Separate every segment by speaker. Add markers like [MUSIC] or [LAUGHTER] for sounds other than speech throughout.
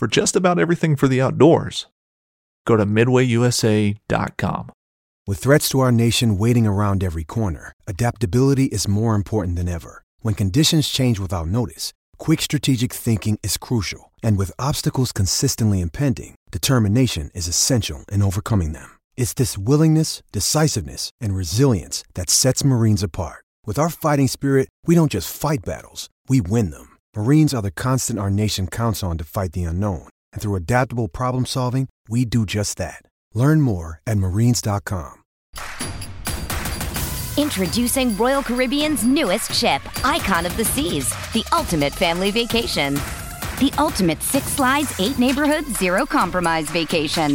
Speaker 1: for just about everything for the outdoors. Go to midwayusa.com.
Speaker 2: With threats to our nation waiting around every corner, adaptability is more important than ever. When conditions change without notice, quick strategic thinking is crucial. And with obstacles consistently impending, determination is essential in overcoming them. It's this willingness, decisiveness, and resilience that sets Marines apart. With our fighting spirit, we don't just fight battles, we win them. Marines are the constant our nation counts on to fight the unknown. And through adaptable problem solving, we do just that. Learn more at marines.com.
Speaker 3: Introducing Royal Caribbean's newest ship, Icon of the Seas, the ultimate family vacation. The ultimate six slides, eight neighborhoods, zero compromise vacation.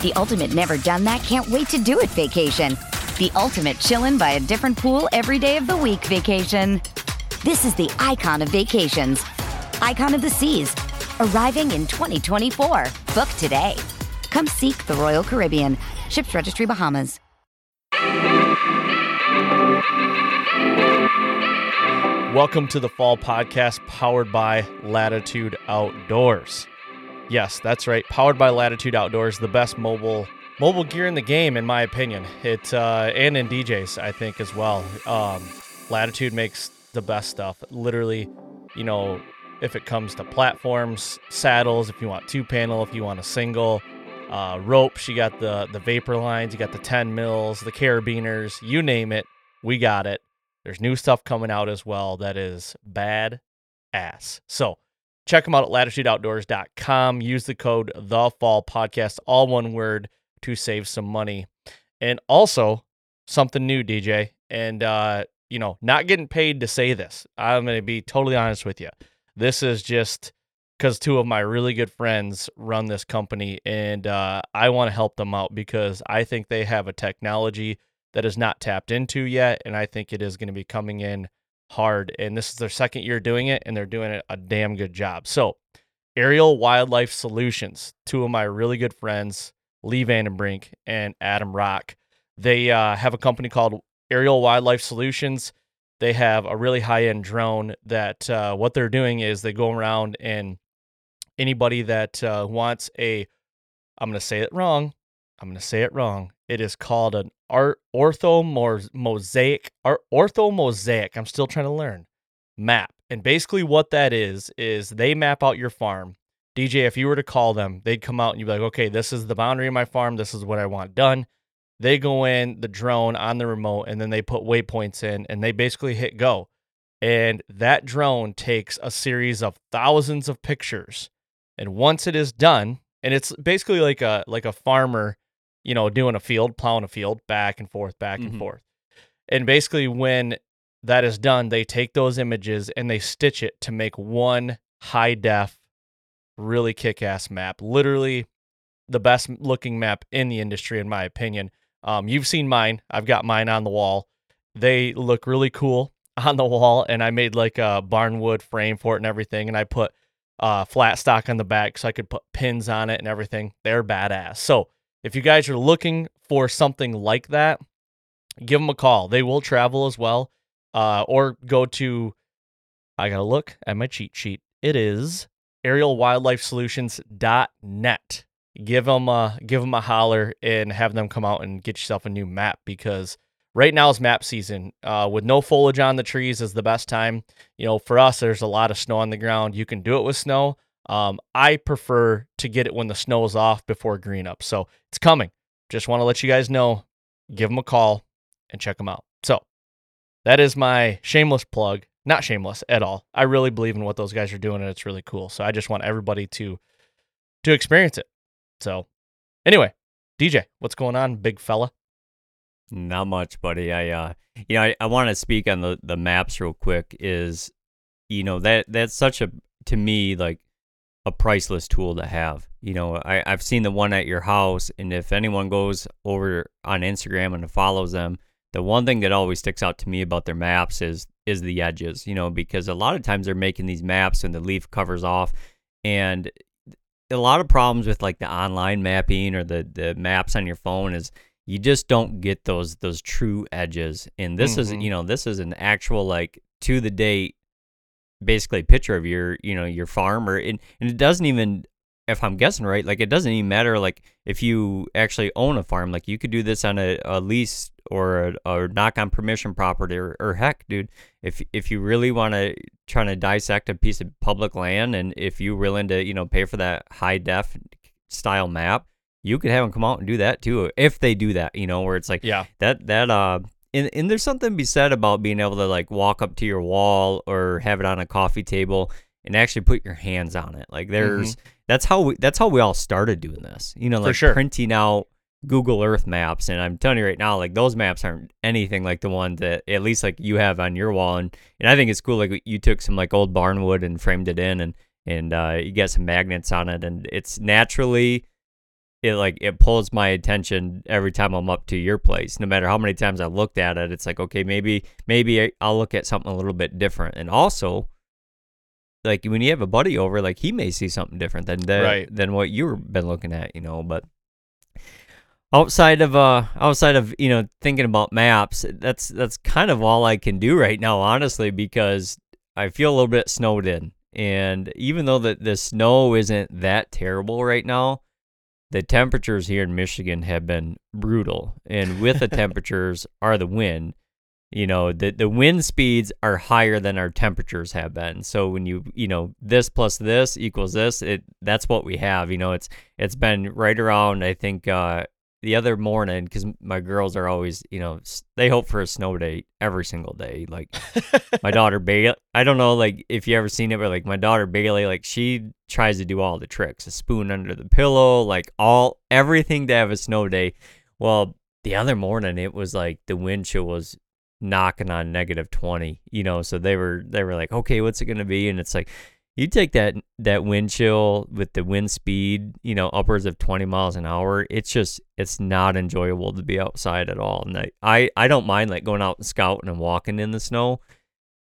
Speaker 3: The ultimate never done that, can't wait to do it vacation. The ultimate chillin' by a different pool every day of the week vacation. This is the icon of vacations. Icon of the Seas. Arriving in 2024. Book today. Come seek the Royal Caribbean. Ships Registry Bahamas.
Speaker 4: Welcome to the Fall Podcast powered by Latitude Outdoors. Yes, that's right. Powered by Latitude Outdoors, the best mobile mobile gear in the game, in my opinion. It uh, and in DJs, I think as well. Um, Latitude makes the best stuff. Literally, you know, if it comes to platforms, saddles, if you want two panel, if you want a single, uh, ropes, you got the the vapor lines, you got the 10 mils, the carabiners, you name it, we got it. There's new stuff coming out as well that is bad ass. So check them out at latitudeoutdoors.com. Use the code the fall podcast, all one word, to save some money. And also something new, DJ. And uh, you know, not getting paid to say this. I'm going to be totally honest with you. This is just because two of my really good friends run this company, and uh, I want to help them out because I think they have a technology that is not tapped into yet, and I think it is going to be coming in hard. And this is their second year doing it, and they're doing it a damn good job. So, Aerial Wildlife Solutions, two of my really good friends, Lee Vandenbrink and Adam Rock, they uh, have a company called Aerial Wildlife Solutions. They have a really high end drone that uh, what they're doing is they go around and anybody that uh, wants a, I'm going to say it wrong. I'm going to say it wrong. It is called an art ortho mosaic art ortho mosaic. I'm still trying to learn map. And basically what that is is they map out your farm. DJ, if you were to call them, they'd come out and you'd be like, okay, this is the boundary of my farm. This is what I want done. They go in the drone on the remote and then they put waypoints in and they basically hit go. And that drone takes a series of thousands of pictures. And once it is done, and it's basically like a like a farmer, you know, doing a field, plowing a field back and forth, back mm-hmm. and forth. And basically when that is done, they take those images and they stitch it to make one high def, really kick ass map. Literally the best looking map in the industry, in my opinion. Um, you've seen mine. I've got mine on the wall. They look really cool [LAUGHS] on the wall, and I made like a barnwood frame for it and everything. And I put uh, flat stock on the back so I could put pins on it and everything. They're badass. So if you guys are looking for something like that, give them a call. They will travel as well, uh, or go to. I gotta look at my cheat sheet. It is aerialwildlifesolutions.net give them a give them a holler and have them come out and get yourself a new map because right now is map season. Uh, with no foliage on the trees is the best time. You know, for us, there's a lot of snow on the ground. You can do it with snow. Um, I prefer to get it when the snow is off before green up. So it's coming. Just want to let you guys know. Give them a call and check them out. So that is my shameless plug. Not shameless at all. I really believe in what those guys are doing, and it's really cool. So I just want everybody to to experience it. So, anyway, DJ, what's going on, big fella?
Speaker 5: Not much, buddy. I, uh, you know, I, I want to speak on the the maps real quick. Is, you know, that that's such a to me like a priceless tool to have. You know, I I've seen the one at your house, and if anyone goes over on Instagram and follows them, the one thing that always sticks out to me about their maps is is the edges. You know, because a lot of times they're making these maps and the leaf covers off, and a lot of problems with like the online mapping or the the maps on your phone is you just don't get those those true edges. And this mm-hmm. is you know this is an actual like to the date basically picture of your you know your farm or and, and it doesn't even if I'm guessing right, like it doesn't even matter like if you actually own a farm, like you could do this on a, a lease or a, or knock on permission property or, or heck, dude, if if you really want to try to dissect a piece of public land and if you're willing to you know pay for that high def style map, you could have them come out and do that too if they do that, you know, where it's like
Speaker 4: Yeah.
Speaker 5: that that uh and, and there's something to be said about being able to like walk up to your wall or have it on a coffee table and actually put your hands on it. Like there's that's how we that's how we all started doing this. You know, like
Speaker 4: sure.
Speaker 5: printing out Google Earth maps and I'm telling you right now, like those maps aren't anything like the one that at least like you have on your wall and and I think it's cool like you took some like old barnwood and framed it in and and uh you got some magnets on it and it's naturally it like it pulls my attention every time I'm up to your place. No matter how many times I looked at it, it's like okay, maybe maybe I'll look at something a little bit different. And also, like when you have a buddy over, like he may see something different than the,
Speaker 4: Right.
Speaker 5: than what you've been looking at, you know. But outside of uh outside of you know thinking about maps, that's that's kind of all I can do right now, honestly, because I feel a little bit snowed in. And even though the, the snow isn't that terrible right now, the temperatures here in Michigan have been brutal. And with the [LAUGHS] temperatures are the wind. You know, the the wind speeds are higher than our temperatures have been. So when you you know, this plus this equals this, it that's what we have. You know, it's it's been right around I think uh the other morning because my girls are always, you know, they hope for a snow day every single day. Like [LAUGHS] my daughter Bailey, I don't know, like if you ever seen it, but like my daughter Bailey, like she tries to do all the tricks, a spoon under the pillow, like all everything to have a snow day. Well, the other morning it was like the wind chill was knocking on negative 20 you know so they were they were like okay what's it going to be and it's like you take that that wind chill with the wind speed you know upwards of 20 miles an hour it's just it's not enjoyable to be outside at all. And i i, I don't mind like going out and scouting and walking in the snow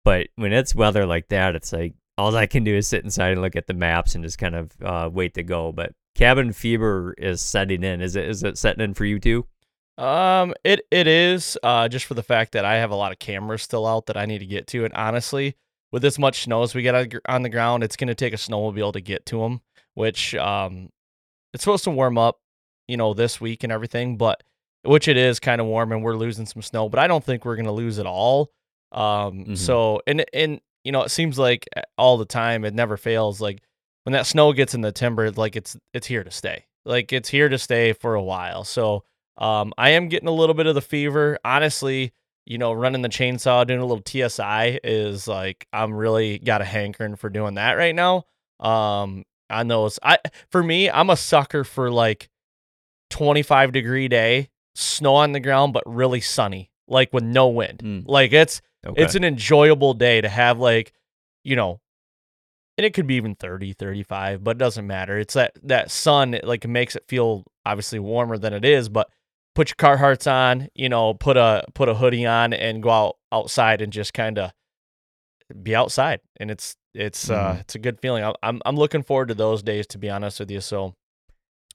Speaker 5: but when it's weather like that it's like all i can do is sit inside and look at the maps and just kind of uh, wait to go. But cabin fever is setting in. Is it is it setting in for you too?
Speaker 4: Um, it it is uh just for the fact that I have a lot of cameras still out that I need to get to, and honestly, with this much snow as we get on the ground, it's gonna take a snowmobile to get to them. Which um, it's supposed to warm up, you know, this week and everything, but which it is kind of warm, and we're losing some snow, but I don't think we're gonna lose it all. Um,
Speaker 5: Mhm.
Speaker 4: so and and you know, it seems like uh, all the time it never fails. Like when that snow gets in the timber, like it's it's here to stay. Like it's here to stay for a while. So um, I am getting a little bit of the fever. Honestly, you know, running the chainsaw, doing a little TSI is like I'm really got a hankering for doing that right now. Um, on those, I for me, I'm a sucker for like 25 degree day, snow on the ground, but really sunny, like with no wind.
Speaker 5: Mm.
Speaker 4: Like it's
Speaker 5: okay
Speaker 4: it's an enjoyable day to have like, you know, and it could be even 30, 35, but it doesn't matter. It's that that sun it, like makes it feel obviously warmer than it is, but put your Carhartts on, you know, put a put a hoodie on and go out outside and just kind of be outside. And it's it's uh
Speaker 5: Mhm.
Speaker 4: it's a good feeling. I'm I'm looking forward to those days to be honest with you. So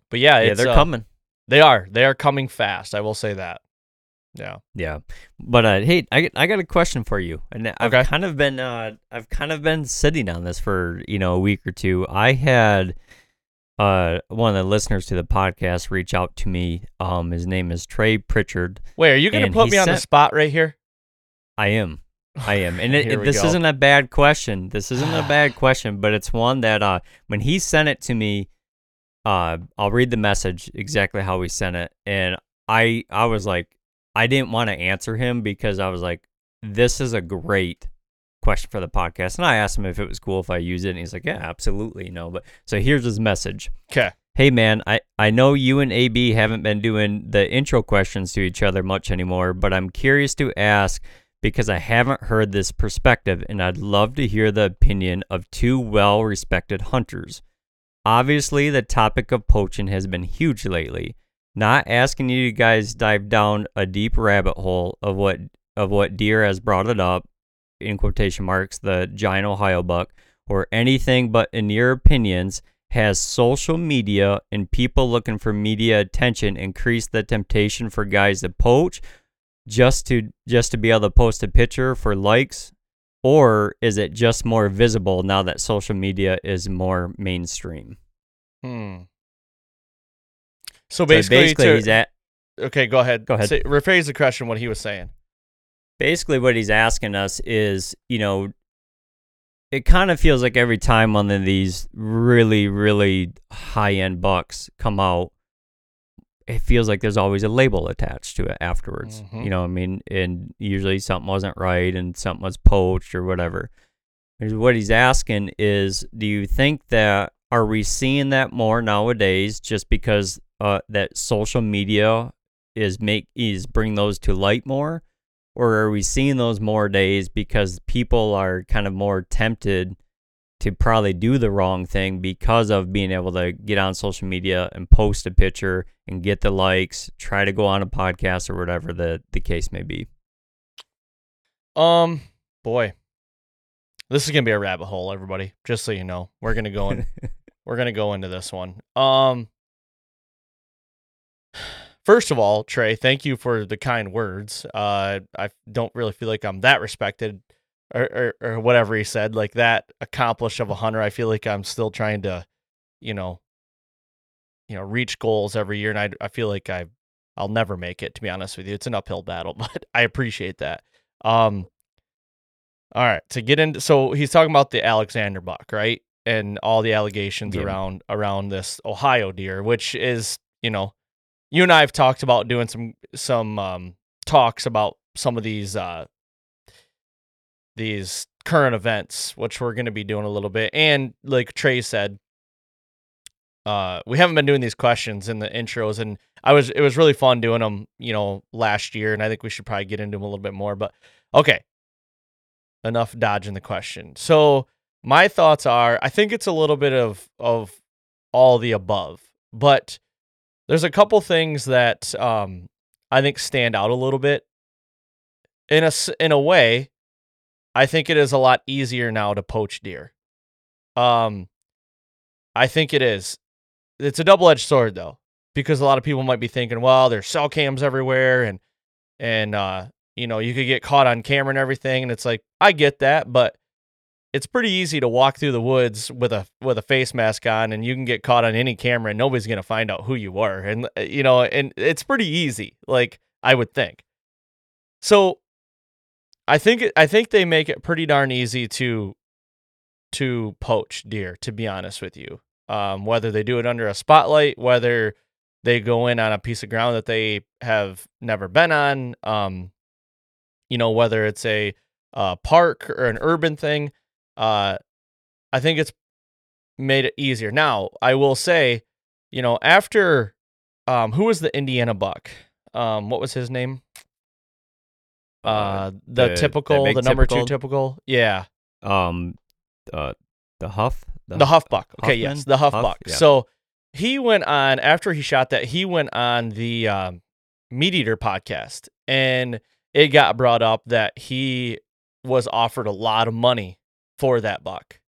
Speaker 4: but yeah,
Speaker 5: yeah they're
Speaker 4: uh,
Speaker 5: coming
Speaker 4: They are. They are coming fast. I will say that. Yeah.
Speaker 5: Yeah, but uh, hey, I I got a question for you, and I've
Speaker 4: Okay.
Speaker 5: kind of been uh I've kind of been sitting on this for you know a week or two. I had uh one of the listeners to the podcast reach out to me. Um, his name is Trey Pritchard.
Speaker 4: Wait, are you gonna put
Speaker 5: he
Speaker 4: me on the spot right here?
Speaker 5: I am. I am, and [LAUGHS] it, it- this
Speaker 4: go.
Speaker 5: isn't a bad question. This isn't a bad [SIGHS] question, but it's one that uh, when he sent it to me, uh, I'll read the message exactly how he sent it, and I I was like, I didn't want to answer him because I was like, this is a great question for the podcast, and I asked him if it was cool if I use it, and he's like, yeah, absolutely, you know. But so here's his message.
Speaker 4: Okay.
Speaker 5: Hey man, I, I know you and AB haven't been doing the intro questions to each other much anymore, but I'm curious to ask because I haven't heard this perspective and I'd love to hear the opinion of two well respected hunters. Obviously, the topic of poaching has been huge lately. Not asking you guys dive down a deep rabbit hole of what of what deer has brought it up, in quotation marks, the giant Ohio buck, or anything but in your opinions, has social media and people looking for media attention increased the temptation for guys to poach just to just to be able to post a picture for likes or is it just more visible now that social media is more mainstream
Speaker 4: Hmm. So
Speaker 5: So
Speaker 4: basically,
Speaker 5: basically,
Speaker 4: to-
Speaker 5: he's at
Speaker 4: okay, go ahead.
Speaker 5: Go ahead.
Speaker 4: Say, rephrase the question. What he was saying.
Speaker 5: Basically what he's asking us is, you know, it kind of feels like every time one of these really, really high end bucks come out, it feels like there's always a label attached to it afterwards.
Speaker 4: Mhm.
Speaker 5: You know, what I mean, and usually something wasn't right and something was poached or whatever. And What he's asking is, do you think that are we seeing that more nowadays just because uh, that social media is make is bring those to light more? Or are we seeing those more days because people are kind of more tempted to probably do the wrong thing because of being able to get on social media and post a picture and get the likes, try to go on a podcast or whatever the, the case may be.
Speaker 4: Um, boy, this is gonna be a rabbit hole, everybody. Just so you know, we're gonna go in. [LAUGHS] we're gonna go into this one. Um, first of all, Trey, thank you for the kind words. Uh, I don't really feel like I'm that respected, or or, or whatever he said, like that accomplished of a hunter. I feel like I'm still trying to, you know, you know, reach goals every year, and I I feel like I I'll never make it. To be honest with you, it's an uphill battle, [LAUGHS] but I appreciate that. Um. All right, to get into so he's talking about the Alexander buck, right? And all the allegations
Speaker 5: Yeah.
Speaker 4: around around this Ohio deer, which is, you know, you and I have talked about doing some some um talks about some of these uh these current events, which we're going to be doing a little bit. And like Trey said, uh we haven't been doing these questions in the intros and I was it was really fun doing them, you know, last year and I think we should probably get into them a little bit more, but okay. Enough dodging the question. So, my thoughts are I think it's a little bit of of all the above, but there's a couple things that um I think stand out a little bit. In a in a way, I think it is a lot easier now to poach deer. Um I think it is. It's a double-edged sword though, because a lot of people might be thinking, well, there's cell cams everywhere and and uh you know, you could get caught on camera and everything and it's like I get that, but it's pretty easy to walk through the woods with a with a face mask on and you can get caught on any camera and nobody's going to find out who you were and uh, you know and it's pretty easy like I would think. So I think I think they make it pretty darn easy to to poach deer to be honest with you. Um, whether they do it under a spotlight, whether they go in on a piece of ground that they have never been on, um, you know, whether it's a uh, park or an urban thing, uh, I think it's made it easier. Now, I will say, you know, after um, who was the Indiana buck? Um, what was his name? Uh, the,
Speaker 5: the- the
Speaker 4: typical, the number two
Speaker 5: typical?
Speaker 4: typical, yeah,
Speaker 5: Um, uh, the Huff?
Speaker 4: the, Huff buck. Okay, yes, the Huff,
Speaker 5: Huff?
Speaker 4: buck.
Speaker 5: Yeah.
Speaker 4: So he went on after he shot that. He went on the um, Meat Eater podcast, and it got brought up that he was offered a lot of money for that buck.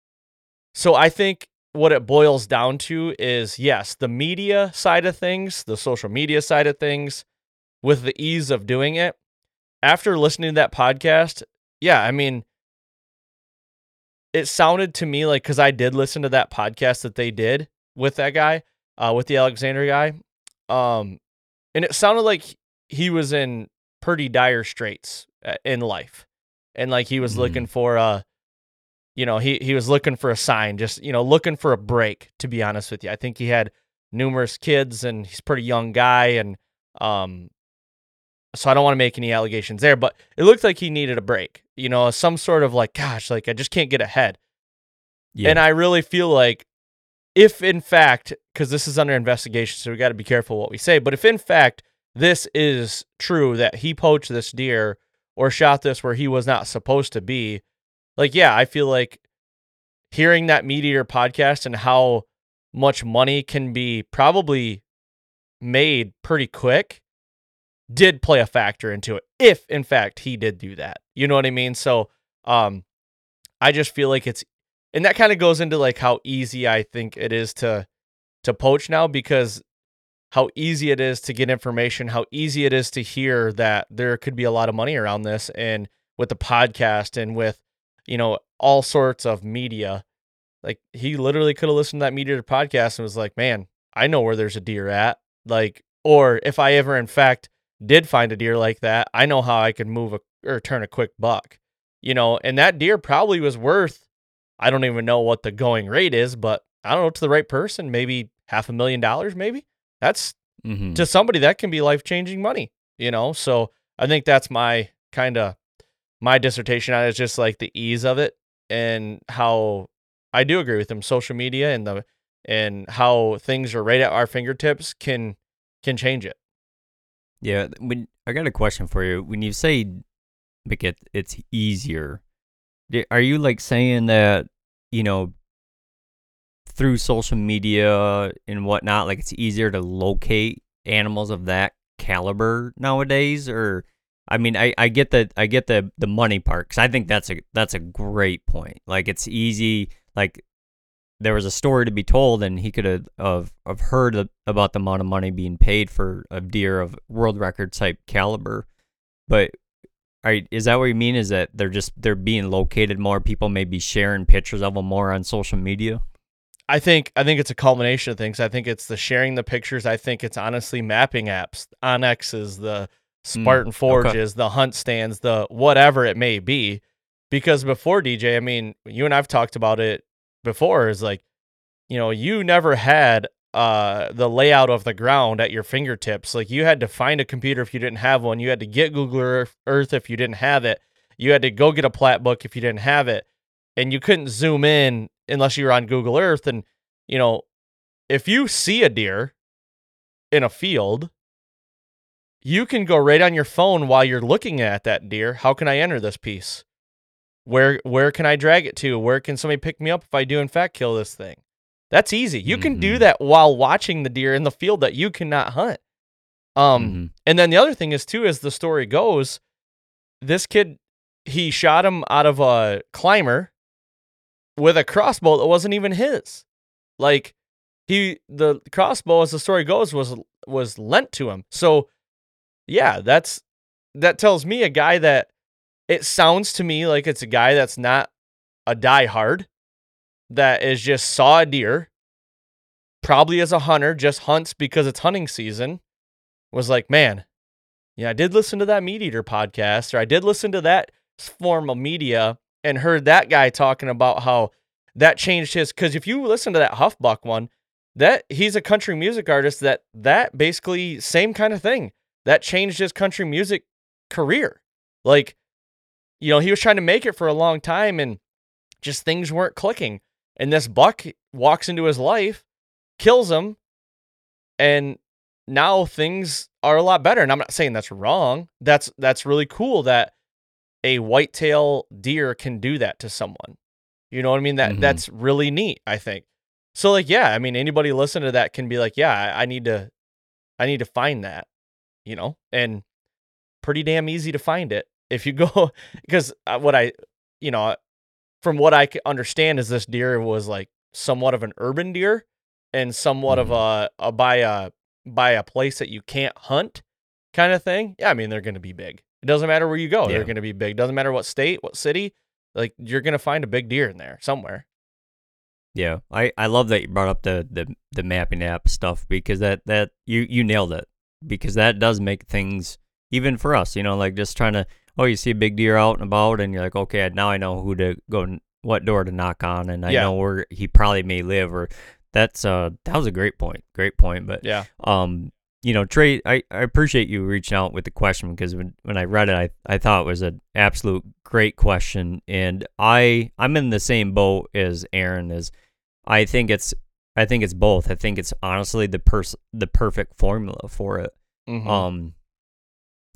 Speaker 4: So I think what it boils down to is yes, the media side of things, the social media side of things, with the ease of doing it. After listening to that podcast, yeah, I mean, it sounded to me like because I did listen to that podcast that they did with that guy, uh, with the Alexander guy, um, and it sounded like he was in pretty dire straits uh, in life, and like he was
Speaker 5: Mhm.
Speaker 4: looking for a, you know, he he was looking for a sign, just you know, looking for a break. To be honest with you, I think he had numerous kids, and he's a pretty young guy, and um, so I don't want to make any allegations there, but it looked like he needed a break, you know, some sort of like, gosh, like I just can't get ahead.
Speaker 5: Yeah.
Speaker 4: And I really feel like if in fact, because this is under investigation, so we got to be careful what we say, but if in fact this is true that he poached this deer or shot this where he was not supposed to be, like, yeah, I feel like hearing that Meat Eater podcast and how much money can be probably made pretty quick did play a factor into it if in fact he did do that you know what i mean? So um i just feel like it's and that kind of goes into like how easy i think it is to to poach now because how easy it is to get information how easy it is to hear that there could be a lot of money around this and with the podcast and with you know all sorts of media Like he literally could have listened to that media podcast and was like, "Man, I know where there's a deer at." Like, or if I ever, in fact, did find a deer like that, I know how I could move a or turn a quick buck. You know, and that deer probably was worth. I don't even know what the going rate is, but I don't know to the right person, maybe half a million dollars, maybe. That's
Speaker 5: Mhm.
Speaker 4: to somebody that can be life changing money, you know? So I think that's my kind of my dissertation on is just like the ease of it and how I do agree with him. Social media and the and how things are right at our fingertips can can change it.
Speaker 5: Yeah, when I got a question for you. When you say make it it's easier, are you like saying that you know through social media and whatnot, like it's easier to locate animals of that caliber nowadays? Or I mean, I, I get the I get the the money part because I think that's a that's a great point. Like it's easy. Like there was a story to be told, and he could have of have heard about the amount of money being paid for a deer of world record type caliber. But is that what you mean? Is that they're just they're being located more? People may be sharing pictures of them more on social media.
Speaker 4: I think I think it's a culmination of things. I think it's the sharing the pictures. I think it's honestly mapping apps, Onyxes, the Spartan Forges, the HuntStands, the whatever it may be. Because before DJ, I mean, you and I've talked about it before, is like, you know, you never had uh the layout of the ground at your fingertips. Like you had to find a computer if you didn't have one. You had to get Google Earth- Earth if you didn't have it. You had to go get a plat book if you didn't have it. And you couldn't zoom in unless you were on Google Earth. And, you know, if you see a deer in a field, you can go right on your phone while you're looking at that deer. How can I enter this piece? Where where can I drag it to? Where can somebody pick me up if I do in fact kill this thing? That's easy. You can do
Speaker 5: Mhm.
Speaker 4: that while watching the deer in the field that you cannot hunt. Um
Speaker 5: Mhm.
Speaker 4: and then the other thing is too, as the story goes, this kid he shot him out of a climber with a crossbow that wasn't even his. Like he the crossbow, as the story goes, was was lent to him. So yeah, that's that tells me a guy that it sounds to me like it's a guy that's not a diehard, that is just saw a deer, probably as a hunter, just hunts because it's hunting season, was like, man, yeah, I did listen to that meat eater podcast, or I did listen to that form of media and heard that guy talking about how that changed his because if you listen to that Huffbuck one, that he's a country music artist that that basically same kind of thing that changed his country music career. Like, you know, he was trying to make it for a long time and just things weren't clicking. And this buck walks into his life, kills him, and now things are a lot better. And I'm not saying that's wrong. That's that's really cool that a whitetail deer can do that to someone. You know what I mean? That
Speaker 5: Mhm.
Speaker 4: that's really neat, I think. So like, yeah, I mean anybody listen to that can be like, yeah, I, I need to I need to find that, you know? And pretty damn easy to find it if you [LAUGHS] go because uh, what I, you know, from what I understand is this deer was like somewhat of an urban deer and somewhat of a, a by a by a place that you can't hunt kind of thing. Yeah, I mean they're going to be big. It doesn't matter where you go,
Speaker 5: Yeah.
Speaker 4: they're going to be big. Doesn't matter what state, what city, like you're going to find a big deer in there somewhere.
Speaker 5: Yeah, I, I love that you brought up the, the, the mapping app stuff because that, that you, you nailed it because that does make things even for us, you know, like just trying to oh you see a big deer out and about and you're like okay now I know who to go what door to knock on and I
Speaker 4: Yeah.
Speaker 5: know where he probably may live or that's uh that was a great point great point but
Speaker 4: Yeah.
Speaker 5: um you know Trey I, I appreciate you reaching out with the question because when, when I read it I, I thought it was an absolute great question and I I'm in the same boat as Arron is I think it's I think it's both. I think it's honestly the pers- the perfect formula for it.
Speaker 4: Mhm.
Speaker 5: um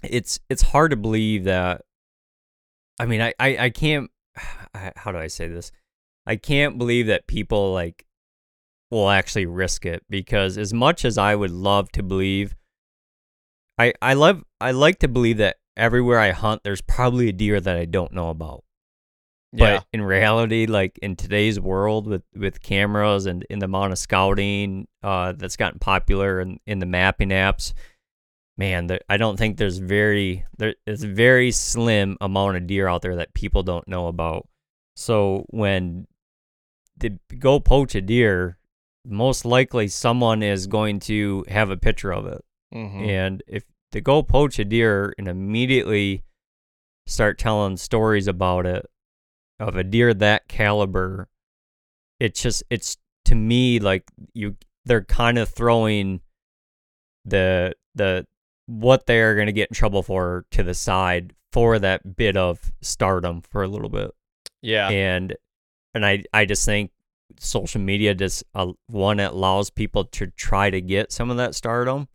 Speaker 5: it's it's hard to believe that i mean i i, I can't [SIGHS] I- how do i say this? I can't believe that people like will actually risk it because as much as i would love to believe i i love i like to believe that everywhere i hunt there's probably a deer that i don't know about
Speaker 4: yeah.
Speaker 5: but in reality, like in today's world with, with cameras and in the amount of scouting uh, that's gotten popular in, in the mapping apps, man, there, I don't think there's very there is very slim amount of deer out there that people don't know about. So when they go poach a deer, most likely someone is going to have a picture of it.
Speaker 4: Mhm.
Speaker 5: And if they go poach a deer and immediately start telling stories about it of a deer that caliber, it's just it's to me like you they're kind of throwing the the what they're going to get in trouble for to the side for that bit of stardom for a little bit
Speaker 4: yeah.
Speaker 5: and and I I just think social media just uh, one it allows people to try to get some of that stardom,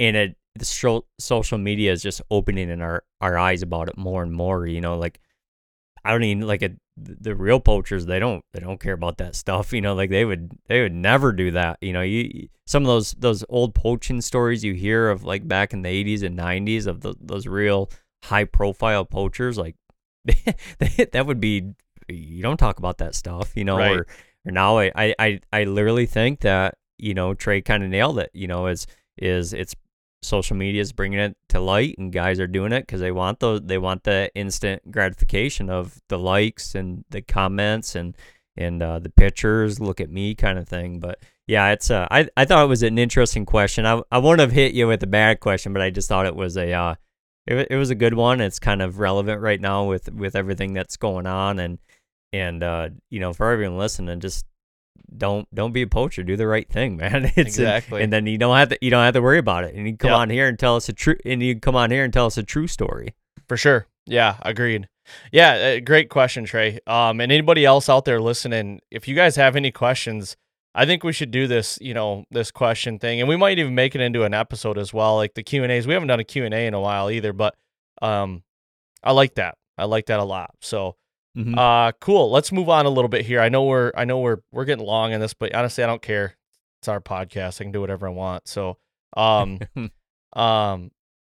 Speaker 5: and it the social media is just opening in our our eyes about it more and more. You know, like I don't even like it. The real poachers, they don't they don't care about that stuff. You know, like they would they would never do that. You know, you some of those those old poaching stories you hear of like back in the eighties and nineties of the, those real high profile poachers, like [LAUGHS] that would be you don't talk about that stuff, you know.
Speaker 4: Right.
Speaker 5: Or, or now I, I I I literally think that you know Trey kind of nailed it. You know, is is it's social media is bringing it to light, and guys are doing it because they want those they want the instant gratification of the likes and the comments and and uh, the pictures. Look at me, kind of thing. But yeah, it's uh, I I thought it was an interesting question. I I wouldn't have hit you with a bad question, but I just thought it was a uh, it, it was a good one. It's kind of relevant right now with with everything that's going on, and and uh, you know, for everyone listening, just don't don't be a poacher. Do the right thing, [LAUGHS] man. It's
Speaker 4: Exactly.
Speaker 5: and then you don't have to you don't have to worry about it. And you come
Speaker 4: Yep.
Speaker 5: on here and tell us a true and you come on here and tell us a true story.
Speaker 4: For sure. Yeah, agreed. Yeah, uh, great question, Trey. Um, and anybody else out there listening, if you guys have any questions, I think we should do this, you know, this question thing, and we might even make it into an episode as well, like the Q and A's. We haven't done a Q and A in a while either, but um, I like that. I like that a lot. So,
Speaker 5: Mhm.
Speaker 4: uh, cool. Let's move on a little bit here. I know we're, I know we're, we're getting long in this, but honestly, I don't care. It's our podcast. I can do whatever I want. So, um, [LAUGHS] um,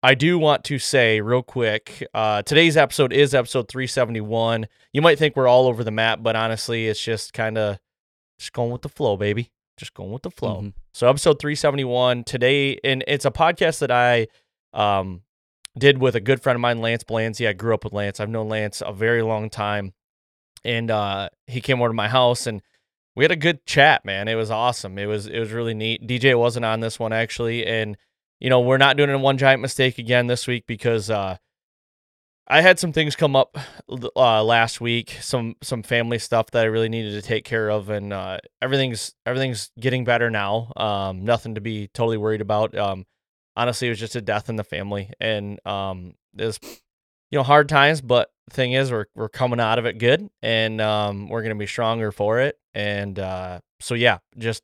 Speaker 4: I do want to say real quick, uh, today's episode is episode 371. You might think we're all over the map, but honestly, it's just kind of just going with the flow, baby. Just going with the flow.
Speaker 5: Mhm.
Speaker 4: So episode 371 today, and it's a podcast that I um did with a good friend of mine, Lance Blanzy. I grew up with Lance. I've known Lance a very long time. And uh he came over to my house and we had a good chat, man. It was awesome. It was it was really neat. DJ wasn't on this one actually, and you know, we're not doing a one giant mistake again this week because uh I had some things come up uh, last week, some some family stuff that I really needed to take care of, and uh, everything's everything's getting better now. Um, nothing to be totally worried about. Um, honestly, it was just a death in the family, and um, there's you know hard times, but thing is, we're we're coming out of it good, and um, we're gonna be stronger for it. And uh, so yeah, just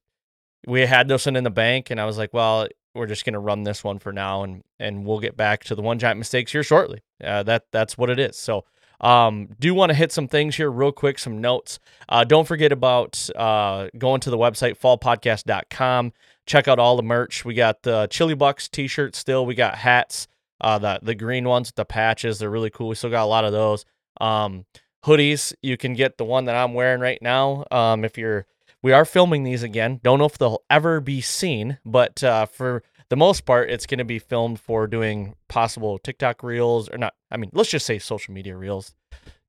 Speaker 4: we had this one in the bank, and I was like, well, we're just gonna run this one for now, and and we'll get back to the one giant mistakes here shortly. Uh, that that's what it is. So. Um, do want to hit some things here real quick, some notes. Uh, don't forget about uh, going to the website fallpodcast.com. Check out all the merch. We got the Chili Bucks t-shirts still. We got hats, uh, the the green ones with the patches. They're really cool. We still got a lot of those. Um, hoodies. You can get the one that I'm wearing right now. Um, if you're, we are filming these again. Don't know if they'll ever be seen, but uh, for the most part, it's going to be filmed for doing possible TikTok reels or not. I mean, let's just say social media reels.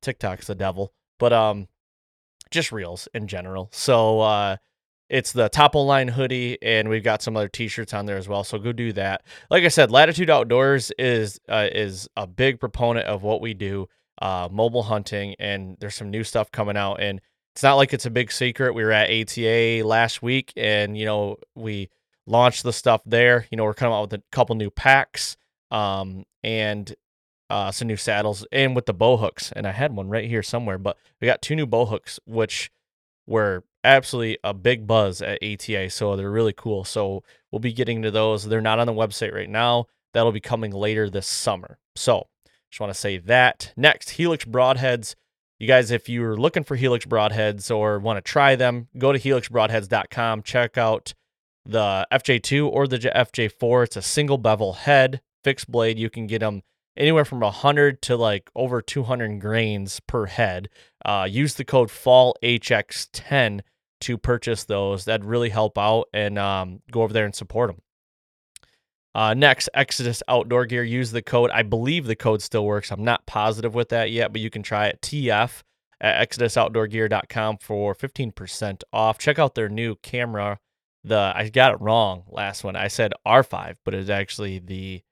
Speaker 4: TikTok's the devil, but um, just reels in general. So uh, it's the Topo Line hoodie, and we've got some other T-shirts on there as well. So go do that. Like I said, Latitude Outdoors is uh, is a big proponent of what we do, uh, mobile hunting, and there's some new stuff coming out. And it's not like it's a big secret. We were at ATA last week, and you know we launched the stuff there. You know we're coming out with a couple new packs, um, and uh, some new saddles, and with the bow hooks. And I had one right here somewhere, but we got two new bow hooks, which were absolutely a big buzz at ATA. So they're really cool. So we'll be getting to those. They're not on the website right now. That'll be coming later this summer. So just want to say that. Next, Helix Broadheads. You guys, if you're looking for Helix Broadheads or want to try them, go to helixbroadheads.com. Check out the FJ2 or the FJ4. It's a single bevel head, fixed blade. You can get them anywhere from 100 to like over 200 grains per head. Uh, use the code FALLHX10 to purchase those. That'd really help out and um, go over there and support them. Uh, next, Exodus Outdoor Gear. Use the code. I believe the code still works. I'm not positive with that yet, but you can try it. TF at exodusoutdoorgear.com for 15% off. Check out their new camera. The I got it wrong last one. I said R5, but it's actually the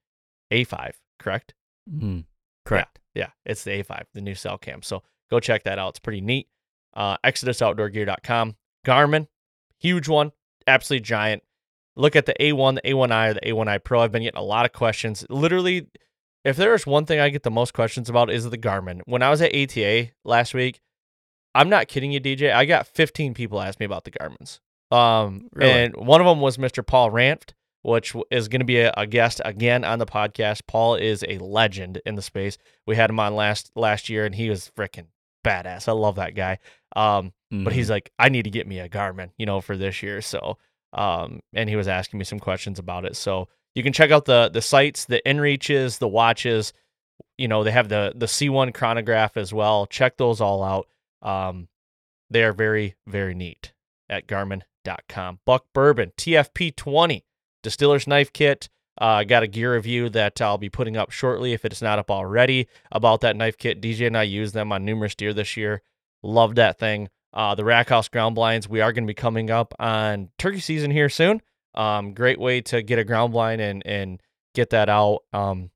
Speaker 4: A5, correct?
Speaker 5: Mm, correct.
Speaker 4: Yeah, it's the A5, the new cell cam. So go check that out. It's pretty neat. Uh, ExodusOutdoorGear.com. Garmin, huge one, absolutely giant. Look at the A1, the A1i, or the A1i Pro. I've been getting a lot of questions. Literally, if there is one thing I get the most questions about is the Garmin. When I was at ATA last week, I'm not kidding you, DJ. I got 15 people ask me about the Garmin's. Um,
Speaker 5: Really?
Speaker 4: and one of them was Mr. Paul Ranft, which is going to be a, a guest again on the podcast. Paul is a legend in the space. We had him on last last year, and he was freaking badass. I love that guy. Um, but
Speaker 5: Mhm.
Speaker 4: he's like, I need to get me a Garmin, you know, for this year. So, um, and he was asking me some questions about it. So you can check out the the sites, the inReaches, the watches. You know, they have the the C1 chronograph as well. Check those all out. Um, they are very very neat at Garmin.com. Buck Bourbon TFP 20 Distiller's Knife Kit. Uh, I got a gear review that I'll be putting up shortly if it's not up already about that knife kit. DJ and I used them on numerous deer this year. Love that thing. Uh, the Rack House ground blinds, we are going to be coming up on turkey season here soon. Um, great way to get a ground blind and and get that out um,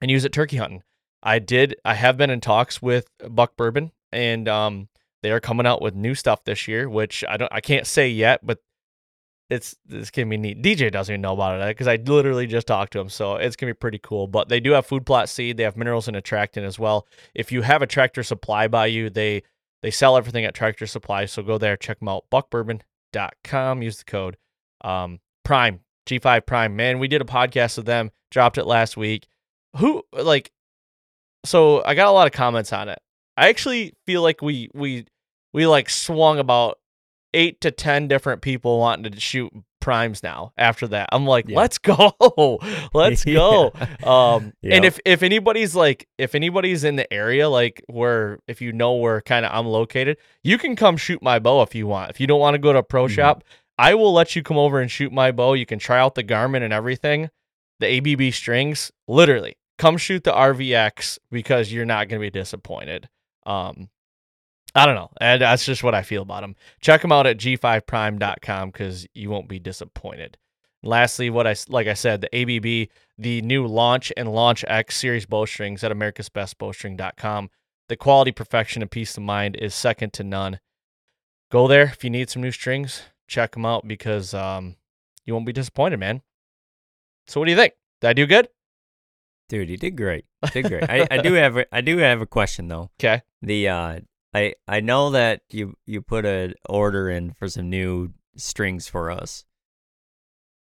Speaker 4: and use it turkey hunting. I did. I have been in talks with Buck Bourbon, and um, they are coming out with new stuff this year, which I don't. I can't say yet, but it's it's gonna be neat. DJ doesn't even know about it because I literally just talked to him, so it's gonna be pretty cool. But they do have food plot seed. They have minerals and attractant as well. If you have a tractor supply by you, they they sell everything at Tractor Supply. So go there, check them out. Buckbourbon.com. Use the code um, Prime G5 Prime. Man, we did a podcast with them. Dropped it last week. Who like? So I got a lot of comments on it. I actually feel like we we we like swung about eight to ten different people wanting to shoot primes now after that. I'm like
Speaker 5: Yeah.
Speaker 4: let's go. [LAUGHS] Let's [LAUGHS] go. Um and if if anybody's like if anybody's in the area like where if you know where kind of i'm located you can come shoot my bow if you want. If you don't want to go to a pro
Speaker 5: Mhm.
Speaker 4: shop i will let you come over and shoot my bow. You can try out the garmin and everything the abb strings. Literally come shoot the rvx because you're not going to be disappointed. Um I don't know. And that's just what I feel about them. Check them out at g5prime.com because you won't be disappointed. Lastly, what I like I said, the ABB, the new Launch and Launch X series bowstrings at americasbestbowstring.com. The quality, perfection, and peace of mind is second to none. Go there if you need some new strings. Check them out because um, you won't be disappointed, man. So, what do you think? Did I do good?
Speaker 5: Dude, you did great. Did great. [LAUGHS] I, I do have a, I do have a question though.
Speaker 4: Okay.
Speaker 5: The uh I I know that you you put an order in for some new strings for us.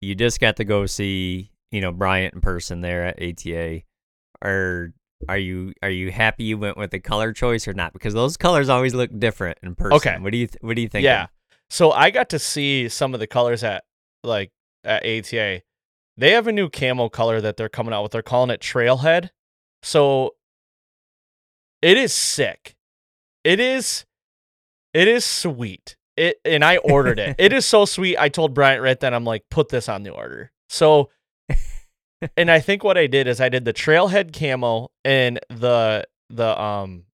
Speaker 5: You just got to go see, you know, Bryant in person there at ATA. Are are you are you happy you went with the color choice or not? Because those colors always look different in person.
Speaker 4: Okay.
Speaker 5: What do you th- what do you think?
Speaker 4: Yeah. So I got to see some of the colors at like at ATA. They have a new camo color that they're coming out with. They're calling it Trailhead. So it is sick. It is it is sweet. It and I ordered it. it is so [LAUGHS] sweet. I told Bryant right then I'm like put this on the order. So [LAUGHS] and I think what I did is I did the Trailhead camo and the the um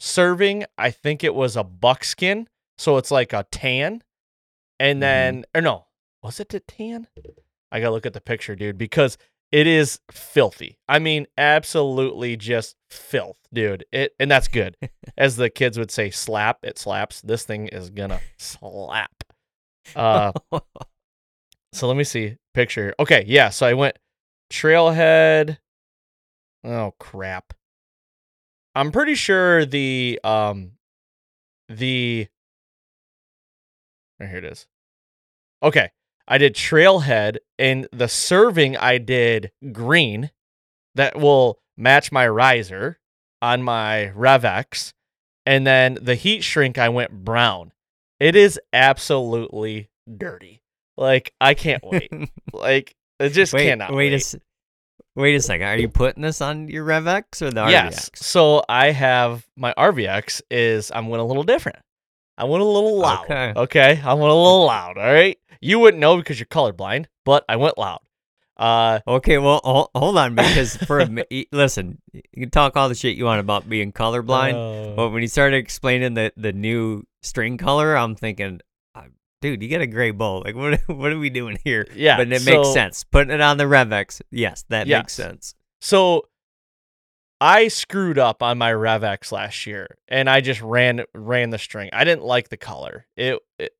Speaker 4: serving, I think it was a buckskin. So it's like a tan. And
Speaker 5: Mhm.
Speaker 4: then, or no, was it a tan? I gotta look at the picture, dude, because it is filthy. I mean, absolutely just filth, dude. It and that's good. [LAUGHS] As the kids would say, slap, it slaps. This thing is gonna slap. Uh [LAUGHS] so let me see. Picture. Okay, yeah. So I went trailhead. Oh crap. I'm pretty sure the um the oh, here it is. Okay. I did trailhead and the serving I did green that will match my riser on my RevX. And then the heat shrink I went brown. It is absolutely dirty. Like I can't wait. [LAUGHS] like it just
Speaker 5: wait,
Speaker 4: cannot
Speaker 5: wait
Speaker 4: wait.
Speaker 5: a wait a second. Are you putting this on your RevX or the RVX?
Speaker 4: yes.
Speaker 5: RVX?
Speaker 4: So I have my RVX is I'm went a little different. I went a little loud.
Speaker 5: Okay.
Speaker 4: Okay. I went a little loud. All right. You wouldn't know because you're colorblind, but I went loud. Uh,
Speaker 5: Okay, well, hol- hold on, because for a [LAUGHS] listen, you can talk all the shit you want about being colorblind,
Speaker 4: uh,
Speaker 5: but when you started explaining the the new string color, I'm thinking, uh, dude, you got a gray bowl. Like, what [LAUGHS] what are we doing here?
Speaker 4: Yeah,
Speaker 5: but it makes sense. Putting it on the Revex, yes, that
Speaker 4: Yes.
Speaker 5: makes sense.
Speaker 4: So I screwed up on my RevX last year and I just ran ran the string. I didn't like the color. It, it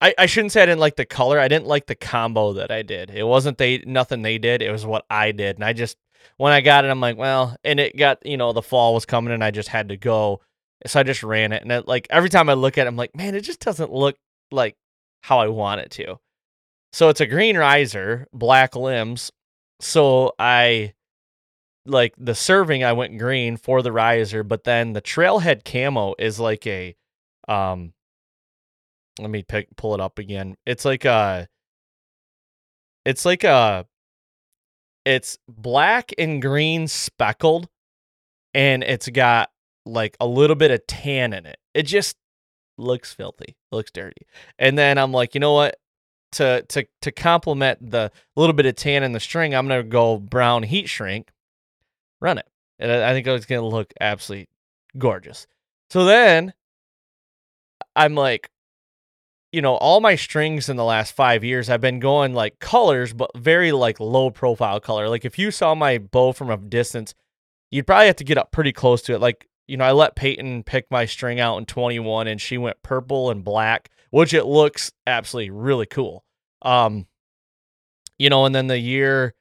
Speaker 4: I, I shouldn't say I didn't like the color. I didn't like the combo that I did. It wasn't they nothing they did. It was what I did. And I just when I got it, I'm like, well, and it got, you know, the fall was coming and I just had to go. So I just ran it. And it, like every time I look at it, I'm like, man, it just doesn't look like how I want it to. So it's a green riser, black limbs. So I like the serving I went green for the riser, but then the trailhead camo is like a um let me pick pull it up again. It's like a it's like a it's black and green speckled and it's got like a little bit of tan in it. It just looks filthy. looks dirty. And then I'm like, you know what? To to to complement the little bit of tan in the string, I'm gonna go brown heat shrink run it. And I think it's to look absolutely gorgeous. So then I'm like, you know, all my strings in the last five years, I've been going like colors, but very like low profile color. Like if you saw my bow from a distance, you'd probably have to get up pretty close to it. Like, you know, I let Peyton pick my string out in 21 and she went purple and black, which it looks absolutely really cool. Um, you know, and then the year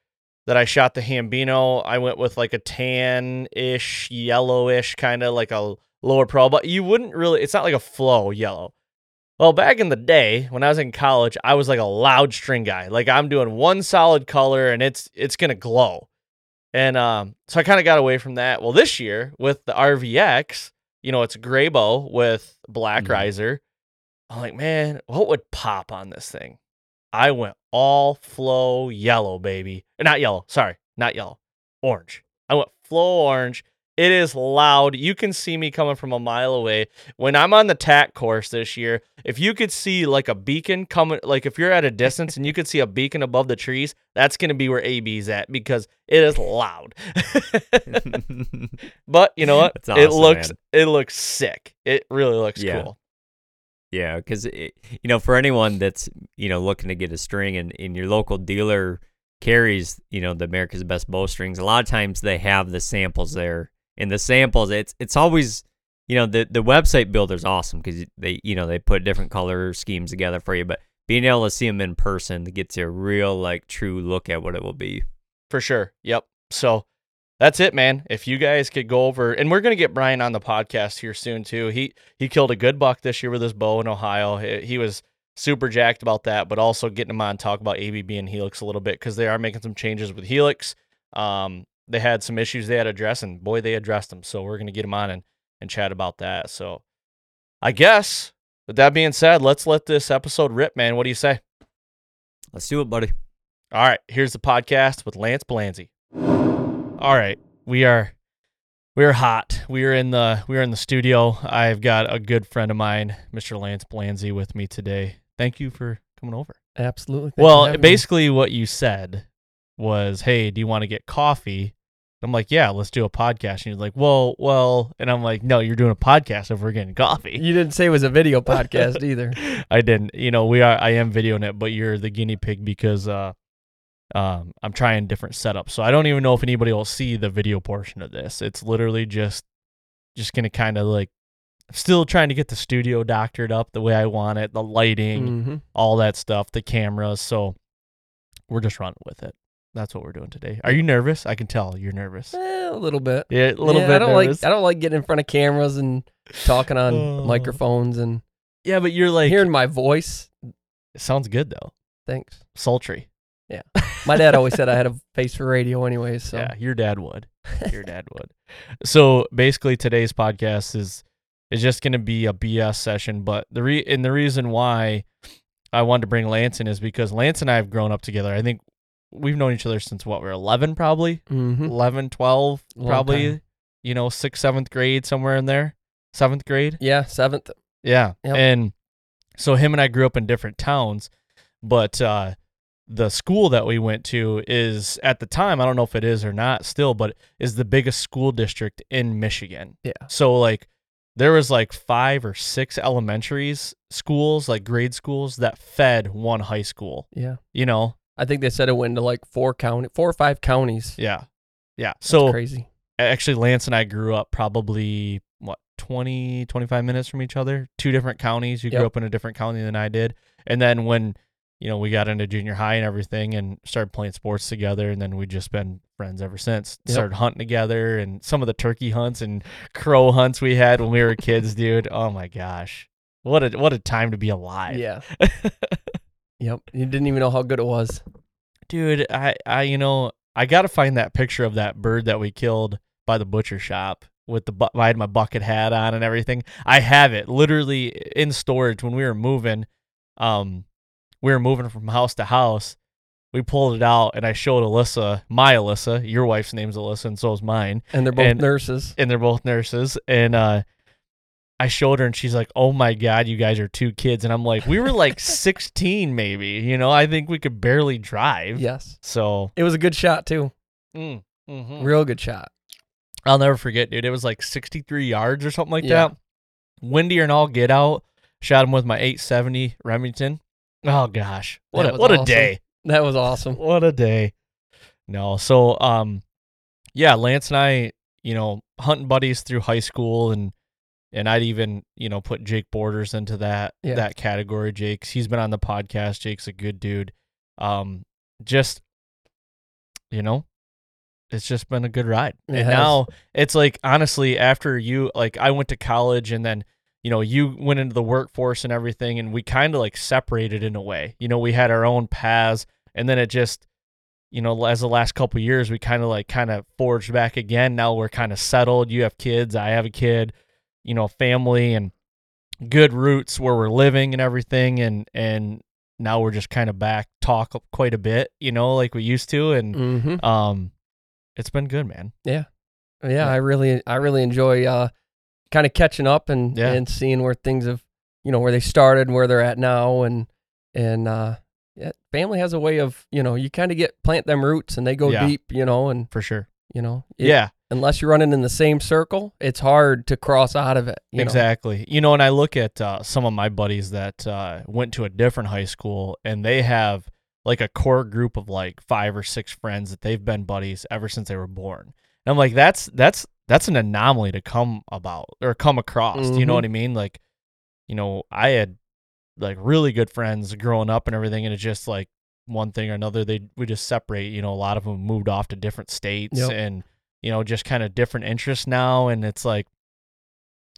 Speaker 4: that I shot the Hambino, I went with like a tan ish, yellowish, kind of like a lower pro, but you wouldn't really, it's not like a flow yellow. Well, back in the day when I was in college, I was like a loud string guy. Like I'm doing one solid color and it's it's gonna glow. And um, so I kind of got away from that. Well, this year with the RVX, you know, it's gray bow with black
Speaker 5: Mhm.
Speaker 4: riser. I'm like, man, what would pop on this thing? I went all flow yellow, baby. Not yellow, sorry, not yellow. Orange. I went flow orange. It is loud. You can see me coming from a mile away. When I'm on the TAC course this year, if you could see like a beacon coming, like if you're at a distance and you could see a beacon above the trees, that's going to be where AB's at because it is loud. [LAUGHS] but you know what?
Speaker 5: That's
Speaker 4: it looks
Speaker 5: man.
Speaker 4: it looks sick. It really looks
Speaker 5: Yeah.
Speaker 4: cool.
Speaker 5: Yeah, because you know, for anyone that's you know looking to get a string, and, and your local dealer carries you know the America's Best Bowstrings, a lot of times they have the samples there. And the samples, it's it's always you know the the website builder's awesome because they you know they put different color schemes together for you, but being able to see them in person gets you a real like true look at what it will be.
Speaker 4: For sure. Yep. So that's it, man. If you guys could go over, and we're gonna get Brian on the podcast here soon too. He he killed a good buck this year with his bow in Ohio. He, he was super jacked about that, but also getting him on talk about ABB and Helix a little bit because they are making some changes with Helix. Um, they had some issues they had to address, and boy, they addressed them. So we're gonna get them on and and chat about that. So I guess with that being said, let's let this episode rip, man. What do you say?
Speaker 5: Let's do it, buddy.
Speaker 4: All right, here's the podcast with Lance Blanzy. All right, we are we are hot. We are in the we are in the studio. I've got a good friend of mine, Mr. Lance Blanzy, with me today. Thank you for coming over.
Speaker 6: Absolutely. Thanks
Speaker 4: well,
Speaker 6: having me.
Speaker 4: basically, what you said was, "Hey, do you want to get coffee?" I'm like, "Yeah, let's do a podcast." And you're like, "Well, well," and I'm like, "No, you're doing a podcast if we're getting coffee."
Speaker 6: you didn't say it was a video [LAUGHS] podcast either.
Speaker 4: I didn't. You know, we are. I am videoing it, but you're the guinea pig because uh, um, I'm trying different setups. So I don't even know if anybody will see the video portion of this. It's literally just, just gonna kind of like, still trying to get the studio doctored up the way I want it, the lighting,
Speaker 6: hmm
Speaker 4: all that stuff, the cameras. So we're just running with it. That's what we're doing today. Are you nervous? I can tell you're nervous.
Speaker 6: Eh, a little bit.
Speaker 4: Yeah, a little
Speaker 6: Yeah,
Speaker 4: bit
Speaker 6: I don't
Speaker 4: nervous.
Speaker 6: like. I don't like getting in front of cameras and talking on
Speaker 4: Oh.
Speaker 6: microphones and
Speaker 4: yeah, but you're like,
Speaker 6: hearing my voice.
Speaker 4: it sounds good though.
Speaker 6: Thanks.
Speaker 4: Sultry. Yeah.
Speaker 6: My dad always said I had a face for radio, anyways. So
Speaker 4: Yeah, your dad would. Your dad [LAUGHS] would. So basically, today's podcast is is just going to be a BS session. But the re and the reason why I wanted to bring Lance in is because Lance and I have grown up together. I think we've known each other since what we're 11 probably
Speaker 6: Mhm.
Speaker 4: 11 12
Speaker 6: Long
Speaker 4: probably
Speaker 6: time.
Speaker 4: you know sixth seventh grade somewhere in there seventh grade
Speaker 6: Yeah, seventh.
Speaker 4: yeah.
Speaker 6: Yep.
Speaker 4: And so him and I grew up in different towns, but uh the school that we went to is at the time, I don't know if it is or not still, but is the biggest school district in Michigan.
Speaker 6: Yeah.
Speaker 4: So like there was like five or six elementaries schools, like grade schools that fed one high school.
Speaker 6: Yeah.
Speaker 4: You know?
Speaker 6: I think they said it went to like four county, four or five counties.
Speaker 4: Yeah. Yeah.
Speaker 6: That's
Speaker 4: So
Speaker 6: crazy.
Speaker 4: actually Lance and I grew up probably what 20 25 minutes from each other two different counties you grew up in a different county than I did and then when you know we got into junior high and everything and started playing sports together and then we just been friends ever since
Speaker 6: Yep.
Speaker 4: started hunting together and some of the turkey hunts and crow hunts we had when we were kids dude oh my gosh what a what a time to be alive
Speaker 6: Yeah. [LAUGHS] yep. You didn't even know how good it was.
Speaker 4: dude i i you know i gotta find that picture of that bird that we killed by the butcher shop with the bu- i had my bucket hat on and everything i have it literally in storage when we were moving um we were moving from house to house we pulled it out and i showed alyssa my alyssa your wife's name's alyssa and so is mine
Speaker 6: And they're both
Speaker 4: And-
Speaker 6: nurses.
Speaker 4: and they're both nurses and uh I showed her and she's like, "Oh my god, you guys are two kids." And I'm like, "We were like [LAUGHS] 16 maybe, you know. I think we could barely drive."
Speaker 6: Yes.
Speaker 4: So,
Speaker 6: It was a good shot too.
Speaker 4: mm, mhm.
Speaker 6: Real good shot.
Speaker 4: I'll never forget, dude. It was like 63 yards or something like
Speaker 6: Yeah.
Speaker 4: that. Windier and all get out. Shot him with my 870 Remington. Oh gosh, what
Speaker 6: That
Speaker 4: a what a day!
Speaker 6: That was awesome.
Speaker 4: What a day. No, so um, yeah, Lance and I, you know, hunting buddies through high school, and and I'd even you know put Jake Borders into that
Speaker 6: Yeah.
Speaker 4: that category. Jake's he's been on the podcast. Jake's a good dude. Um, just you know, it's just been a good ride.
Speaker 6: It
Speaker 4: and
Speaker 6: has.
Speaker 4: now it's like honestly, after you like I went to college and then you know you went into the workforce and everything, and we kind of like separated in a way. You know, we had our own paths, and then it just you know as the last couple years we kind of like kind of forged back again. Now we're kind of settled. You have kids, I have a kid, you know, family and good roots where we're living and everything, and and now we're just kind of back talk quite a bit, you know, like we used to, and
Speaker 6: Mm-hmm.
Speaker 4: um, it's been good, man.
Speaker 6: Yeah, Yeah, I really, I really enjoy uh, kind of catching up and
Speaker 4: Yeah.
Speaker 6: and seeing where things have, you know, where they started and where they're at now, and and uh, yeah, family has a way of, you know, you kind of get plant them roots and they go
Speaker 4: Yeah.
Speaker 6: deep, you know, and
Speaker 4: For sure.
Speaker 6: you know, it-
Speaker 4: yeah,
Speaker 6: unless you're running in the same circle, it's hard to cross out of it. you know.
Speaker 4: exactly. You know, and I look at uh, some of my buddies that uh, went to a different high school, and they have like a core group of like five or six friends that they've been buddies ever since they were born. And I'm like, that's that's that's an anomaly to come about or come across. You know
Speaker 6: Mhm.
Speaker 4: what I mean? Like, you know, I had like really good friends growing up and everything, and it's just like one thing or another. They we just separate. You know, a lot of them moved off to different states
Speaker 6: Yep.
Speaker 4: and you know just kind of different interests now, and it's like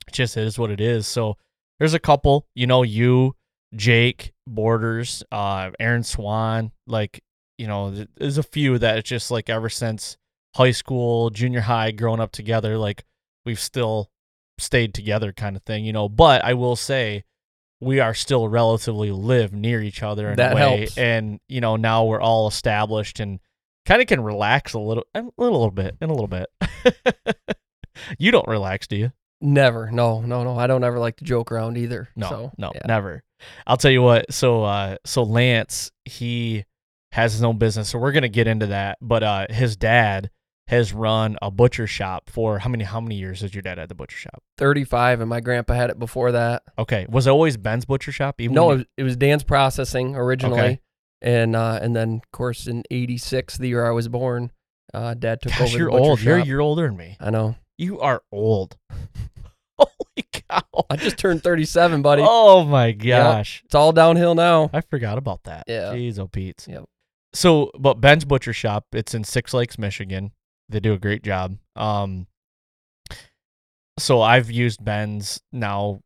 Speaker 4: it just is what it is. So there's a couple, you know, you, Jake, Borders, uh, Aaron Swan, like, you know, there's a few that it's just like ever since high school, junior high, growing up together, like we've still stayed together kind of thing, you know. But I will say we are still relatively live near each other in
Speaker 6: That
Speaker 4: a way.
Speaker 6: helps.
Speaker 4: And, you know, now we're all established and kind of can relax a little, a little bit, in a little bit. [LAUGHS] you don't relax, do you?
Speaker 6: Never, no, no, no. I don't ever like to joke around either.
Speaker 4: No,
Speaker 6: so,
Speaker 4: no,
Speaker 6: yeah.
Speaker 4: never. I'll tell you what. So, uh, so Lance, he has his own business. So we're gonna get into that. But uh, his dad has run a butcher shop for how many? How many years has your dad had the butcher shop?
Speaker 6: Thirty-five, and my grandpa had it before that.
Speaker 4: Okay, was it always Ben's butcher shop? Even
Speaker 6: No, was, it was Dan's processing originally,
Speaker 4: Okay.
Speaker 6: And uh, and then of course in '86, the year I was born, uh, Dad took
Speaker 4: Gosh,
Speaker 6: over.
Speaker 4: you're old. You're a
Speaker 6: shop.
Speaker 4: year older than me.
Speaker 6: I know.
Speaker 4: You are old. [LAUGHS] Holy cow!
Speaker 6: I just turned 37, buddy.
Speaker 4: Oh my gosh!
Speaker 6: It's all downhill now.
Speaker 4: I forgot about that.
Speaker 6: Yeah.
Speaker 4: Jeez, oh Pete.
Speaker 6: Yep.
Speaker 4: So, but Ben's Butcher Shop, it's in Six Lakes, Michigan. They do a great job. Um, so I've used Ben's now,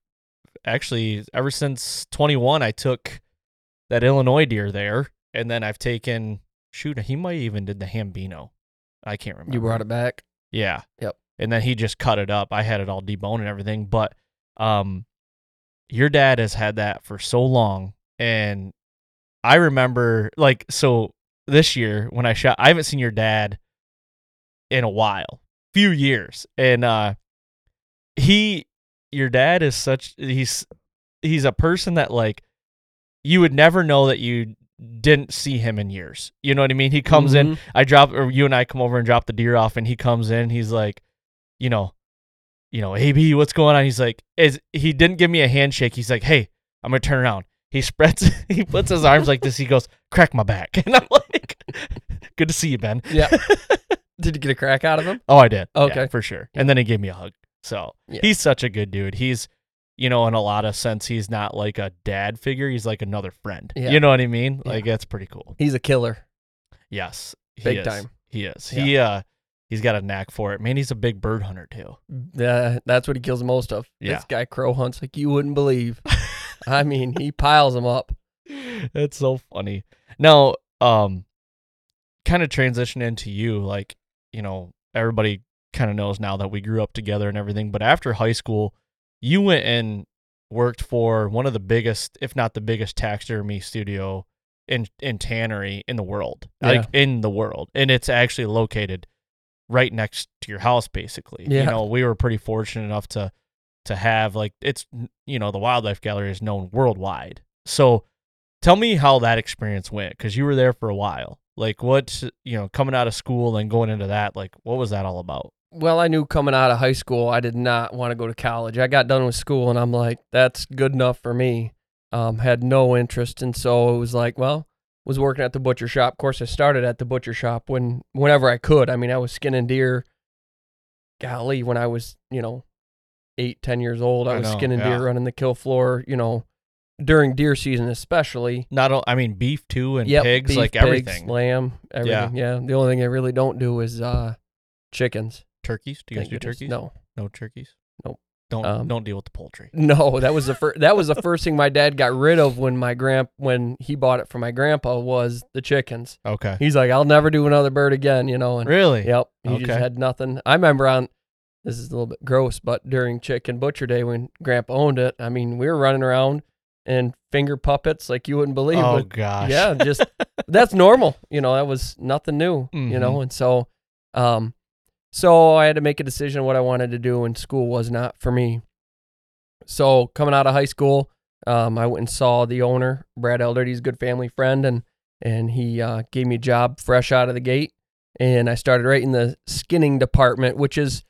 Speaker 4: actually, ever since 21. I took that Illinois deer there, and then I've taken shoot. He might even did the Hambino. I can't remember.
Speaker 6: You brought it back.
Speaker 4: Yeah.
Speaker 6: Yep.
Speaker 4: And then he just cut it up. I had it all deboned and everything. But um your dad has had that for so long. And I remember like so this year when I shot I haven't seen your dad in a while. Few years. And uh he your dad is such he's he's a person that like you would never know that you didn't see him in years. You know what I mean? He comes in,
Speaker 6: Mhm.
Speaker 4: I drop or you and I come over and drop the deer off and he comes in, he's like, you know, you know, AB, what's going on? He's like, is he didn't give me a handshake. He's like, Hey, I'm gonna turn around. He spreads [LAUGHS] he puts his arms like this, he goes, crack my back. [LAUGHS] And I'm like, [LAUGHS] Good to see you, Ben.
Speaker 6: Yeah. Did you get a crack out of him?
Speaker 4: Oh, I did. Yeah,
Speaker 6: Okay.
Speaker 4: for sure. And then he gave me a hug. So
Speaker 6: Yeah.
Speaker 4: he's such a good dude. He's, you know, in a lot of sense, he's not like a dad figure. He's like another friend.
Speaker 6: Yeah.
Speaker 4: You know what I mean?
Speaker 6: Yeah.
Speaker 4: Like that's pretty cool.
Speaker 6: He's a killer.
Speaker 4: Yes, he
Speaker 6: Big
Speaker 4: is.
Speaker 6: time.
Speaker 4: He is. He uh, he's got a knack for it. Man, he's a big bird hunter too.
Speaker 6: Yeah, that's what he kills most of.
Speaker 4: Yeah.
Speaker 6: This guy crow hunts like you wouldn't believe. [LAUGHS] I mean, he piles them up.
Speaker 4: That's so funny. Now, um, kind of transition into you, like you know, everybody kind of knows now that we grew up together and everything. But after high school, you went and worked for one of the biggest, if not the biggest, taxidermy studio in in tannery in the world, like in the world, and it's actually located right next to your house, basically.
Speaker 6: Yeah.
Speaker 4: You know, we were pretty fortunate enough to to have like it's you know the wildlife gallery is known worldwide. So tell me how that experience went because you were there for a while. Like what you know, coming out of school and going into that, like what was that all about?
Speaker 6: Well, I knew coming out of high school, I did not want to go to college. I got done with school and I'm like, that's good enough for me. Um, had no interest. And so it was like, well, was working at the butcher shop. Of course, I started at the butcher shop when, whenever I could. I mean, I was skinning deer, golly, when I was, you know, eight, ten years old. I,
Speaker 4: I
Speaker 6: was
Speaker 4: know,
Speaker 6: skinning
Speaker 4: yeah.
Speaker 6: deer, running the kill floor, you know, during deer season, especially.
Speaker 4: Not, all, I mean, beef too and
Speaker 6: Yep,
Speaker 4: pigs,
Speaker 6: beef,
Speaker 4: like
Speaker 6: pigs,
Speaker 4: everything.
Speaker 6: lamb, everything. Yeah. The only thing I really don't do is uh, chickens.
Speaker 4: Turkeys? Do you guys
Speaker 6: Thank
Speaker 4: do
Speaker 6: goodness.
Speaker 4: turkeys?
Speaker 6: No.
Speaker 4: no turkeys.
Speaker 6: Nope.
Speaker 4: Don't
Speaker 6: Um,
Speaker 4: don't deal with the poultry. [LAUGHS]
Speaker 6: No, that was the first. That was the [LAUGHS] first thing my dad got rid of when my grand when he bought it for my grandpa was the chickens.
Speaker 4: Okay,
Speaker 6: He's like, I'll never do another bird again, you know. And
Speaker 4: really?
Speaker 6: yep, he just
Speaker 4: Okay.
Speaker 6: had nothing. I remember on this is a little bit gross, but during Chicken Butcher Day when Grandpa owned it, I mean, we were running around and finger puppets like you wouldn't believe.
Speaker 4: Oh gosh.
Speaker 6: yeah, just [LAUGHS] that's normal. You know, that was nothing new. You know,
Speaker 4: Mhm.
Speaker 6: and so, um, so I had to make a decision what I wanted to do, and school was not for me. So coming out of high school, um, I went and saw the owner, Brad Eldred. He's a good family friend, and and he uh, gave me a job fresh out of the gate, and I started right in the skinning department, which is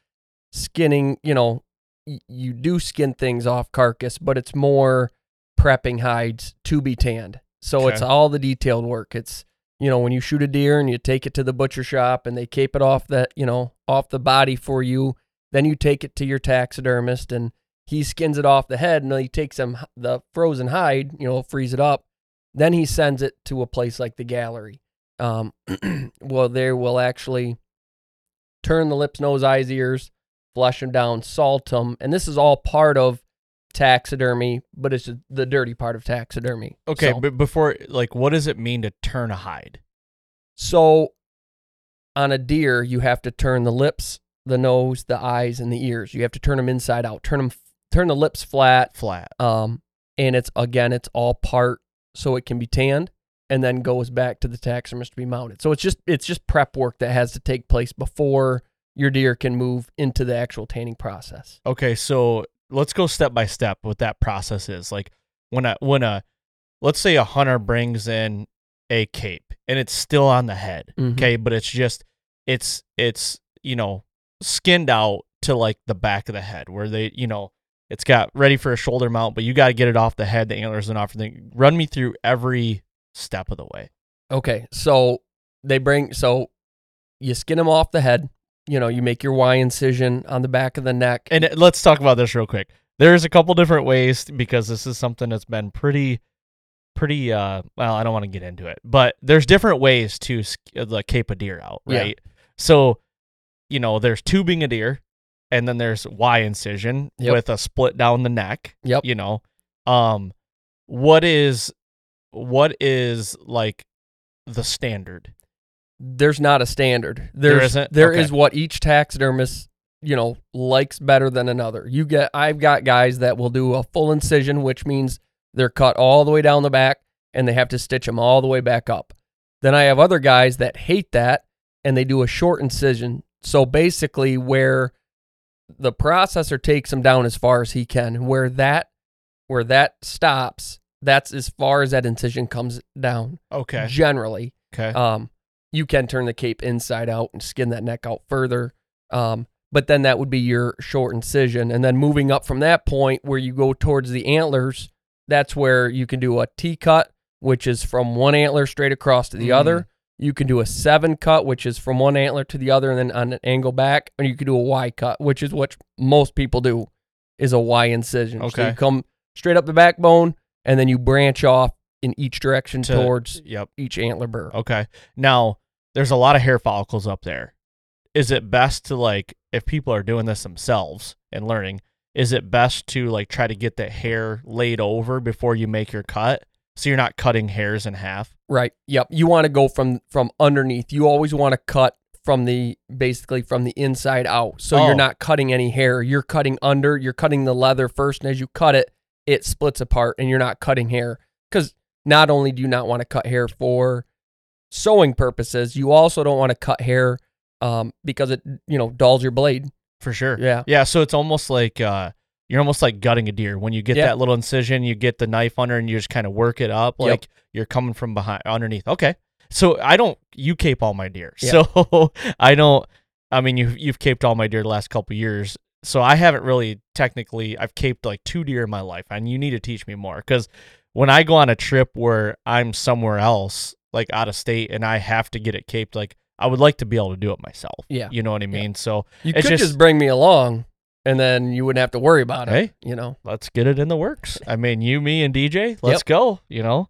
Speaker 6: skinning. You know, y- you do skin things off carcass, but it's more prepping hides to be tanned. So it's all the detailed work. It's you know when you shoot a deer and you take it to the butcher shop and they cape it off that you know off the body for you. Then you take it to your taxidermist and he skins it off the head and he takes them the frozen hide, you know, freeze it up. Then he sends it to a place like the gallery. Um, [CLEARS THROAT] well, they will actually turn the lips, nose, eyes, ears, flush them down, salt them, and this is all part of taxidermy, but it's the dirty part of taxidermy.
Speaker 4: Okay,
Speaker 6: So-
Speaker 4: but before, like, what does it mean to turn a hide?
Speaker 6: So on a deer, you have to turn the lips, the nose, the eyes, and the ears. You have to turn them inside out. Turn them, turn the lips flat.
Speaker 4: Flat.
Speaker 6: Um, and it's again, it's all part so it can be tanned and then goes back to the taxidermist to be mounted. So it's just it's just prep work that has to take place before your deer can move into the actual tanning process.
Speaker 4: Okay, so let's go step by step what that process is. Like when a when a let's say a hunter brings in a cape and it's still on the head.
Speaker 6: Mhm.
Speaker 4: Okay, but it's just it's it's you know skinned out to like the back of the head where they you know it's got ready for a shoulder mount, but you got to get it off the head, the antlers and off everything. Run me through every step of the way.
Speaker 6: Okay, so they bring so you skin them off the head. You know, you make your Y incision on the back of the neck.
Speaker 4: And uh, let's talk about this real quick. There's a couple different ways because this is something that's been pretty, pretty. uh Well, I don't want to get into it, but there's different ways to the cape a deer out,
Speaker 6: Yeah.
Speaker 4: right? So, you know, there's tubing a deer, and then there's Y incision
Speaker 6: Yep.
Speaker 4: with a split down the neck.
Speaker 6: Yep.
Speaker 4: You know, um, what is, what is like the standard?
Speaker 6: There's not a standard.
Speaker 4: There
Speaker 6: There's,
Speaker 4: isn't?
Speaker 6: There
Speaker 4: Okay.
Speaker 6: is what each taxidermist, you know, likes better than another. You get I've got guys that will do a full incision, which means they're cut all the way down the back and they have to stitch them all the way back up. Then I have other guys that hate that and they do a short incision. So basically where the processor takes them down as far as he can, where that where that stops, That's as far as that incision comes down.
Speaker 4: Okay.
Speaker 6: Generally,
Speaker 4: Okay.
Speaker 6: um, you can turn the cape inside out and skin that neck out further. Um, but then that would be your short incision. And then moving up from that point where you go towards the antlers, that's where you can do a T cut, which is from one antler straight across to the
Speaker 4: Mm.
Speaker 6: other. You can do a seven cut, which is from one antler to the other and then on an angle back. And you can do a Y cut, which is what most people do, is a Y incision.
Speaker 4: Okay.
Speaker 6: So you come straight up the backbone and then you branch off in each direction
Speaker 4: To-
Speaker 6: towards
Speaker 4: Yep.
Speaker 6: each antler burr.
Speaker 4: Okay. Now, there's a lot of hair follicles up there. Is it best to like if people are doing this themselves and learning, is it best to like try to get that hair laid over before you make your cut so you're not cutting hairs in half?
Speaker 6: Right. Yep. You want to go from from underneath. You always want to cut from the basically from the inside out. So
Speaker 4: Oh.
Speaker 6: you're not cutting any hair. You're cutting under. You're cutting the leather first, and as you cut it, it splits apart, and you're not cutting hair. Because not only do you not want to cut hair for sewing purposes, you also don't want to cut hair um, because it you know dulls your blade.
Speaker 4: For sure.
Speaker 6: Yeah.
Speaker 4: Yeah, so it's almost like uh you're almost like gutting a deer. When you get
Speaker 6: Yeah.
Speaker 4: that little incision, you get the knife under and you just kind of work it up
Speaker 6: Yep.
Speaker 4: like you're coming from behind underneath. Okay. So I don't you cape all my deer.
Speaker 6: Yeah.
Speaker 4: So [LAUGHS] I don't I mean you you've caped all my deer the last couple years. So I haven't really technically I've caped like two deer in my life and you need to teach me more cuz when I go on a trip where I'm somewhere else like out of state and I have to get it caped like I would like to be able to do it myself.
Speaker 6: Yeah.
Speaker 4: You know what I
Speaker 6: Yeah.
Speaker 4: mean? So
Speaker 6: You could just,
Speaker 4: just-
Speaker 6: bring me along, and then you wouldn't have to worry about it.
Speaker 4: Hey.
Speaker 6: You know.
Speaker 4: let's get it in the works. I mean, you, me, and DJ, let's go. You know,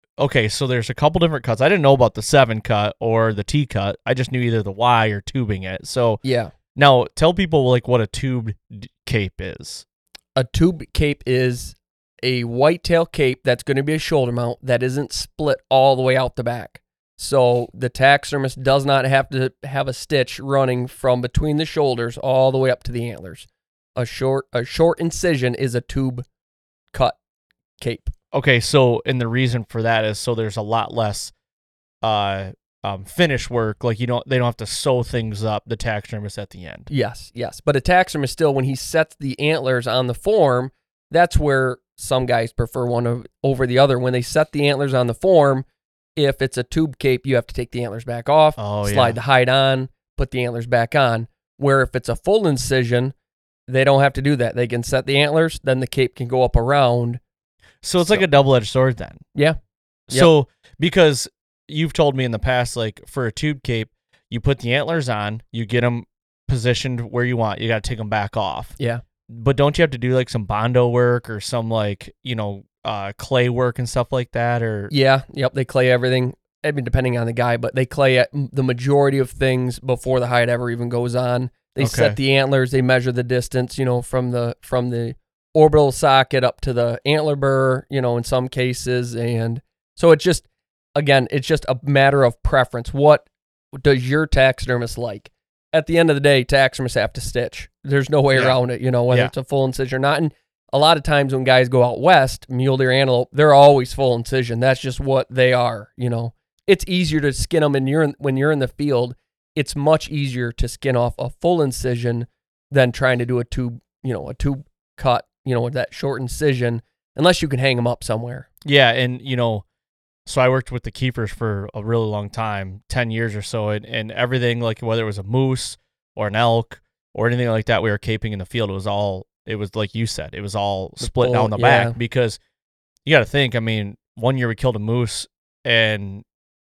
Speaker 4: okay, so there's a couple different cuts. I didn't know about the seven cut or the T cut. I just knew either the Y or tubing it. So
Speaker 6: Yeah.
Speaker 4: now tell people like what a tubed cape is.
Speaker 6: a tube cape is a whitetail cape that's going to be a shoulder mount that isn't split all the way out the back. So the taxidermist does not have to have a stitch running from between the shoulders all the way up to the antlers. A short a short incision is a tube cut cape.
Speaker 4: Okay, so and the reason for that is so there's a lot less uh um finish work. Like you don't they don't have to sew things up the taxidermist at the end.
Speaker 6: Yes, yes. But a taxidermist still, when he sets the antlers on the form, that's where some guys prefer one over the other. When they set the antlers on the form, if it's a tube cape, you have to take the antlers back off,
Speaker 4: Oh,
Speaker 6: slide
Speaker 4: yeah.
Speaker 6: the hide on, put the antlers back on. Where if it's a full incision, they don't have to do that. They can set the antlers, then the cape can go up around.
Speaker 4: So it's like a double edged sword then.
Speaker 6: Yeah. Yep.
Speaker 4: So because you've told me in the past, like for a tube cape, you put the antlers on, you get them positioned where you want. You got to take them back off.
Speaker 6: Yeah.
Speaker 4: But don't you have to do like some bondo work or some like you know uh, clay work and stuff like that? Or
Speaker 6: Yeah. Yep. They clay everything. I mean, depending on the guy, but they clay at the majority of things before the hide ever even goes on. They
Speaker 4: Okay.
Speaker 6: set the antlers. They measure the distance. You know, from the from the orbital socket up to the antler burr. You know, in some cases, and so it's just again, it's just a matter of preference. What does your taxidermist like? At the end of the day, taxidermists have to stitch. There's no way
Speaker 4: Yeah.
Speaker 6: around it. You know, whether
Speaker 4: Yeah.
Speaker 6: it's a full incision or not. And a lot of times when guys go out west, mule deer, antelope, they're always full incision. That's just what they are. You know, it's easier to skin them, and you're in, when you're in the field. It's much easier to skin off a full incision than trying to do a tube. You know, a tube cut. You know, with that short incision, unless you can hang them up somewhere.
Speaker 4: Yeah, and you know, so I worked with the keepers for a really long time, ten years or so, and, and everything like whether it was a moose or an elk or anything like that, we were caping in the field. It was all it was like you said, it was all
Speaker 6: The
Speaker 4: split down
Speaker 6: full-
Speaker 4: the
Speaker 6: yeah.
Speaker 4: back because you got to think. I mean, one year we killed a moose, and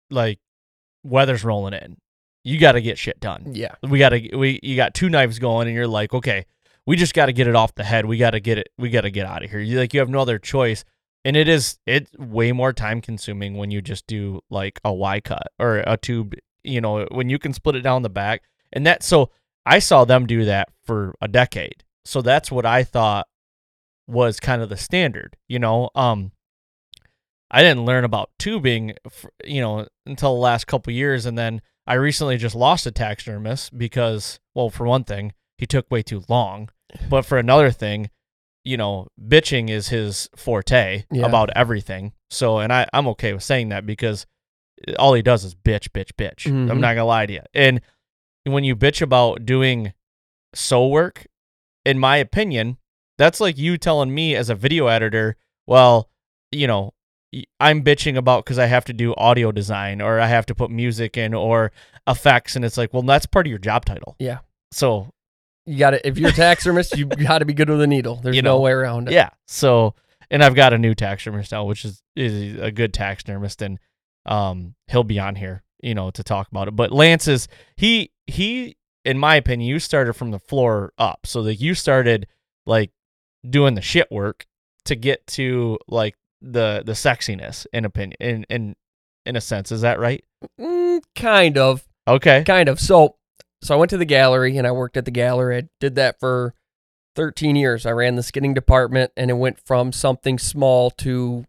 Speaker 4: like weather's rolling in, you got to get shit done
Speaker 6: Yeah,
Speaker 4: we got to we you got two knives going and you're like okay we just got to get it off the head. We got to get it we got to get out of here. You like you have no other choice. And it is it's way more time consuming when you just do like a y cut or a tube you know when you can split it down the back. And that so i saw them do that for a decade. So that's what i thought was kind of the standard you know? Um i didn't learn about tubing f- you know until the last couple years. And then I recently just lost a taxidermist because, well, for one thing, he took way too long. But for another thing, you know, bitching is his forte
Speaker 6: Yeah.
Speaker 4: about everything. So, and I, I'm okay with saying that because all he does is bitch, bitch, bitch.
Speaker 6: Mhm.
Speaker 4: I'm not going to lie to you. And when you bitch about doing sew work, in my opinion, that's like you telling me as a video editor, well, you know, I'm bitching about because I have to do audio design or I have to put music in or effects, and it's like, well, that's part of your job title.
Speaker 6: Yeah.
Speaker 4: So
Speaker 6: you got to if you're a taxidermist, you [LAUGHS] got to be good with a needle. There's
Speaker 4: You
Speaker 6: no way around it.
Speaker 4: yeah. So and I've got a new taxidermist now, which is is a good taxidermist, and um, he'll be on here, you know, to talk about it. But Lance is he he, in my opinion, you started from the floor up, so that you started like doing the shit work to get to like the the sexiness in opinion in in in a sense. Is that right?
Speaker 6: Mm, kind of.
Speaker 4: Okay.
Speaker 6: kind of so so i went to the gallery and i worked at the gallery. I did that for 13 years. I ran the skinning department and it went from something small to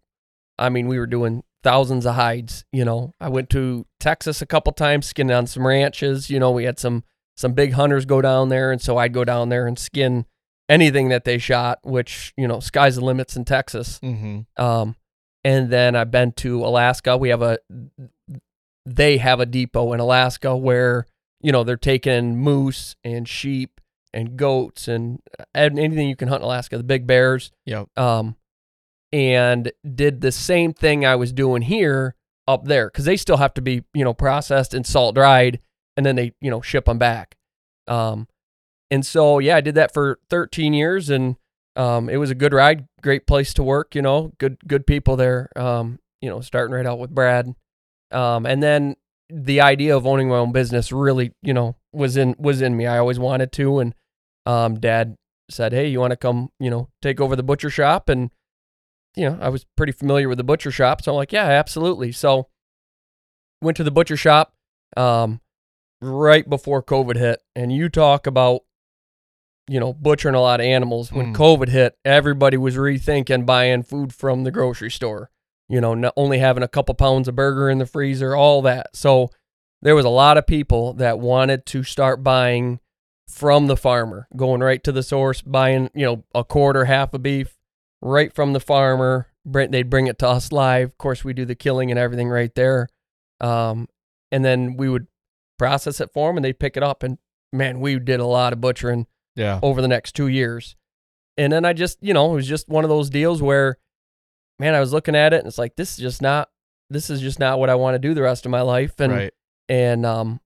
Speaker 6: i mean we were doing thousands of hides you know. I went to texas a couple times skinning on some ranches you know. We had some some big hunters go down there and so i'd go down there and skin anything that they shot which you know sky's the limits in texas.
Speaker 4: Mm-hmm.
Speaker 6: um, and then I've been to Alaska. We have a, they have a depot in Alaska where you know they're taking moose and sheep and goats and and anything you can hunt in Alaska, the big bears.
Speaker 4: Yep.
Speaker 6: Um, and did the same thing I was doing here up there because they still have to be you know processed and salt dried, and then they you know ship them back. Um, and so yeah, I did that for 13 years and um, it was a good ride, great place to work. You know, good good people there. Um, you know, starting right out with Brad, um, and then the idea of owning my own business really, you know, was in was in me. I always wanted to, and um, Dad said, "Hey, you want to come, you know, take over the butcher shop?" And you know, I was pretty familiar with the butcher shop, so I'm like, "Yeah, absolutely." So went to the butcher shop um, right before COVID hit, and you talk about you know, butchering a lot of animals. When
Speaker 4: Mm.
Speaker 6: COVID hit, everybody was rethinking buying food from the grocery store. You know, not only having a couple pounds of burger in the freezer, all that. So there was a lot of people that wanted to start buying from the farmer, going right to the source, buying, you know, a quarter, half a beef right from the farmer. They'd bring it to us live. Of course, we do the killing and everything right there. Um, and then we would process it for them and they'd pick it up. And man, we did a lot of butchering
Speaker 4: Yeah.
Speaker 6: over the next two years. And then I just, you know, it was just one of those deals where, man, I was looking at it and it's like, this is just not, this is just not what I want to do the rest of my life. And,
Speaker 4: right.
Speaker 6: and, um,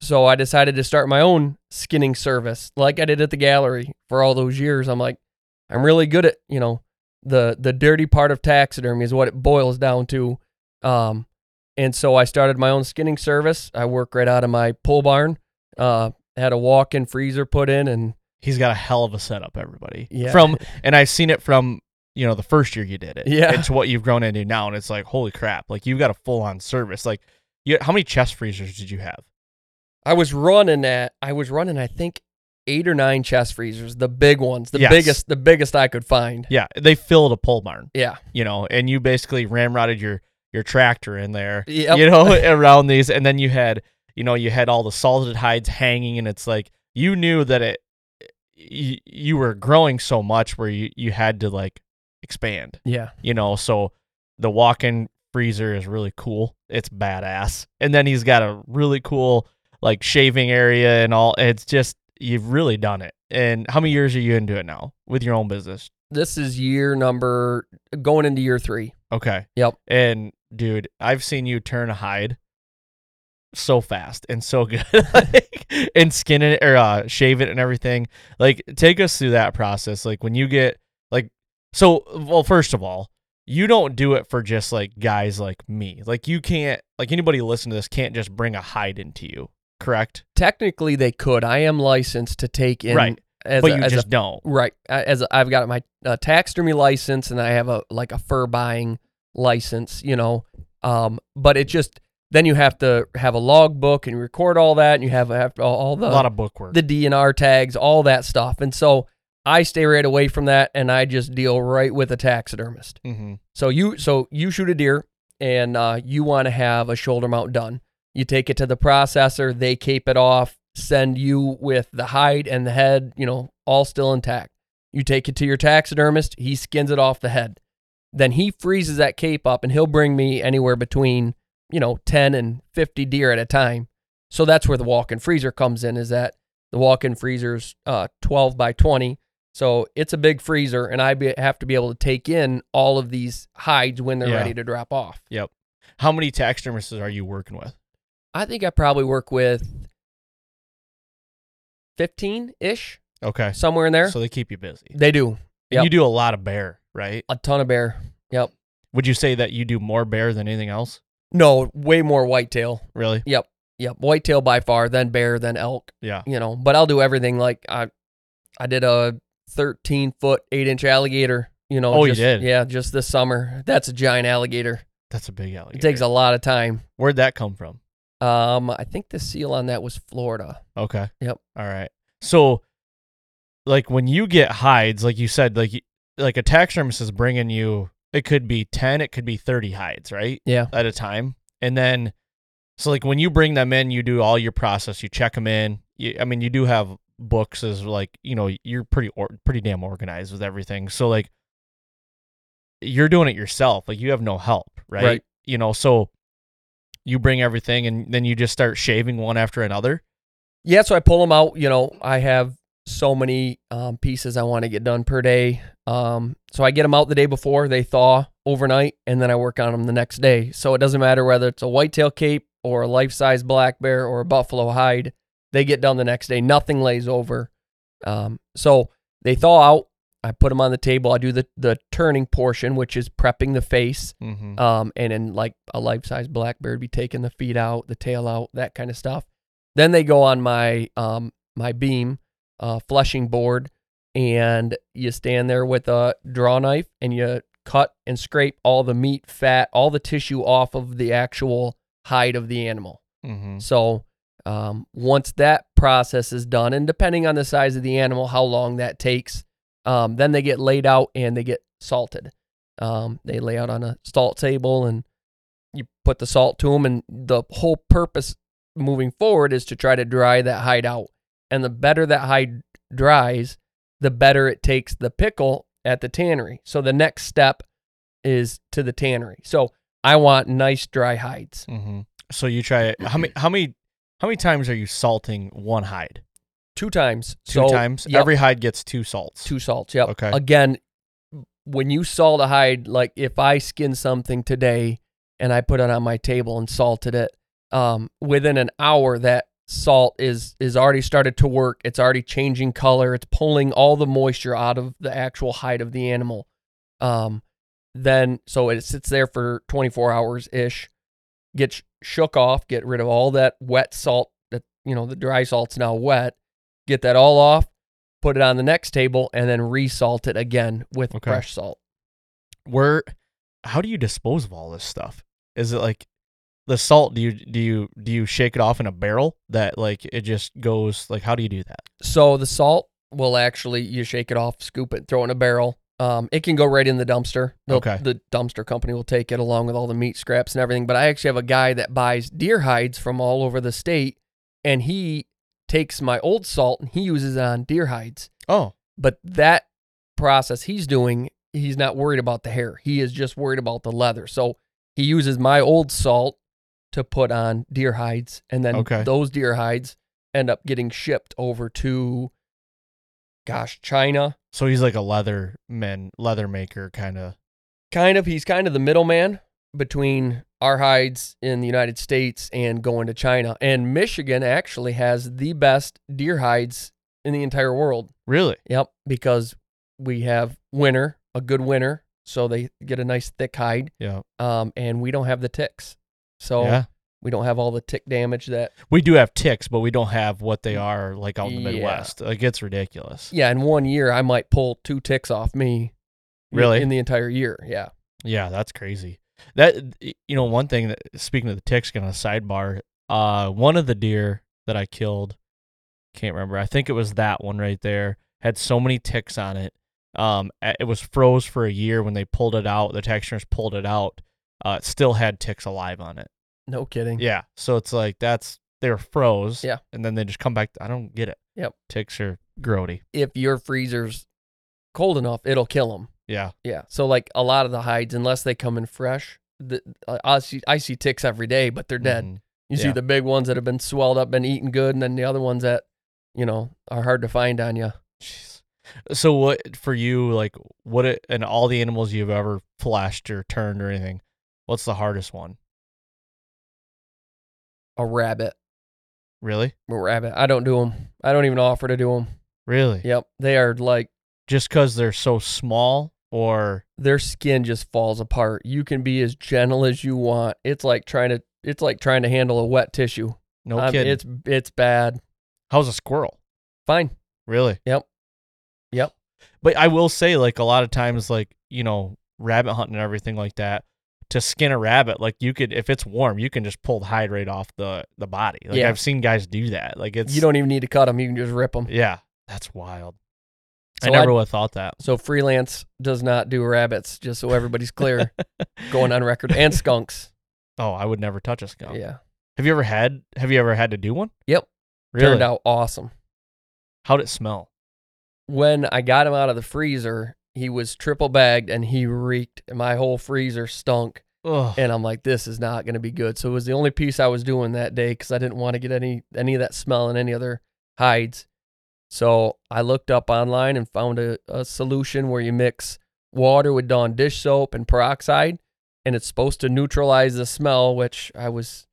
Speaker 6: so I decided to start my own skinning service like I did at the gallery for all those years. I'm like, I'm really good at, you know, the, the dirty part of taxidermy is what it boils down to. Um, and so I started my own skinning service. I work right out of my pole barn. Uh, had a walk-in freezer put in and
Speaker 4: He's got a hell of a setup, everybody.
Speaker 6: Yeah.
Speaker 4: From and I've seen it from you know the first year you did it.
Speaker 6: Yeah.
Speaker 4: It's what you've grown into now, and it's like holy crap! Like you've got a full on service. Like, you how many chest freezers did you have?
Speaker 6: I was running at I was running I think eight or nine chest freezers, the big ones, the
Speaker 4: Yes.
Speaker 6: biggest the biggest I could find.
Speaker 4: Yeah, they filled a pole barn,
Speaker 6: Yeah.
Speaker 4: you know, and you basically ramrodded your your tractor in there,
Speaker 6: Yep.
Speaker 4: you know, [LAUGHS] around these, and then you had, you know, you had all the salted hides hanging, and it's like you knew that it, you, you were growing so much where you you had to like expand,
Speaker 6: Yeah.
Speaker 4: you know, so the walk-in freezer is really cool. It's badass, and then he's got a really cool like shaving area and all. It's just you've really done it. And how many years are you into it now with your own business?
Speaker 6: This is year number going into year three.
Speaker 4: Okay.
Speaker 6: Yep.
Speaker 4: And dude, I've seen you turn a hide so fast and so good, [LAUGHS] like, and skin it or uh, shave it and everything. Like, take us through that process. Like when you get so well, first of all, you don't do it for just like guys like me. Like you can't, like anybody listen to this can't just bring a hide into you. Correct.
Speaker 6: Technically, they could. I am licensed to take in,
Speaker 4: Right.
Speaker 6: As
Speaker 4: but
Speaker 6: a,
Speaker 4: you
Speaker 6: as a-
Speaker 4: just don't.
Speaker 6: right. As I've got my uh, taxidermy license, and I have a like a fur buying license. You know, um, but it just then you have to have a log book and record all that, and you have, have all, all the
Speaker 4: a lot of book work.
Speaker 6: the DNR tags, all that stuff, and so I stay right away from that, and I just deal right with a taxidermist.
Speaker 4: mm-hmm.
Speaker 6: So you so you shoot a deer and uh, you want to have a shoulder mount done. You take it to the processor, they cape it off, send you with the hide and the head, you know, all still intact. You take it to your taxidermist, he skins it off the head. Then he freezes that cape up and he'll bring me anywhere between, you know, 10 and 50 deer at a time. So that's where the walk-in freezer comes in is that the walk-in freezer's uh, 12 by 20. So it's a big freezer, and I be, have to be able to take in all of these hides when they're
Speaker 4: Yeah.
Speaker 6: ready to drop off.
Speaker 4: Yep. How many taxidermists are you working with?
Speaker 6: I think I probably work with 15 ish,
Speaker 4: Okay.
Speaker 6: somewhere in there.
Speaker 4: So they keep you busy.
Speaker 6: they do
Speaker 4: And
Speaker 6: Yep.
Speaker 4: You do a lot of bear, right?
Speaker 6: a ton of bear. Yep.
Speaker 4: Would you say that you do more bear than anything else?
Speaker 6: No, way more whitetail.
Speaker 4: Really?
Speaker 6: Yep. Yep. Whitetail by far, then bear, then elk,
Speaker 4: Yeah.
Speaker 6: you know, but I'll do everything. Like I, I did a 13 foot, eight inch alligator, you know.
Speaker 4: Oh, you did?
Speaker 6: Yeah. Just this summer. That's a giant alligator.
Speaker 4: That's a big alligator.
Speaker 6: It takes a lot of time.
Speaker 4: Where'd that come from?
Speaker 6: Um, I think the seal on that was Florida.
Speaker 4: Okay.
Speaker 6: Yep.
Speaker 4: All right. So, like when you get hides, like you said, like like a taxidermist is bringing you. It could be ten. It could be thirty hides, right?
Speaker 6: Yeah.
Speaker 4: At a time, and then, so like when you bring them in, you do all your process. You check them in. You, I mean, you do have books is like you know you're pretty or, pretty damn organized with everything. So like, you're doing it yourself. Like you have no help, right?
Speaker 6: Right.
Speaker 4: You know, so you bring everything, and then you just start shaving one after another.
Speaker 6: Yeah, so I pull them out. You know, I have so many um, pieces I want to get done per day. Um, so I get them out the day before they thaw overnight, and then I work on them the next day. So it doesn't matter whether it's a whitetail cape or a life-size black bear or a buffalo hide; they get done the next day. Nothing lays over. Um, so they thaw out. I put them on the table. I do the the turning portion, which is prepping the face.
Speaker 4: Mm-hmm.
Speaker 6: Um, and then like a life size black bear would be taking the feet out, the tail out, that kind of stuff. Then they go on my um my beam, uh, fleshing board, and you stand there with a draw knife and you cut and scrape all the meat, fat, all the tissue off of the actual hide of the animal.
Speaker 4: Mm-hmm.
Speaker 6: So um, once that process is done, and depending on the size of the animal, how long that takes, um, then they get laid out and they get salted. Um, they lay out on a salt table and you put the salt to them. And the whole purpose moving forward is to try to dry that hide out. And the better that hide dries, the better it takes the pickle at the tannery. So the next step is to the tannery. So I want nice dry hides.
Speaker 4: Mm-hmm. So you try it. How many? How many? How many times are you salting one hide?
Speaker 6: Two times.
Speaker 4: Two
Speaker 6: So,
Speaker 4: times.
Speaker 6: yep,
Speaker 4: Every hide gets two salts.
Speaker 6: two salts. Yep.
Speaker 4: Okay.
Speaker 6: Again, when you salt a hide, like if I skin something today and I put it on my table and salted it, um, within an hour that salt is is already started to work. It's already changing color. It's pulling all the moisture out of the actual hide of the animal. Um, then so it sits there for 24 hours ish, gets shook off, get rid of all that wet salt that you know the dry salt's now wet. Get that all off, put it on the next table, and then resalt it again with
Speaker 4: Okay.
Speaker 6: fresh salt.
Speaker 4: Where? How do you dispose of all this stuff? Is it like? the salt do you do you do you shake it off in a barrel that like it just goes like how do you do that?
Speaker 6: So the salt will actually you shake it off, scoop it, throw it in a barrel. Um, it can go right in the dumpster. They'll-
Speaker 4: Okay.
Speaker 6: The dumpster company will take it along with all the meat scraps and everything. But I actually have a guy that buys deer hides from all over the state, and he takes my old salt and he uses it on deer hides.
Speaker 4: Oh,
Speaker 6: But that process he's doing, he's not worried about the hair. He is just worried about the leather. So he uses my old salt to put on deer hides, and then
Speaker 4: Okay.
Speaker 6: those deer hides end up getting shipped over to, gosh, China.
Speaker 4: so he's like a leather man, leather maker kind of.
Speaker 6: Kind of, he's kind of the middleman between our hides in the United States and going to China. And Michigan actually has the best deer hides in the entire world.
Speaker 4: Really?
Speaker 6: Yep, because we have winter, a good winter, so they get a nice thick hide.
Speaker 4: Yeah.
Speaker 6: Um, and we don't have the ticks, so
Speaker 4: Yeah.
Speaker 6: We don't have all the tick damage that.
Speaker 4: We do have ticks, but we don't have what they are like out in the
Speaker 6: Yeah.
Speaker 4: Midwest. Like it's ridiculous.
Speaker 6: Yeah, in one year I might pull two ticks off me.
Speaker 4: Really?
Speaker 6: In the entire year, yeah.
Speaker 4: Yeah, that's crazy. That you know, one thing that speaking of the ticks, kind of sidebar. Uh, one of the deer that I killed, can't remember. I think it was that one right there. Had so many ticks on it. Um, it was froze for a year when they pulled it out. The texturers pulled it out. Uh, it still had ticks alive on it.
Speaker 6: No kidding.
Speaker 4: Yeah, so it's like that's they're froze.
Speaker 6: Yeah.
Speaker 4: and then they just come back. I don't get it.
Speaker 6: Yep.
Speaker 4: Ticks are grody.
Speaker 6: If your freezer's cold enough, it'll kill them.
Speaker 4: Yeah.
Speaker 6: Yeah. So like a lot of the hides, unless they come in fresh, the, uh, I see I see ticks every day, but they're dead.
Speaker 4: Mhm.
Speaker 6: You see the big ones that have been swelled up, been eaten good, and then the other ones that, you know, are hard to find on you.
Speaker 4: Jeez. So what for you? Like what? It, and all the animals you've ever fleshed or turned or anything. What's the hardest one?
Speaker 6: A rabbit,
Speaker 4: Really?
Speaker 6: a rabbit. I don't do them. I don't even offer to do them.
Speaker 4: Really?
Speaker 6: Yep, they are like
Speaker 4: Just because they're so small, or
Speaker 6: their skin just falls apart. You can be as gentle as you want. It's like trying to. It's like trying to handle a wet tissue.
Speaker 4: no
Speaker 6: Um,
Speaker 4: kidding?
Speaker 6: It's it's bad.
Speaker 4: How's a squirrel?
Speaker 6: Fine.
Speaker 4: Really?
Speaker 6: Yep. Yep.
Speaker 4: But I will say, like a lot of times, like you know, rabbit hunting and everything like that. To skin a rabbit, like you could, if it's warm, you can just pull the hide right off the the body. Like
Speaker 6: Yeah.
Speaker 4: I've seen guys do that. Like it's
Speaker 6: You don't even need to cut them. You can just rip them.
Speaker 4: Yeah, that's wild. I never
Speaker 6: I-
Speaker 4: would have thought that.
Speaker 6: So freelance does not do rabbits. Just so everybody's clear, [LAUGHS] going on record. And skunks.
Speaker 4: Oh, I would never touch a skunk.
Speaker 6: Yeah.
Speaker 4: Have you ever had? Have you ever had to do one?
Speaker 6: Yep.
Speaker 4: Really?
Speaker 6: Turned out awesome.
Speaker 4: How'd it smell?
Speaker 6: When I got him out of the freezer, he was triple bagged and he reeked. My whole freezer stunk.
Speaker 4: Ugh.
Speaker 6: and I'm like, this is not going to be good. So it was the only piece I was doing that day because I didn't want to get any any of that smell in any other hides. So I looked up online and found a, a solution where you mix water with Dawn dish soap and peroxide, and it's supposed to neutralize the smell, which I was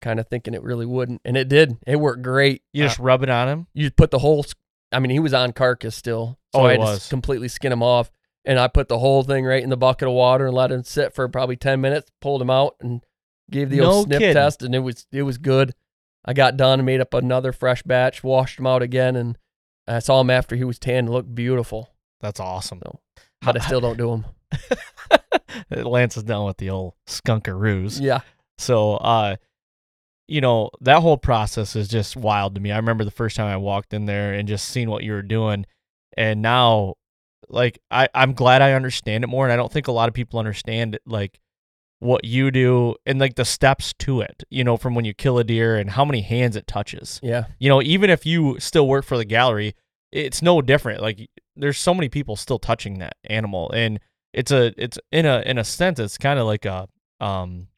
Speaker 6: kind of thinking it really wouldn't, and it did. It worked great.
Speaker 4: You
Speaker 6: Uh,
Speaker 4: just rub it on him.
Speaker 6: you put the whole. I mean, he was on carcass still, so
Speaker 4: Oh,
Speaker 6: I had to
Speaker 4: was.
Speaker 6: s- completely skin him off. And I put the whole thing right in the bucket of water and let him sit for probably ten minutes. Pulled him out and gave the
Speaker 4: No
Speaker 6: old sniff
Speaker 4: kidding.
Speaker 6: test, and it was it was good. I got done and made up another fresh batch, washed him out again, and I saw him after he was tan. Looked beautiful,
Speaker 4: That's awesome.
Speaker 6: So, but I still don't do him. [LAUGHS]
Speaker 4: Lance is down with the old skunkaroos.
Speaker 6: Yeah,
Speaker 4: So, uh, you know, that whole process is just wild to me. I remember the first time I walked in there and just seeing what you were doing. And now, like, I, I'm glad I understand it more. And I don't think a lot of people understand, it, like, what you do and, like, the steps to it, you know, from when you kill a deer and how many hands it touches.
Speaker 6: yeah,
Speaker 4: You know, even if you still work for the gallery, it's no different. Like, there's so many people still touching that animal. And it's a, it's in a, in a sense, it's kind of like a, um,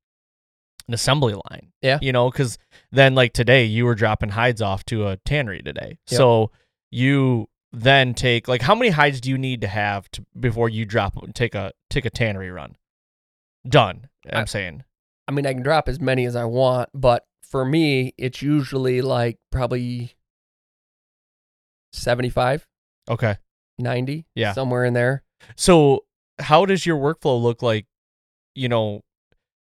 Speaker 4: an assembly line.
Speaker 6: Yeah.
Speaker 4: You know, because then like today you were dropping hides off to a tannery today.
Speaker 6: Yep.
Speaker 4: So you then take like how many hides do you need to have to before you drop take a take a tannery run? Done. I'm
Speaker 6: I-
Speaker 4: saying.
Speaker 6: I mean, I can drop as many as I want, but for me, it's usually like probably 75,
Speaker 4: Okay.
Speaker 6: 90,
Speaker 4: Yeah.
Speaker 6: somewhere in there.
Speaker 4: So how does your workflow look like? You know,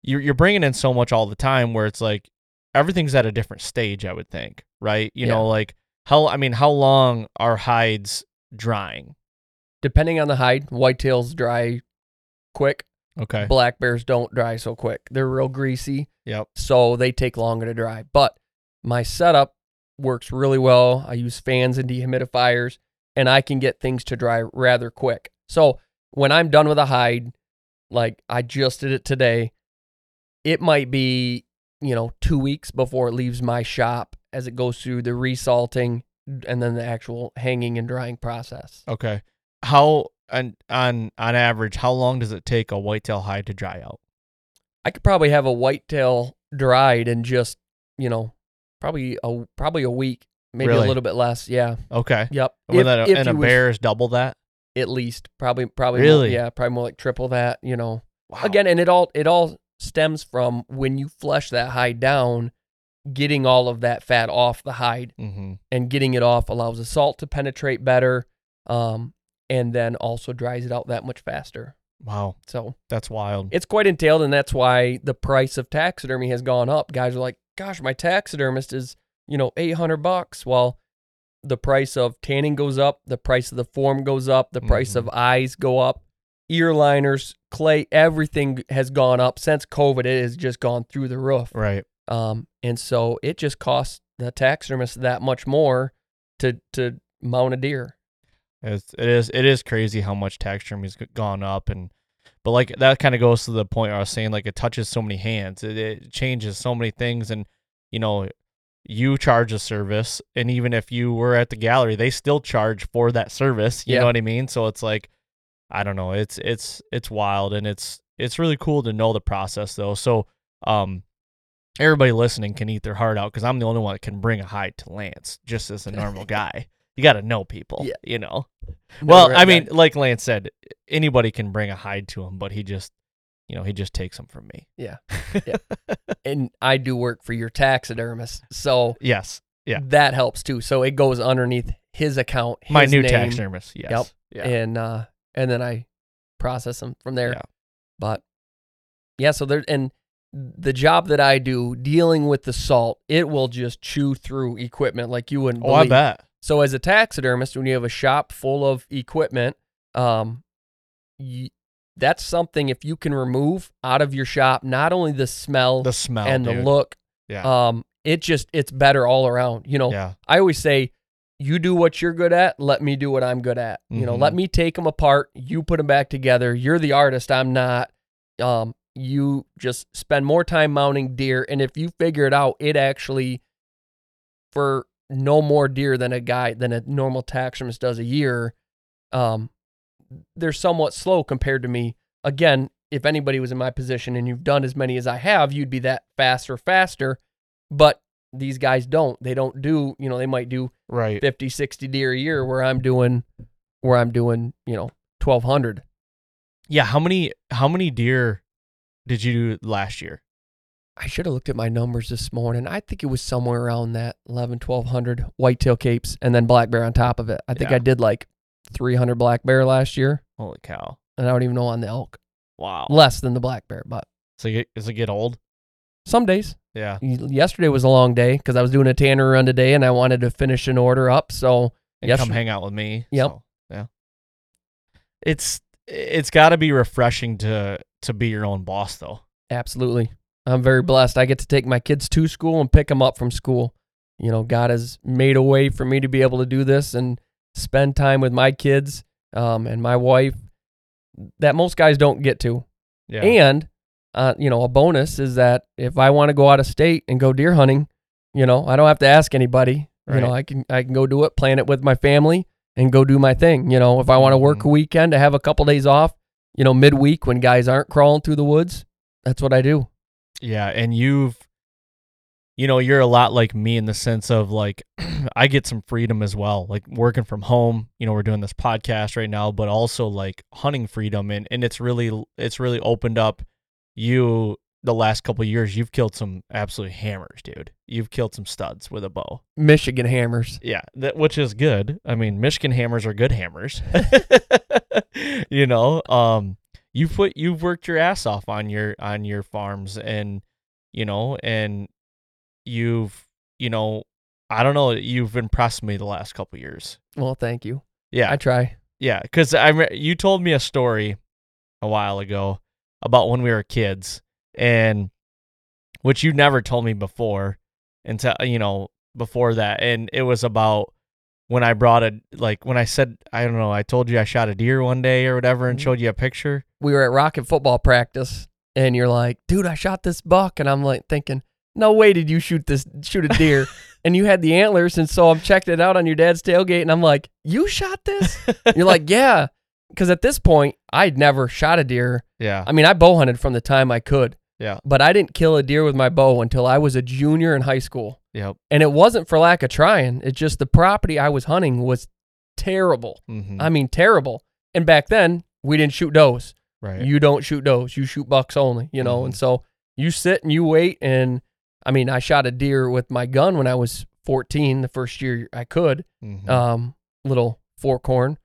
Speaker 4: you're you're bringing in so much all the time where it's like everything's at a different stage. I would think, right? You
Speaker 6: Yeah.
Speaker 4: know, like how I mean, how long are hides drying?
Speaker 6: Depending on the hide, whitetails dry quick.
Speaker 4: Okay.
Speaker 6: Black bears don't dry so quick. They're real greasy,
Speaker 4: Yep.
Speaker 6: so they take longer to dry. But my setup works really well. I use fans and dehumidifiers, and I can get things to dry rather quick. So when I'm done with a hide, like I just did it today, it might be, you know, two weeks before it leaves my shop as it goes through the resalting and then the actual hanging and drying process.
Speaker 4: Okay. How on on on average, how long does it take a whitetail hide to dry out?
Speaker 6: I could probably have a whitetail dried in just, you know, probably a probably a week, maybe
Speaker 4: Really?
Speaker 6: a little bit less. Yeah.
Speaker 4: Okay.
Speaker 6: Yep.
Speaker 4: And,
Speaker 6: If-
Speaker 4: a,
Speaker 6: if
Speaker 4: and a
Speaker 6: you was-
Speaker 4: bear is double that.
Speaker 6: at least probably probably more-
Speaker 4: Really?
Speaker 6: yeah probably more like triple that you know
Speaker 4: Wow.
Speaker 6: again and it all it all stems from when you flesh that hide down getting all of that fat off the hide
Speaker 4: Mm-hmm.
Speaker 6: and getting it off allows the salt to penetrate better um and then also dries it out that much faster
Speaker 4: Wow.
Speaker 6: so
Speaker 4: That's wild.
Speaker 6: it's quite entailed and that's why the price of taxidermy has gone up guys are like gosh my taxidermist is you know 800 bucks well the price of tanning goes up the price of the form goes up the price of eyes go up ear liners clay everything has gone up since covid it has just gone through the roof
Speaker 4: right.
Speaker 6: um and so it just costs the taxidermist that much more to to mount a deer
Speaker 4: It's, it is it is crazy how much taxidermy's g- gone up and but like that kind of goes to the point where I was saying like it touches so many hands. It, it changes so many things and you know you charge a service and even if you were at the gallery they still charge for that service. You
Speaker 6: Yeah.
Speaker 4: know what I mean? So it's like I don't know. It's it's it's wild and it's it's really cool to know the process though. So um everybody listening can eat their heart out because I'm the only one that can bring a hide to Lance just as a normal [LAUGHS] guy. You got to know people,
Speaker 6: Yeah.
Speaker 4: you know. Well,
Speaker 6: right,
Speaker 4: I mean,
Speaker 6: right.
Speaker 4: like Lance said, anybody can bring a hide to him, but he just, you know, he just takes them from me.
Speaker 6: Yeah. [LAUGHS] Yeah. and i do work for your taxidermist so
Speaker 4: Yes. Yeah.
Speaker 6: that helps too. So it goes underneath his account, his
Speaker 4: My new
Speaker 6: name,
Speaker 4: taxidermist. Yes.
Speaker 6: Yep.
Speaker 4: Yeah.
Speaker 6: and uh, and then I process them from there.
Speaker 4: Yeah.
Speaker 6: But yeah, so there and the job that I do dealing with the salt, it will just chew through equipment like you wouldn't.
Speaker 4: oh, I
Speaker 6: believe.
Speaker 4: bet.
Speaker 6: So as a taxidermist, when you have a shop full of equipment, um, y that's something if you can remove out of your shop, not only the smell
Speaker 4: The smell
Speaker 6: and
Speaker 4: dude.
Speaker 6: the look,
Speaker 4: Yeah.
Speaker 6: um, it just it's better all around. You know,
Speaker 4: yeah.
Speaker 6: I always say, you do what you're good at, let me do what I'm good at. You know, let me take them apart, you put them back together. You're the artist, I'm not. Um, you just spend more time mounting deer, and if you figure it out, it actually for no more deer than a guy than a normal taxidermist does a year. Um, they're somewhat slow compared to me. Again, if anybody was in my position and you've done as many as I have, you'd be that faster, faster. But these guys don't. They don't do, you know, they might do
Speaker 4: Right.
Speaker 6: 50, 60 deer a year where I'm doing, where I'm doing, you know, 1200.
Speaker 4: Yeah. How many, how many deer did you do last year?
Speaker 6: I should have looked at my numbers this morning. I think it was somewhere around that 11, 1200 whitetail capes and then black bear on top of it. I think
Speaker 4: Yeah.
Speaker 6: I did like 300 black bear last year.
Speaker 4: Holy cow.
Speaker 6: And I don't even know on the elk.
Speaker 4: Wow.
Speaker 6: Less than the black bear, but
Speaker 4: So you- does it get old?
Speaker 6: some days.
Speaker 4: Yeah.
Speaker 6: Yesterday was a long day because I was doing a tanner run today and I wanted to finish an order up. So
Speaker 4: And come hang out with me.
Speaker 6: Yep.
Speaker 4: So, yeah. It's, it's got to be refreshing to, to be your own boss though.
Speaker 6: Absolutely. I'm very blessed. I get to take my kids to school and pick them up from school. You know, God has made a way for me to be able to do this and spend time with my kids um, and my wife that most guys don't get to.
Speaker 4: Yeah.
Speaker 6: And, uh, you know, a bonus is that if I want to go out of state and go deer hunting, you know, I don't have to ask anybody. You know, I can I can go do it, plan it with my family, and go do my thing. You know, if I want to work
Speaker 4: Mhm.
Speaker 6: a weekend to have a couple days off, you know, midweek when guys aren't crawling through the woods, that's what I do.
Speaker 4: Yeah, and you've you know, you're a lot like me in the sense of like [CLEARS THROAT] I get some freedom as well. Like working from home, you know, we're doing this podcast right now, but also like hunting freedom and and it's really it's really opened up you the last couple of years. You've killed some absolute hammers, dude. You've killed some studs with a bow.
Speaker 6: Michigan hammers.
Speaker 4: Yeah, that which is good. I mean, Michigan hammers are good hammers. [LAUGHS] you know, um you put you've worked your ass off on your on your farms and you know, and you've you know, I don't know, you've impressed me the last couple years.
Speaker 6: Well, thank you.
Speaker 4: Yeah.
Speaker 6: I try.
Speaker 4: yeah, cuz I re- you told me a story a while ago about when we were kids, and which you never told me before, until you know before that, and it was about when I brought a like when I said I don't know I told you I shot a deer one day or whatever and
Speaker 6: Mhm.
Speaker 4: showed you a picture.
Speaker 6: we were at Rocket football practice and you're like, dude, I shot this buck. And I'm like thinking, no way did you shoot this, shoot a deer. [LAUGHS] and you had the antlers. And so I'm checking it out on your dad's tailgate and I'm like, you shot this? [LAUGHS] you're like, yeah. Cause at this point, I'd never shot a deer.
Speaker 4: Yeah,
Speaker 6: I mean, I bow hunted from the time I could,
Speaker 4: yeah,
Speaker 6: but I didn't kill a deer with my bow until I was a junior in high school.
Speaker 4: yep.
Speaker 6: And it wasn't for lack of trying. It's just the property I was hunting was terrible.
Speaker 4: hmm
Speaker 6: I mean, terrible. And back then, we didn't shoot does.
Speaker 4: right.
Speaker 6: You don't shoot does. You shoot bucks only, you know? And
Speaker 4: Mhm.
Speaker 6: so you sit and you wait. And I mean, I shot a deer with my gun when I was 14, the first year I could,
Speaker 4: Mhm.
Speaker 6: um, little fork horn,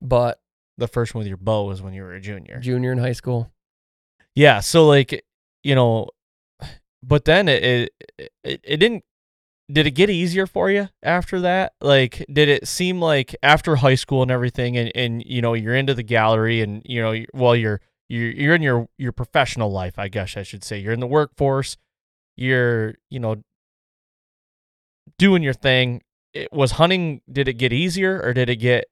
Speaker 6: but
Speaker 4: the first one with your bow was when you were a junior.
Speaker 6: junior in high school.
Speaker 4: Yeah, so like you know, but then it it it, it didn't. Did it get easier for you after that? Like, did it seem like after high school and everything, and, and you know you're into the gallery, and you know, well, you're you're you're in your your professional life, I guess I should say. You're in the workforce. You're you know doing your thing. It was hunting. Did it get easier, or did it get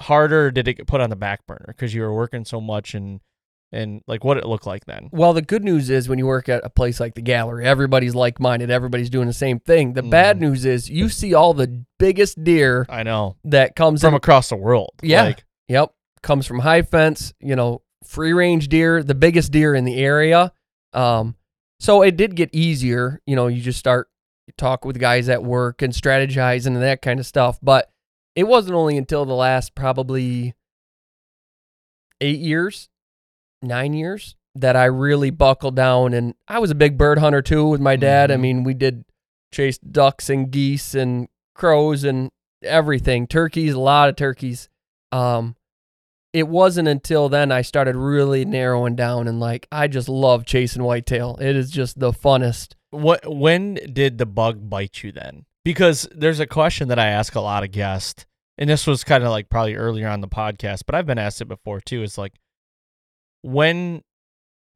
Speaker 4: harder? Did it get put on the back burner because you were working so much and and like what it looked like then?
Speaker 6: Well, the good news is when you work at a place like the gallery, everybody's like minded, everybody's doing the same thing. The bad
Speaker 4: Mhm.
Speaker 6: news is you see all the biggest deer
Speaker 4: I know
Speaker 6: that comes
Speaker 4: from
Speaker 6: in.
Speaker 4: across the world.
Speaker 6: Yeah.
Speaker 4: Like,
Speaker 6: Yep. Comes from high fence, you know, free range deer, the biggest deer in the area. Um, so it did get easier. You know, you just start you talk with guys at work and strategize and that kind of stuff. But it wasn't only until the last probably eight years, nine years that I really buckled down. And I was a big bird hunter too with my dad. I
Speaker 4: Mhm.
Speaker 6: mean, we did chase ducks and geese and crows and everything, turkeys, a lot of turkeys. Um, it wasn't until then I started really narrowing down and like I just love chasing whitetail. It is just the funnest.
Speaker 4: what when did the bug bite you then? Because there's a question that I ask a lot of guests, and this was kind of like probably earlier on the podcast, but I've been asked it before too. It's like, when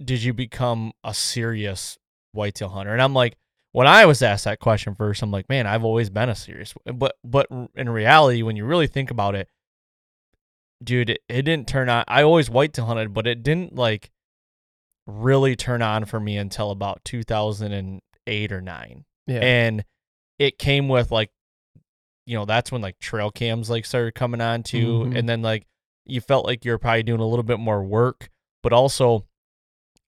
Speaker 4: did you become a serious whitetail hunter? And I'm like, when I was asked that question first, I'm like, man, I've always been a serious. But but in reality, when you really think about it, dude, it, it didn't turn on. I always whitetail hunted, but it didn't like really turn on for me until about 2008 or 9
Speaker 6: Yeah.
Speaker 4: and it came with like you know that's when like trail cams like started coming on too
Speaker 6: Mhm.
Speaker 4: and then like you felt like you're probably doing a little bit more work but also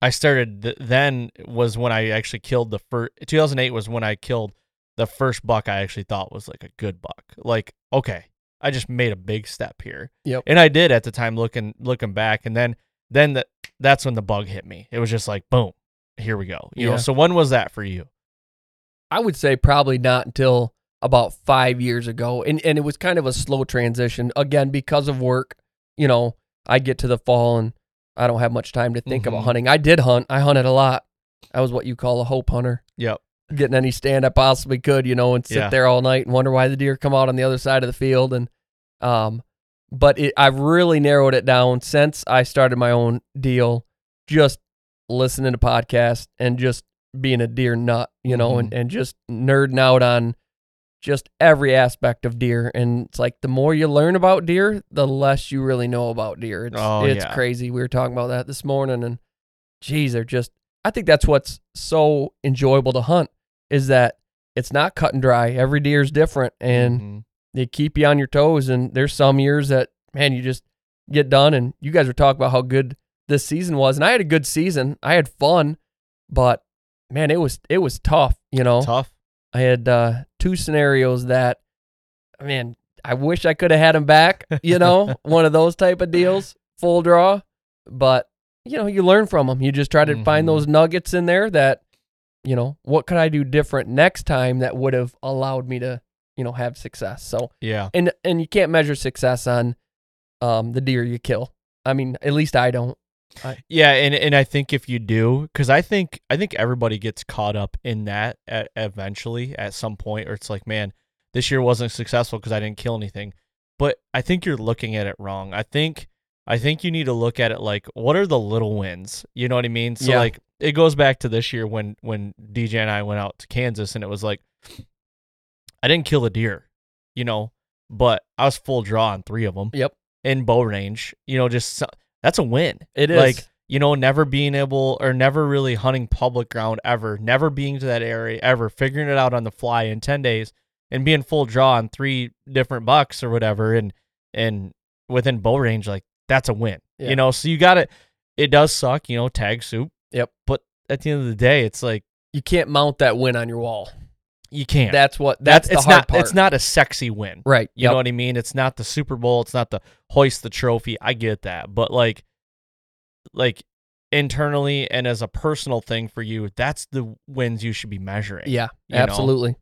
Speaker 4: i started th- then was when i actually killed the first 2008 was when i killed the first buck i actually thought was like a good buck. Like okay i just made a big step here.
Speaker 6: Yep.
Speaker 4: and i did at the time looking looking back and then then that that's when the bug hit me. It was just like boom here we go you know? So when was that for you
Speaker 6: I would say probably not until about five years ago. And and it was kind of a slow transition. Again, because of work, you know, I get to the fall and I don't have much time to think about
Speaker 4: Mhm.
Speaker 6: hunting. I did hunt. I hunted a lot. I was what you call a hope hunter.
Speaker 4: yep
Speaker 6: Getting any stand I possibly could, you know, and sit
Speaker 4: Yeah.
Speaker 6: there all night and wonder why the deer come out on the other side of the field. And um but it, I've really narrowed it down since I started my own deal, just listening to podcasts and just being a deer nut, you know, and, and just nerding out on just every aspect of deer. And it's like the more you learn about deer, the less you really know about deer. It's
Speaker 4: Oh,
Speaker 6: it's
Speaker 4: yeah.
Speaker 6: crazy. We were talking about that this morning and geez, they're just I think that's what's so enjoyable to hunt is that it's not cut and dry. Every deer is different and
Speaker 4: Mhm.
Speaker 6: they keep you on your toes. And there's some years that, man, you just get done. And you guys were talking about how good this season was. And I had a good season. I had fun, but man, it was it was tough. You know,
Speaker 4: tough
Speaker 6: I had uh, two scenarios that, man, I wish I could have had them back. You know, [LAUGHS] one of those type of deals, full draw. But you know, you learn from them. You just try to
Speaker 4: Mhm.
Speaker 6: find those nuggets in there that, you know, what could I do different next time that would have allowed me to, you know, have success. So
Speaker 4: yeah
Speaker 6: and and you can't measure success on um the deer you kill. I mean, at least I don't.
Speaker 4: Yeah, and and I think if you do, because I think I think everybody gets caught up in that at, eventually at some point, or it's like, man, this year wasn't successful because I didn't kill anything. But I think you're looking at it wrong. I think I think you need to look at it like what are the little wins? You know what I mean? So
Speaker 6: Yeah.
Speaker 4: like it goes back to this year when when DJ and I went out to Kansas and it was like I didn't kill a deer, you know, but I was full draw on three of them
Speaker 6: Yep.
Speaker 4: in bow range. You know, just so- that's a win.
Speaker 6: It is.
Speaker 4: like you know, never being able or never really hunting public ground ever, never being to that area ever, figuring it out on the fly in ten days and being full draw on three different bucks or whatever, and and within bow range, like that's a win.
Speaker 6: Yeah.
Speaker 4: You know, so you got to It does suck, you know, tag soup.
Speaker 6: Yep.
Speaker 4: But at the end of the day, it's like
Speaker 6: You can't mount that win on your wall.
Speaker 4: You can't.
Speaker 6: That's what that's,
Speaker 4: it's
Speaker 6: the hard
Speaker 4: not.
Speaker 6: part.
Speaker 4: It's not a sexy win.
Speaker 6: right.
Speaker 4: You
Speaker 6: yep.
Speaker 4: know what I mean? It's not the Super Bowl. It's not the hoist the trophy. I get that, but like, like internally and as a personal thing for you, that's the wins you should be measuring.
Speaker 6: Yeah,
Speaker 4: you know?
Speaker 6: absolutely.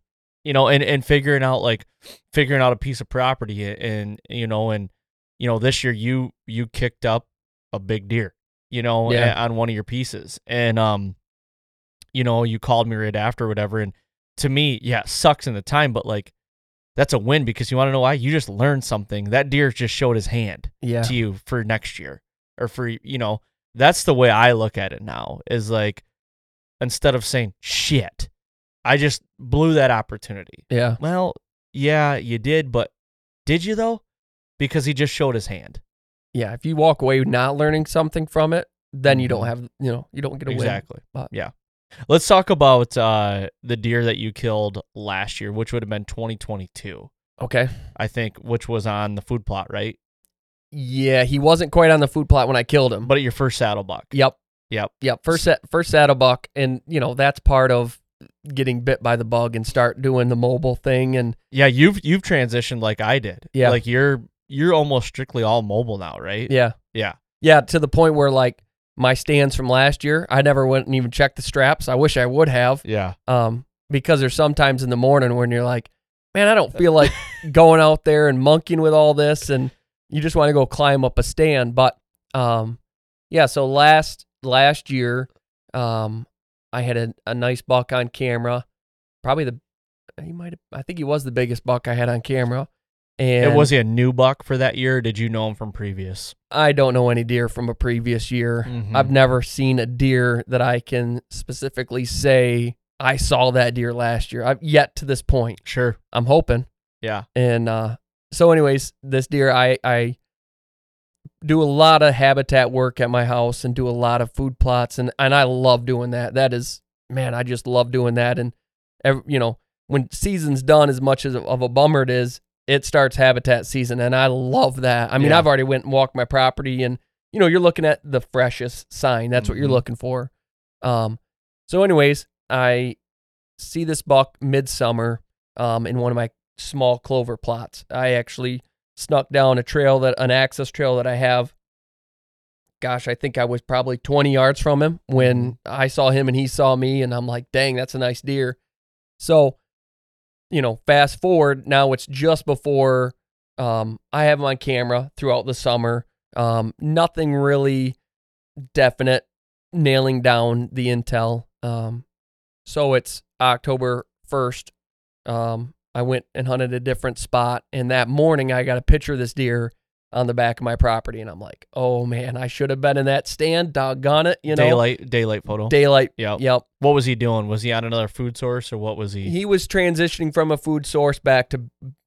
Speaker 4: You know, and and figuring out like figuring out a piece of property and you know and you know this year you you kicked up a big deer. You know,
Speaker 6: Yeah.
Speaker 4: on one of your pieces, and um, you know, you called me right after, whatever, and to me, yeah, sucks in the time, but like. That's a win because you want to know why? You just learned something. That deer just showed his hand
Speaker 6: Yeah.
Speaker 4: to you for next year or for you know that's the way i look at it now is like instead of saying shit i just blew that opportunity
Speaker 6: Yeah.
Speaker 4: well yeah you did but did you though because he just showed his hand
Speaker 6: Yeah. If you walk away not learning something from it, then you don't
Speaker 4: Mhm.
Speaker 6: have you know, you don't get a win.
Speaker 4: exactly
Speaker 6: but-
Speaker 4: yeah let's talk about uh the deer that you killed last year which would have been 2022
Speaker 6: Okay.
Speaker 4: i think which was on the food plot right
Speaker 6: Yeah, he wasn't quite on the food plot when I killed him.
Speaker 4: but at your first saddle buck
Speaker 6: Yep.
Speaker 4: Yep.
Speaker 6: Yep. First first saddle buck and you know, that's part of getting bit by the bug and start doing the mobile thing and
Speaker 4: yeah you've you've transitioned like i did
Speaker 6: Yeah.
Speaker 4: like you're you're almost strictly all mobile now right
Speaker 6: yeah.
Speaker 4: yeah
Speaker 6: Yeah, to the point where like my stands from last year, I never went and even checked the straps. I wish I would have.
Speaker 4: yeah
Speaker 6: Um, because there's sometimes in the morning when you're like, man, I don't feel like [LAUGHS] going out there and monkeying with all this, and you just want to go climb up a stand. But um, yeah. So last last year, um, I had a, a nice buck on camera. Probably the he might have. I think he was the biggest buck I had on camera. And
Speaker 4: it was he a new buck for that year or did you know him from previous
Speaker 6: I don't know any deer from a previous year.
Speaker 4: Mhm.
Speaker 6: I've never seen a deer that I can specifically say I saw that deer last year. I've yet to this point.
Speaker 4: sure
Speaker 6: I'm hoping.
Speaker 4: yeah
Speaker 6: And uh, so, anyways, this deer, I I do a lot of habitat work at my house and do a lot of food plots, and and I love doing that. That is, man, I just love doing that. And ev you know, when season's done, as much as of a bummer it is, it starts habitat season, and I love that. I mean,
Speaker 4: Yeah.
Speaker 6: I've already went and walked my property, and you know, you're looking at the freshest sign. That's what you're
Speaker 4: Mhm.
Speaker 6: looking for. Um, so, anyways, I see this buck midsummer um, in one of my small clover plots. I actually snuck down a trail that an access trail that I have. Gosh, I think I was probably 20 yards from him when I saw him and he saw me, and I'm like, dang, that's a nice deer. So, you know, fast forward now, it's just before um, I have my camera throughout the summer. Um, nothing really definite nailing down the intel. Um, so it's October 1st. Um, I went and hunted a different spot, and that morning I got a picture of this deer on the back of my property, and I'm like, oh man, I should have been in that stand. Doggone it, you know,
Speaker 4: daylight daylight photo
Speaker 6: daylight.
Speaker 4: Yep.
Speaker 6: Yep.
Speaker 4: what was he doing was he on another food source or what was he
Speaker 6: He was transitioning from a food source back to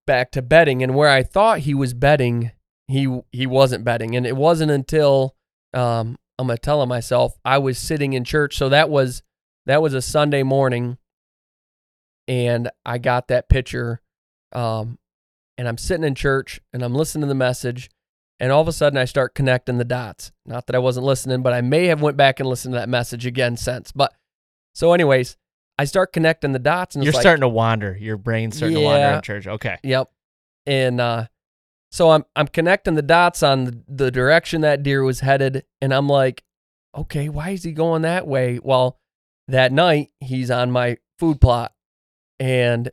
Speaker 6: back to bedding, and where I thought he was bedding, he he wasn't bedding, and it wasn't until um, I'm gonna tell him myself I was sitting in church, so that was that was a Sunday morning, and I got that picture, um, and I'm sitting in church and I'm listening to the message, and all of a sudden I start connecting the dots. Not that I wasn't listening, but I may have went back and listened to that message again since. But so, anyways, I start connecting the dots, and
Speaker 4: you're
Speaker 6: it's like,
Speaker 4: starting to wander your brain's starting to wander in church okay
Speaker 6: Yep. And uh so I'm I'm connecting the dots on the, the direction that deer was headed and I'm like, okay, why is he going that way? Well, that night he's on my food plot and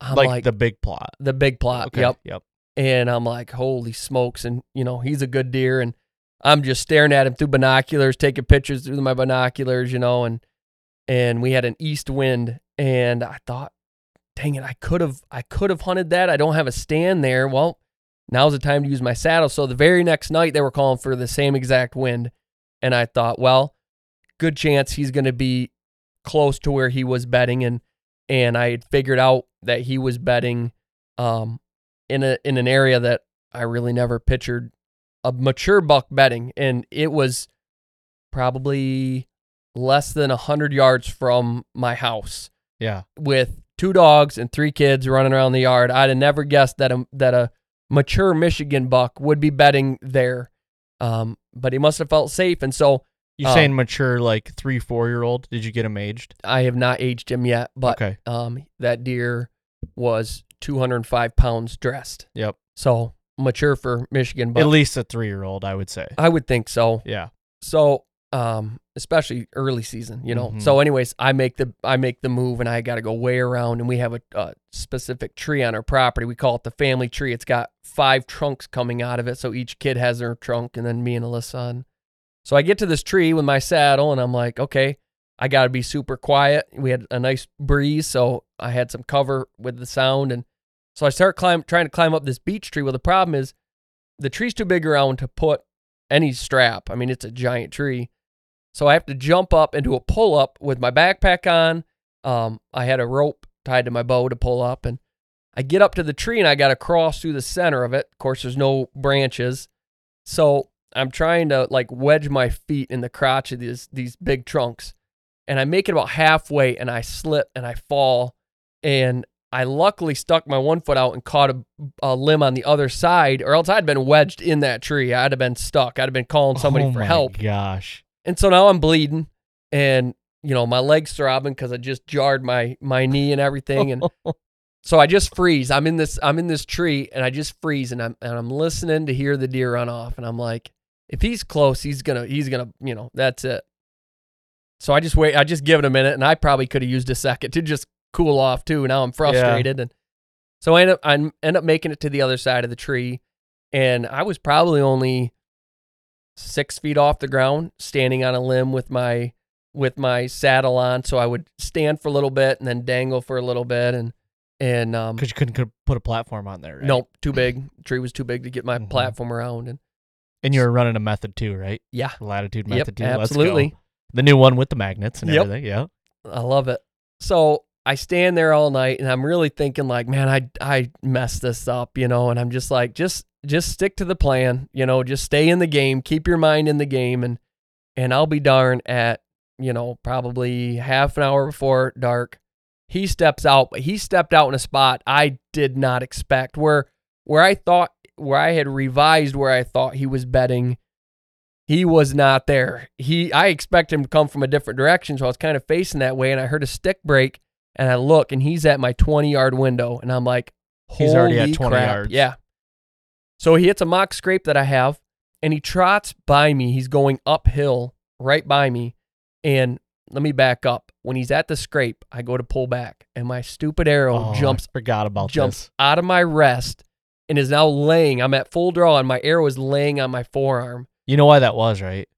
Speaker 6: I'm
Speaker 4: like,
Speaker 6: like,
Speaker 4: the big plot
Speaker 6: the big plot.
Speaker 4: okay
Speaker 6: Yep.
Speaker 4: yep
Speaker 6: And I'm like, holy smokes. And, you know, he's a good deer. And I'm just staring at him through binoculars, taking pictures through my binoculars, you know, and, and we had an east wind. And I thought, dang it, I could have, I could have hunted that. I don't have a stand there. Well, Now's the time to use my saddle. So the very next night they were calling for the same exact wind. And I thought, well, good chance he's going to be close to where he was bedding and and I had figured out that he was bedding um in a in an area that I really never pictured a mature buck bedding and it was probably less than 100 yards from my house
Speaker 4: Yeah.
Speaker 6: with two dogs and three kids running around the yard. I'd have never guessed that a, that a mature Michigan buck would be bedding there. Um, but he must have felt safe. And so
Speaker 4: You
Speaker 6: Uh,
Speaker 4: saying mature like three, four year old? Did you get him aged?
Speaker 6: I have not aged him yet, but
Speaker 4: okay.
Speaker 6: um, that deer was 205 pounds dressed.
Speaker 4: Yep.
Speaker 6: So mature for Michigan buck.
Speaker 4: At least a three year old, I would say.
Speaker 6: I would think so.
Speaker 4: Yeah.
Speaker 6: So, um, especially early season, you know.
Speaker 4: Mhm.
Speaker 6: So, anyways, I make the I make the move, and I got to go way around, and we have a, a specific tree on our property. We call it the family tree. It's got five trunks coming out of it, so each kid has their trunk, and then me and Alyssa. And so I get to this tree with my saddle, and I'm like, okay, I got to be super quiet. We had a nice breeze, so I had some cover with the sound, and so I start climb trying to climb up this beech tree. Well, the problem is the tree's too big around to put any strap. I mean, it's a giant tree. So I have to jump up and do a pull up with my backpack on. Um, I had a rope tied to my bow to pull up, and I get up to the tree and I got to cross through the center of it. Of course, there's no branches, so I'm trying to like wedge my feet in the crotch of these these big trunks, and I make it about halfway, and I slip and I fall, and I luckily stuck my one foot out and caught a, a limb on the other side, or else I'd been wedged in that tree. I'd have been stuck. I'd have been calling somebody
Speaker 4: oh
Speaker 6: for
Speaker 4: my
Speaker 6: help.
Speaker 4: Gosh.
Speaker 6: And so now I'm bleeding and you know, my legs throbbing because I just jarred my my knee and everything. And [LAUGHS] so I just freeze. I'm in this I'm in this tree and I just freeze and I'm and I'm listening to hear the deer run off. And I'm like, if he's close, he's gonna he's gonna, you know, that's it. So I just wait, I just give it a minute and I probably could have used a second to just cool off too. Now I'm frustrated. And so I end up I end up making it to the other side of the tree. And I was probably only six feet off the ground, standing on a limb with my with my saddle on. So I would stand for a little bit and then dangle for a little bit, and and um,
Speaker 4: Because you couldn't could put a platform on there, right?
Speaker 6: nope, too big. [CLEARS THROAT] tree was too big to get my
Speaker 4: Mhm.
Speaker 6: platform around, and
Speaker 4: And you were running a method too, right?
Speaker 6: yeah,
Speaker 4: Latitude
Speaker 6: Yep,
Speaker 4: method too. Let's go.
Speaker 6: absolutely.
Speaker 4: The new one with the magnets and
Speaker 6: Yep.
Speaker 4: everything. Yeah.
Speaker 6: I love it. So I stand there all night, and I'm really thinking like, man, I I messed this up, you know, and I'm just like, just just stick to the plan, you know, just stay in the game, keep your mind in the game, and and I'll be darned at you know probably half an hour before dark. He steps out, but he stepped out in a spot I did not expect. Where where I thought where I had revised where I thought he was bedding, he was not there. He I expect him to come from a different direction, so I was kind of facing that way, and I heard a stick break, and I look, and he's at my 20 yard window, and I'm like,
Speaker 4: He's already at
Speaker 6: "Holy
Speaker 4: 20
Speaker 6: crap."
Speaker 4: yards.
Speaker 6: Yeah. So he hits a mock scrape that I have, and he trots by me. He's going uphill right by me, and let me back up. When he's at the scrape, I go to pull back, and my stupid arrow
Speaker 4: Oh, I
Speaker 6: jumps
Speaker 4: forgot about
Speaker 6: jumps
Speaker 4: this.
Speaker 6: out of my rest and is now laying. I'm at full draw, and my arrow is laying on my forearm.
Speaker 4: You know why that was, right?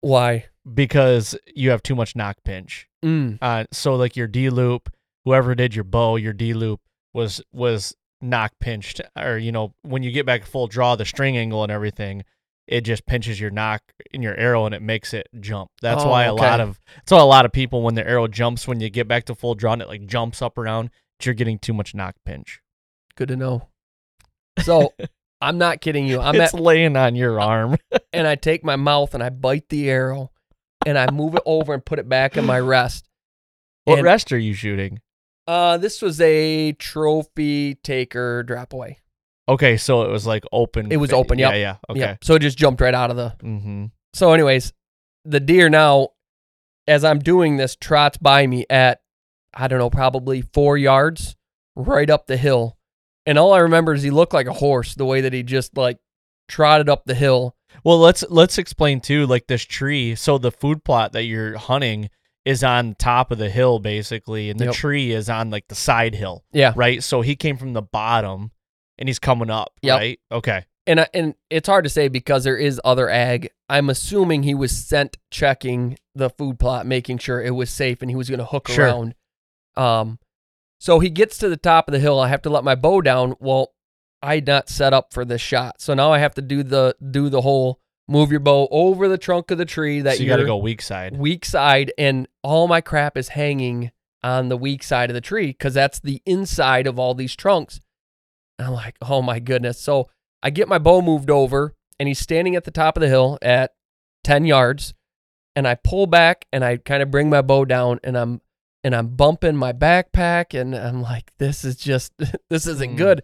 Speaker 6: Why?
Speaker 4: Because you have too much nock pinch.
Speaker 6: Mm.
Speaker 4: Uh, so like your D loop, whoever did your bow, your D loop was was nock pinched, or you know when you get back to full draw, the string angle and everything, it just pinches your nock in your arrow and it makes it jump. That's
Speaker 6: Oh,
Speaker 4: why a lot of that's why a lot of people when their arrow jumps when you get back to full draw and it like jumps up around, you're getting too much nock pinch.
Speaker 6: Good to know. So [LAUGHS] I'm not kidding you. I'm
Speaker 4: it's
Speaker 6: at
Speaker 4: laying on your arm. [LAUGHS]
Speaker 6: and I take my mouth and I bite the arrow and I move it over and put it back in my rest.
Speaker 4: what
Speaker 6: And-
Speaker 4: rest are you shooting?
Speaker 6: Uh, this was a trophy taker drop away.
Speaker 4: Okay, so it was like open.
Speaker 6: It was open,
Speaker 4: Yeah,
Speaker 6: yep.
Speaker 4: yeah. Okay.
Speaker 6: Yeah. So it just jumped right out of the.
Speaker 4: Mm-hmm.
Speaker 6: So, anyways, the deer now, as I'm doing this, trots by me at, I don't know, probably four yards right up the hill. And all I remember is he looked like a horse, the way that he just like trotted up the hill.
Speaker 4: Well, let's let's explain too. Like this tree, so the food plot that you're hunting is on top of the hill, basically, and the
Speaker 6: Yep.
Speaker 4: tree is on like the side hill,
Speaker 6: Yeah.
Speaker 4: right? So he came from the bottom, and he's coming up,
Speaker 6: Yep.
Speaker 4: right? Okay,
Speaker 6: and I, and it's hard to say because there is other ag. I'm assuming he was scent checking the food plot, making sure it was safe, and he was going to hook
Speaker 4: Sure.
Speaker 6: around. Um, so he gets to the top of the hill. I have to let my bow down. Well, I not set up for this shot. So now I have to do the do the whole move your bow over the trunk of the tree that
Speaker 4: so you got to go weak side.
Speaker 6: weak side and all my crap is hanging on the weak side of the tree because that's the inside of all these trunks. And I'm like, oh my goodness. So I get my bow moved over and he's standing at the top of the hill at 10 yards. And I pull back and I kind of bring my bow down and I'm and I'm bumping my backpack and I'm like, this is just [LAUGHS] this isn't
Speaker 4: Mm.
Speaker 6: good.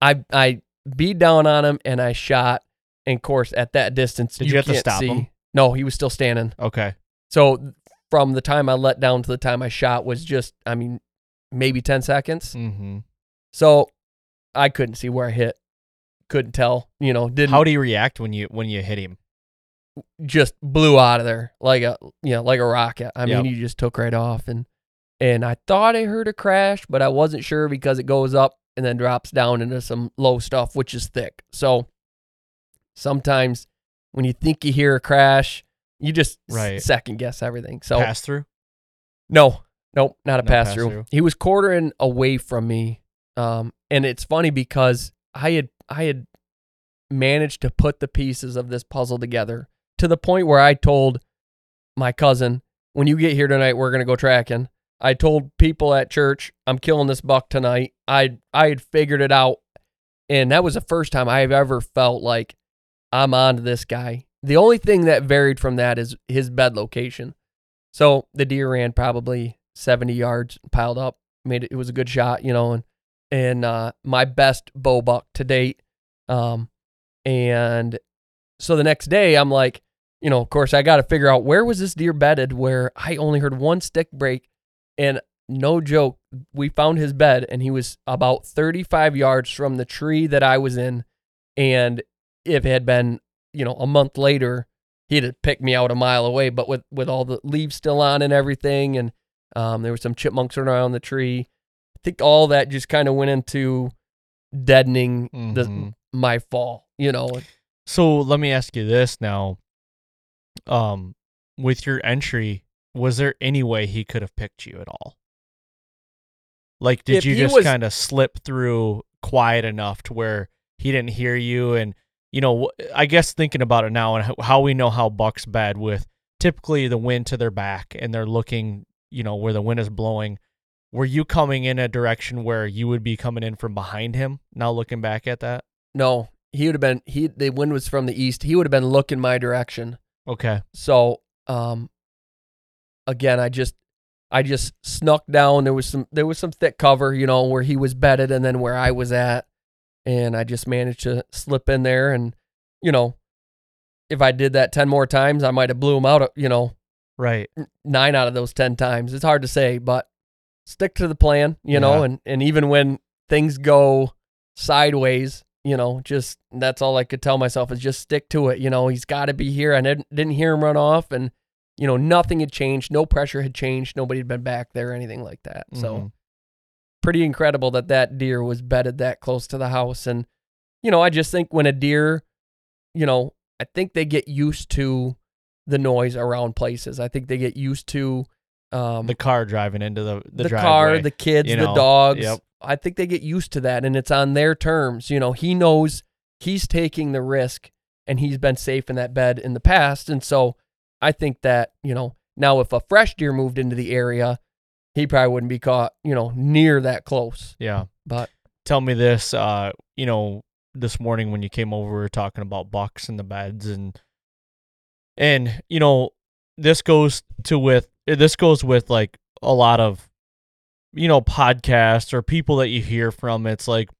Speaker 6: I I beat down on him and I shot. And of course, at that distance,
Speaker 4: Did you have to
Speaker 6: can't
Speaker 4: stop
Speaker 6: see.
Speaker 4: him?
Speaker 6: No, he was still standing.
Speaker 4: Okay.
Speaker 6: So from the time I let down to the time I shot was just, I mean, maybe 10 seconds.
Speaker 4: Mm-hmm.
Speaker 6: So I couldn't see where I hit. Couldn't tell, you know, didn't
Speaker 4: How do you react when you when you hit him?
Speaker 6: just blew out of there like a, you know, like a rocket. I mean, you just took right off and, and I thought I heard a crash, but I wasn't sure because it goes up and then drops down into some low stuff, which is thick. So sometimes when you think you hear a crash, you just
Speaker 4: Right.
Speaker 6: second guess everything. So
Speaker 4: Pass through.
Speaker 6: No, nope, not a
Speaker 4: No
Speaker 6: pass through. He was quartering away from me, um, and it's funny because I had I had managed to put the pieces of this puzzle together to the point where I told my cousin, "When you get here tonight, we're gonna go tracking." I told people at church, "I'm killing this buck tonight." I I had figured it out, and that was the first time I've ever felt like I'm on to this guy. The only thing that varied from that is his bed location. So the deer ran probably 70 yards, piled up, made it. It was a good shot, you know, and and uh, my best bow buck to date. Um, and so the next day, I'm like, you know, of course, I got to figure out where was this deer bedded, where I only heard one stick break, and no joke, we found his bed, and he was about 35 yards from the tree that I was in, and if it had been, you know, a month later, he'd have picked me out a mile away. But with with all the leaves still on and everything, and um, there were some chipmunks around the tree. I think all that just kind of went into deadening
Speaker 4: Mhm.
Speaker 6: the my fall. You know,
Speaker 4: So let me ask you this now. Um, with your entry, was there any way he could have picked you at all? Like, did
Speaker 6: If
Speaker 4: you just
Speaker 6: was-
Speaker 4: kind of slip through quiet enough to where he didn't hear you? And you know, I guess thinking about it now and how- how we know how bucks bad with typically the wind to their back and they're looking, you know, where the wind is blowing. Were you coming in a direction where you would be coming in from behind him? Now looking back at that,
Speaker 6: no, he would have been. He the wind was from the east. He would have been looking my direction.
Speaker 4: okay,
Speaker 6: So, um, again, I just, I just snuck down. There was some, there was some thick cover, you know, where he was bedded, and then where I was at, and I just managed to slip in there. And, you know, if I did that ten more times, I might have blew him out. Uh, you know,
Speaker 4: right.
Speaker 6: nine out of those ten times. It's hard to say, but stick to the plan, you know, and and even when things go sideways, you know, just that's all I could tell myself is just stick to it. You know, he's got to be here. I didn't didn't hear him run off, and you know, nothing had changed. No pressure had changed. Nobody had been back there, anything like that. So
Speaker 4: Mhm.
Speaker 6: pretty incredible that that deer was bedded that close to the house. And, you know, I just think when a deer, you know, I think they get used to the noise around places. I think they get used to um,
Speaker 4: the car driving into the the,
Speaker 6: the,
Speaker 4: driveway.
Speaker 6: car, the kids,
Speaker 4: you
Speaker 6: the dogs.
Speaker 4: yep.
Speaker 6: I think they get used to that and it's on their terms. You know, he knows he's taking the risk and he's been safe in that bed in the past. And so I think that, you know, now if a fresh deer moved into the area, he probably wouldn't be caught, you know, near that close.
Speaker 4: yeah.
Speaker 6: But
Speaker 4: Tell me this. Uh, you know, this morning when you came over, we were talking about bucks and the beds and and you know this goes to with this goes with like a lot of you know podcasts or people that you hear from. It's like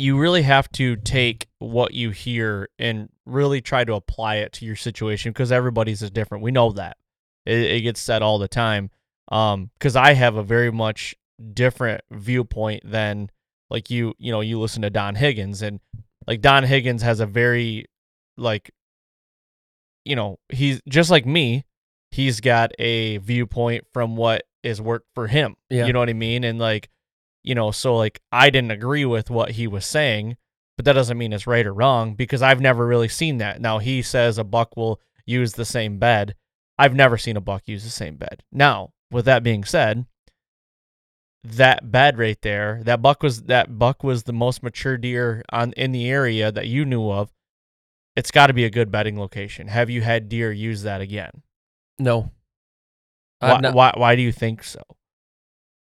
Speaker 4: you really have to take what you hear and really try to apply it to your situation because everybody's is different. We know that it, it gets said all the time. Um, because I have a very much different viewpoint than like you. You know, you listen to Don Higgins and like Don Higgins has a very like you know he's just like me. He's got a viewpoint from what is worked for him.
Speaker 6: Yeah.
Speaker 4: You know what I mean? And like you know, so like I didn't agree with what he was saying, but that doesn't mean it's right or wrong because I've never really seen that. Now he says a buck will use the same bed. I've never seen a buck use the same bed. Now, with that being said, that bed right there, that buck was that buck was the most mature deer on in the area that you knew of. It's got to be a good bedding location. Have you had deer use that again?
Speaker 6: No.
Speaker 4: Why, why, why do you think so?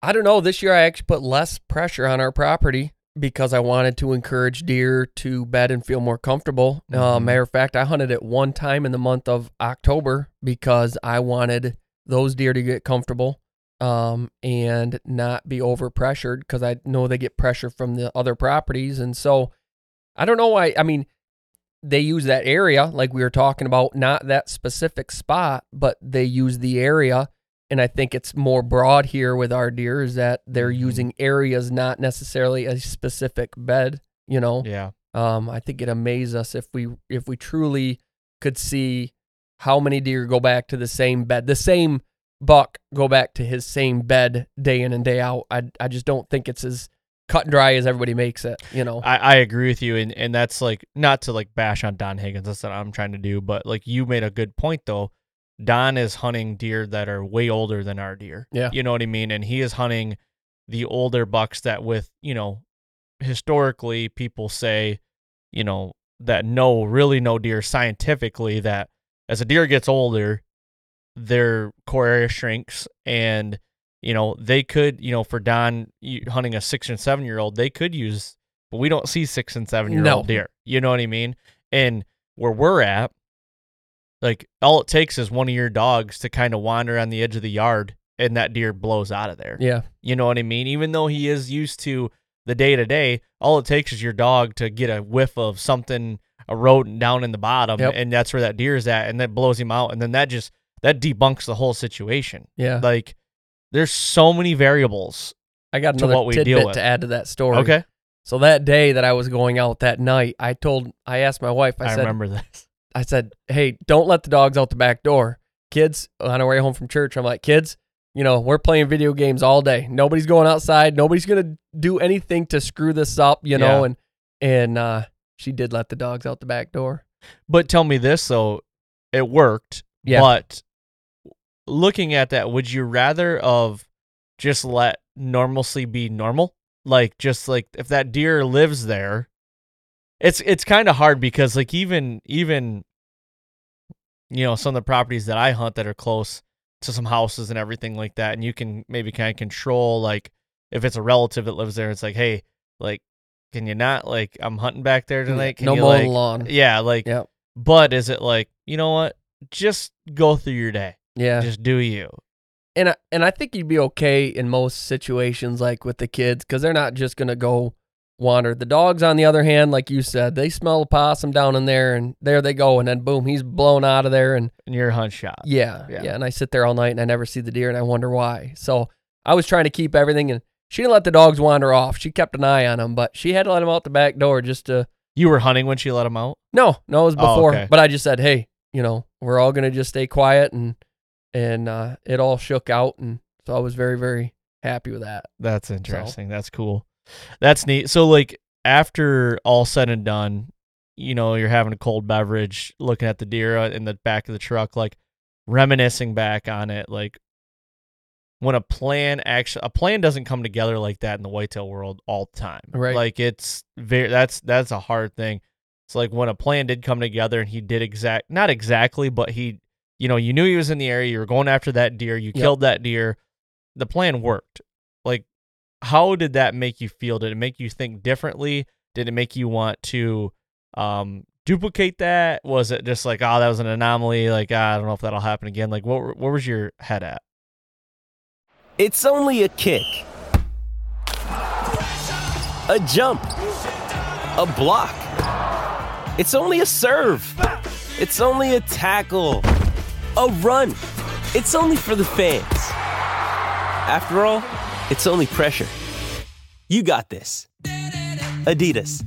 Speaker 6: I don't know. This year I actually put less pressure on our property because I wanted to encourage deer to bed and feel more comfortable. Uh,
Speaker 4: Mhm.
Speaker 6: matter of fact, I hunted it one time in the month of October because I wanted those deer to get comfortable um, and not be over pressured because I know they get pressure from the other properties. And so I don't know why. I mean, they use that area like we were talking about, not that specific spot, but they use the area. And I think it's more broad here with our deer is that they're
Speaker 4: Mhm.
Speaker 6: using areas, not necessarily a specific bed. You know,
Speaker 4: Yeah.
Speaker 6: um, I think it amazes us if we if we truly could see how many deer go back to the same bed, the same buck go back to his same bed day in and day out. I I just don't think it's as cut and dry as everybody makes it. You know,
Speaker 4: I, I agree with you, and and that's like not to like bash on Don Higgins. That's what I'm trying to do, but like you made a good point though. Don is hunting deer that are way older than our deer.
Speaker 6: Yeah.
Speaker 4: you know what I mean, and he is hunting the older bucks that with you know historically people say you know that know really know deer scientifically that as a deer gets older their core area shrinks and you know they could you know for don hunting a six and seven year old they could use but we don't see six and seven year old
Speaker 6: No.
Speaker 4: deer you know what i mean and where we're at like all it takes is one of your dogs to kind of wander on the edge of the yard and that deer blows out of there
Speaker 6: yeah,
Speaker 4: you know what I mean? Even though he is used to the day to day, all it takes is your dog to get a whiff of something, a rodent down in the bottom,
Speaker 6: Yep.
Speaker 4: and that's where that deer is at, and that blows him out, and then that just that debunks the whole situation.
Speaker 6: yeah.
Speaker 4: Like, there's so many variables.
Speaker 6: I got
Speaker 4: to what we deal with.
Speaker 6: to add to that story.
Speaker 4: Okay,
Speaker 6: So that day that I was going out that night, I told, I asked my wife, I,
Speaker 4: I,
Speaker 6: said,
Speaker 4: remember this.
Speaker 6: I said, hey, don't let the dogs out the back door. Kids, on our way home from church, I'm like, kids, you know, we're playing video games all day. Nobody's going outside. Nobody's going to do anything to screw this up, you know?
Speaker 4: Yeah.
Speaker 6: And, and, uh, she did let the dogs out the back door.
Speaker 4: But tell me this though, it worked.
Speaker 6: Yeah.
Speaker 4: But looking at that, would you rather of just let normalcy be normal? Like just like if that deer lives there, it's it's kind of hard because like even even you know some of the properties that I hunt that are close to some houses and everything like that, and you can maybe kind of control like if it's a relative that lives there, it's like hey like can you not like I'm hunting back there tonight? Can
Speaker 6: no
Speaker 4: you,
Speaker 6: mowing
Speaker 4: like,
Speaker 6: lawn.
Speaker 4: yeah, like,
Speaker 6: Yep.
Speaker 4: but is it like, you know what? Just go through your day.
Speaker 6: Yeah.
Speaker 4: Just do you.
Speaker 6: and I, and I think you'd be okay in most situations, like with the kids, because they're not just gonna go wander. The dogs, on the other hand, like you said, they smell a possum down in there, and there they go, and then boom, he's blown out of there, and
Speaker 4: And you're a hunt shot.
Speaker 6: yeah,
Speaker 4: Yeah.
Speaker 6: yeah, And I sit there all night, and I never see the deer, and I wonder why. So I was trying to keep everything, and she didn't let the dogs wander off. She kept an eye on them, but she had to let them out the back door just to.
Speaker 4: You were hunting when she let him out?
Speaker 6: No, no, it was
Speaker 4: Oh,
Speaker 6: before.
Speaker 4: okay.
Speaker 6: But I just said, hey, you know, we're all gonna just stay quiet, and and uh, it all shook out, and so I was very, very happy with that.
Speaker 4: That's interesting. That's cool. That's neat. So like after all said and done, you know, you're having a cold beverage, looking at the deer uh, in the back of the truck, like reminiscing back on it, like when a plan actually a plan doesn't come together like that in the whitetail world all the time.
Speaker 6: Right.
Speaker 4: Like it's very that's that's a hard thing. It's like when a plan did come together and he did exact not exactly, but he you know, you knew he was in the area, you were going after that deer, you
Speaker 6: Yep.
Speaker 4: killed that deer. The plan worked. How did that make you feel? Did it make you think differently? Did it make you want to um duplicate that? Was it just like, oh, that was an anomaly? Like, ah, I don't know if that'll happen again. Like, what where was your head at?
Speaker 7: It's only a kick, a jump, a block. It's only a serve. It's only a tackle, a run. It's only for the fans. After all, it's only pressure. You got this. Adidas.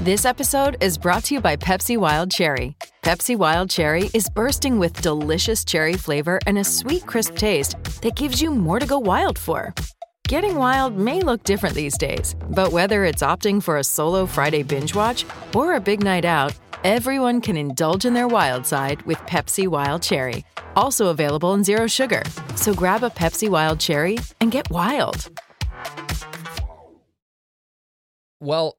Speaker 8: This episode is brought to you by Pepsi Wild Cherry. Pepsi Wild Cherry is bursting with delicious cherry flavor and a sweet, crisp taste that gives you more to go wild for. Getting wild may look different these days, but whether it's opting for a solo Friday binge watch or a big night out, Everyone can indulge in their wild side with Pepsi Wild Cherry, also available in Zero Sugar. So grab a Pepsi Wild Cherry and get wild.
Speaker 6: Well,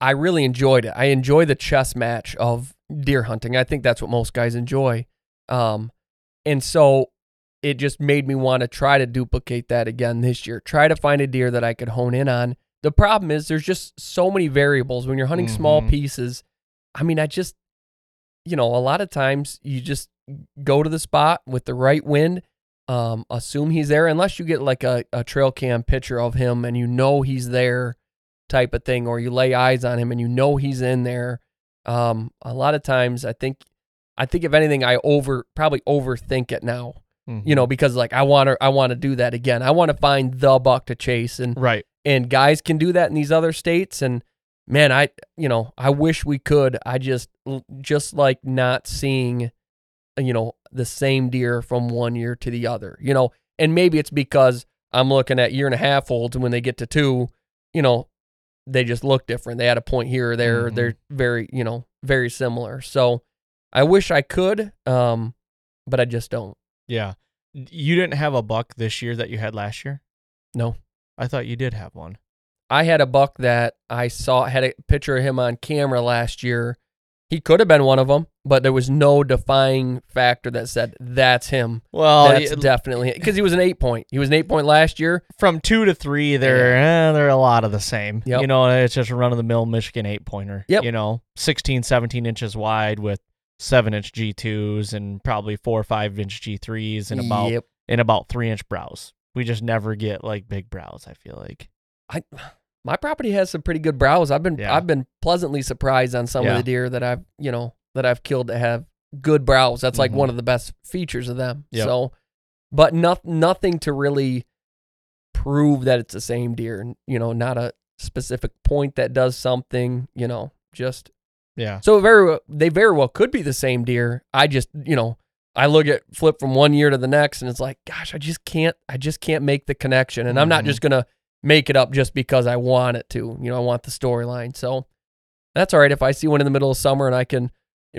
Speaker 6: I really enjoyed it. I enjoy the chess match of deer hunting. I think that's what most guys enjoy. Um, and so it just made me want to try to duplicate that again this year. Try to find a deer that I could hone in on. The problem is there's just so many variables when you're hunting small
Speaker 4: Mhm.
Speaker 6: pieces. I mean, I just, you know, a lot of times you just go to the spot with the right wind, um, assume he's there, unless you get like a, a trail cam picture of him and you know he's there type of thing, or you lay eyes on him and you know he's in there. Um, a lot of times I think, I think if anything, I over probably overthink it now, you
Speaker 4: Mm-hmm.
Speaker 6: know, because like I want to, I want to do that again. I want to find the buck to chase and,
Speaker 4: right.
Speaker 6: And guys can do that in these other states and man i you know i wish we could. I just just like not seeing you know the same deer from one year to the other you know? And maybe it's because i'm looking at year and a half olds and when they get to two you know they just look different. They had a point here or there.
Speaker 4: Mhm.
Speaker 6: they're very you know very similar. So i wish i could um but i just don't.
Speaker 4: Yeah. You didn't have a buck this year that you had last year?
Speaker 6: no
Speaker 4: I thought you did have one.
Speaker 6: I had a buck that I saw had a picture of him on camera last year. He could have been one of them, but there was no defying factor that said that's him.
Speaker 4: Well,
Speaker 6: that's
Speaker 4: y-
Speaker 6: definitely because he was an eight point. He was an eight point last year.
Speaker 4: from two to three, they're eh, they're a lot of the same.
Speaker 6: Yep.
Speaker 4: You know, it's just a run of the mill Michigan eight pointer.
Speaker 6: Yep.
Speaker 4: You know, 16, 17 inches wide with seven inch G2s and probably four or five inch G3s and about
Speaker 6: Yep.
Speaker 4: and about three inch brows. We just never get like big brows. I feel like.
Speaker 6: I my property has some pretty good brows. I've been
Speaker 4: Yeah.
Speaker 6: I've been pleasantly surprised on some of
Speaker 4: Yeah.
Speaker 6: the deer that I've you know that I've killed that have good brows. That's like
Speaker 4: Mhm.
Speaker 6: one of the best features of them.
Speaker 4: Yep.
Speaker 6: So, but not nothing to really prove that it's the same deer. You know, not a specific point that does something. You know, just
Speaker 4: Yeah.
Speaker 6: so very well- they very well could be the same deer. I just you know I look at flip from one year to the next and it's like gosh I just can't I just can't make the connection and I'm not just mm-hmm. gonna make it up just because I want it to. You know I want the storyline. So that's all right if I see one in the middle of summer and I can.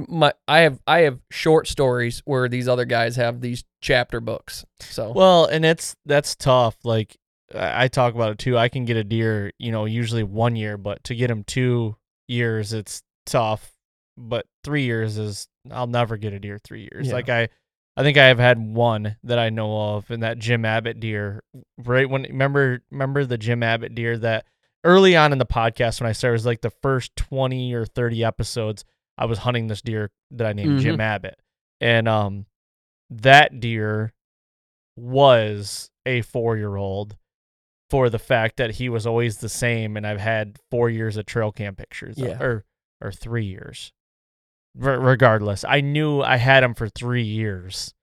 Speaker 6: My I have I have short stories where these other guys have these chapter books. So
Speaker 4: Well, and it's that's tough. Like I I talk about it too. I can get a deer, you know, usually one year, but to get him two years, it's tough. But three years is I'll never get a deer three years.
Speaker 6: Yeah.
Speaker 4: Like I, I think I have had one that I know of, and that Jim Abbott deer. Right when remember remember the Jim Abbott deer that early on in the podcast when I started it was like the first twenty or thirty episodes. I was hunting this deer that I named Jim Abbott, and um, that deer was a four year old for the fact that he was always the same and I've had four years of trail cam pictures
Speaker 6: Yeah.
Speaker 4: or or three years. Re- regardless, I knew I had him for three years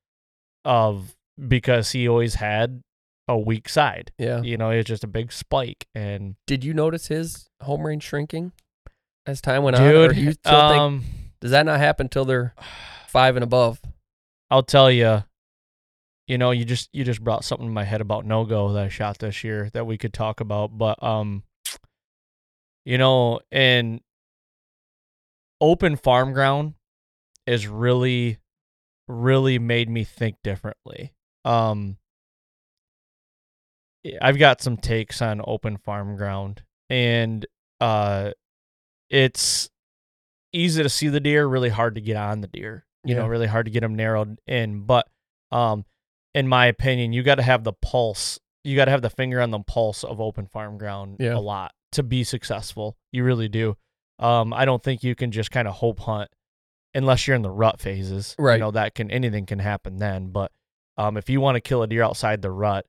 Speaker 4: of because he always had a weak side.
Speaker 6: yeah.
Speaker 4: You know, it's just a big spike and
Speaker 6: Did you notice his home range shrinking as time went on?
Speaker 4: Dude,
Speaker 6: do you still think
Speaker 4: um,
Speaker 6: does that not happen till they're five and above?
Speaker 4: I'll tell you, you know, you just you just brought something in my head about no go that I shot this year that we could talk about, but um, you know, and open farm ground is really, really made me think differently. Um, I've got some takes on open farm ground, and uh, it's easy to see the deer, really hard to get on the deer. You know, really hard to get them narrowed in. But um, in my opinion, you got to have the pulse. You got to have the finger on the pulse of open farm ground
Speaker 6: Yeah.
Speaker 4: a lot to be successful. You really do. Um, I don't think you can just kind of hope hunt unless you're in the rut phases.
Speaker 6: Right.
Speaker 4: You know that can anything can happen then. But um, if you want to kill a deer outside the rut,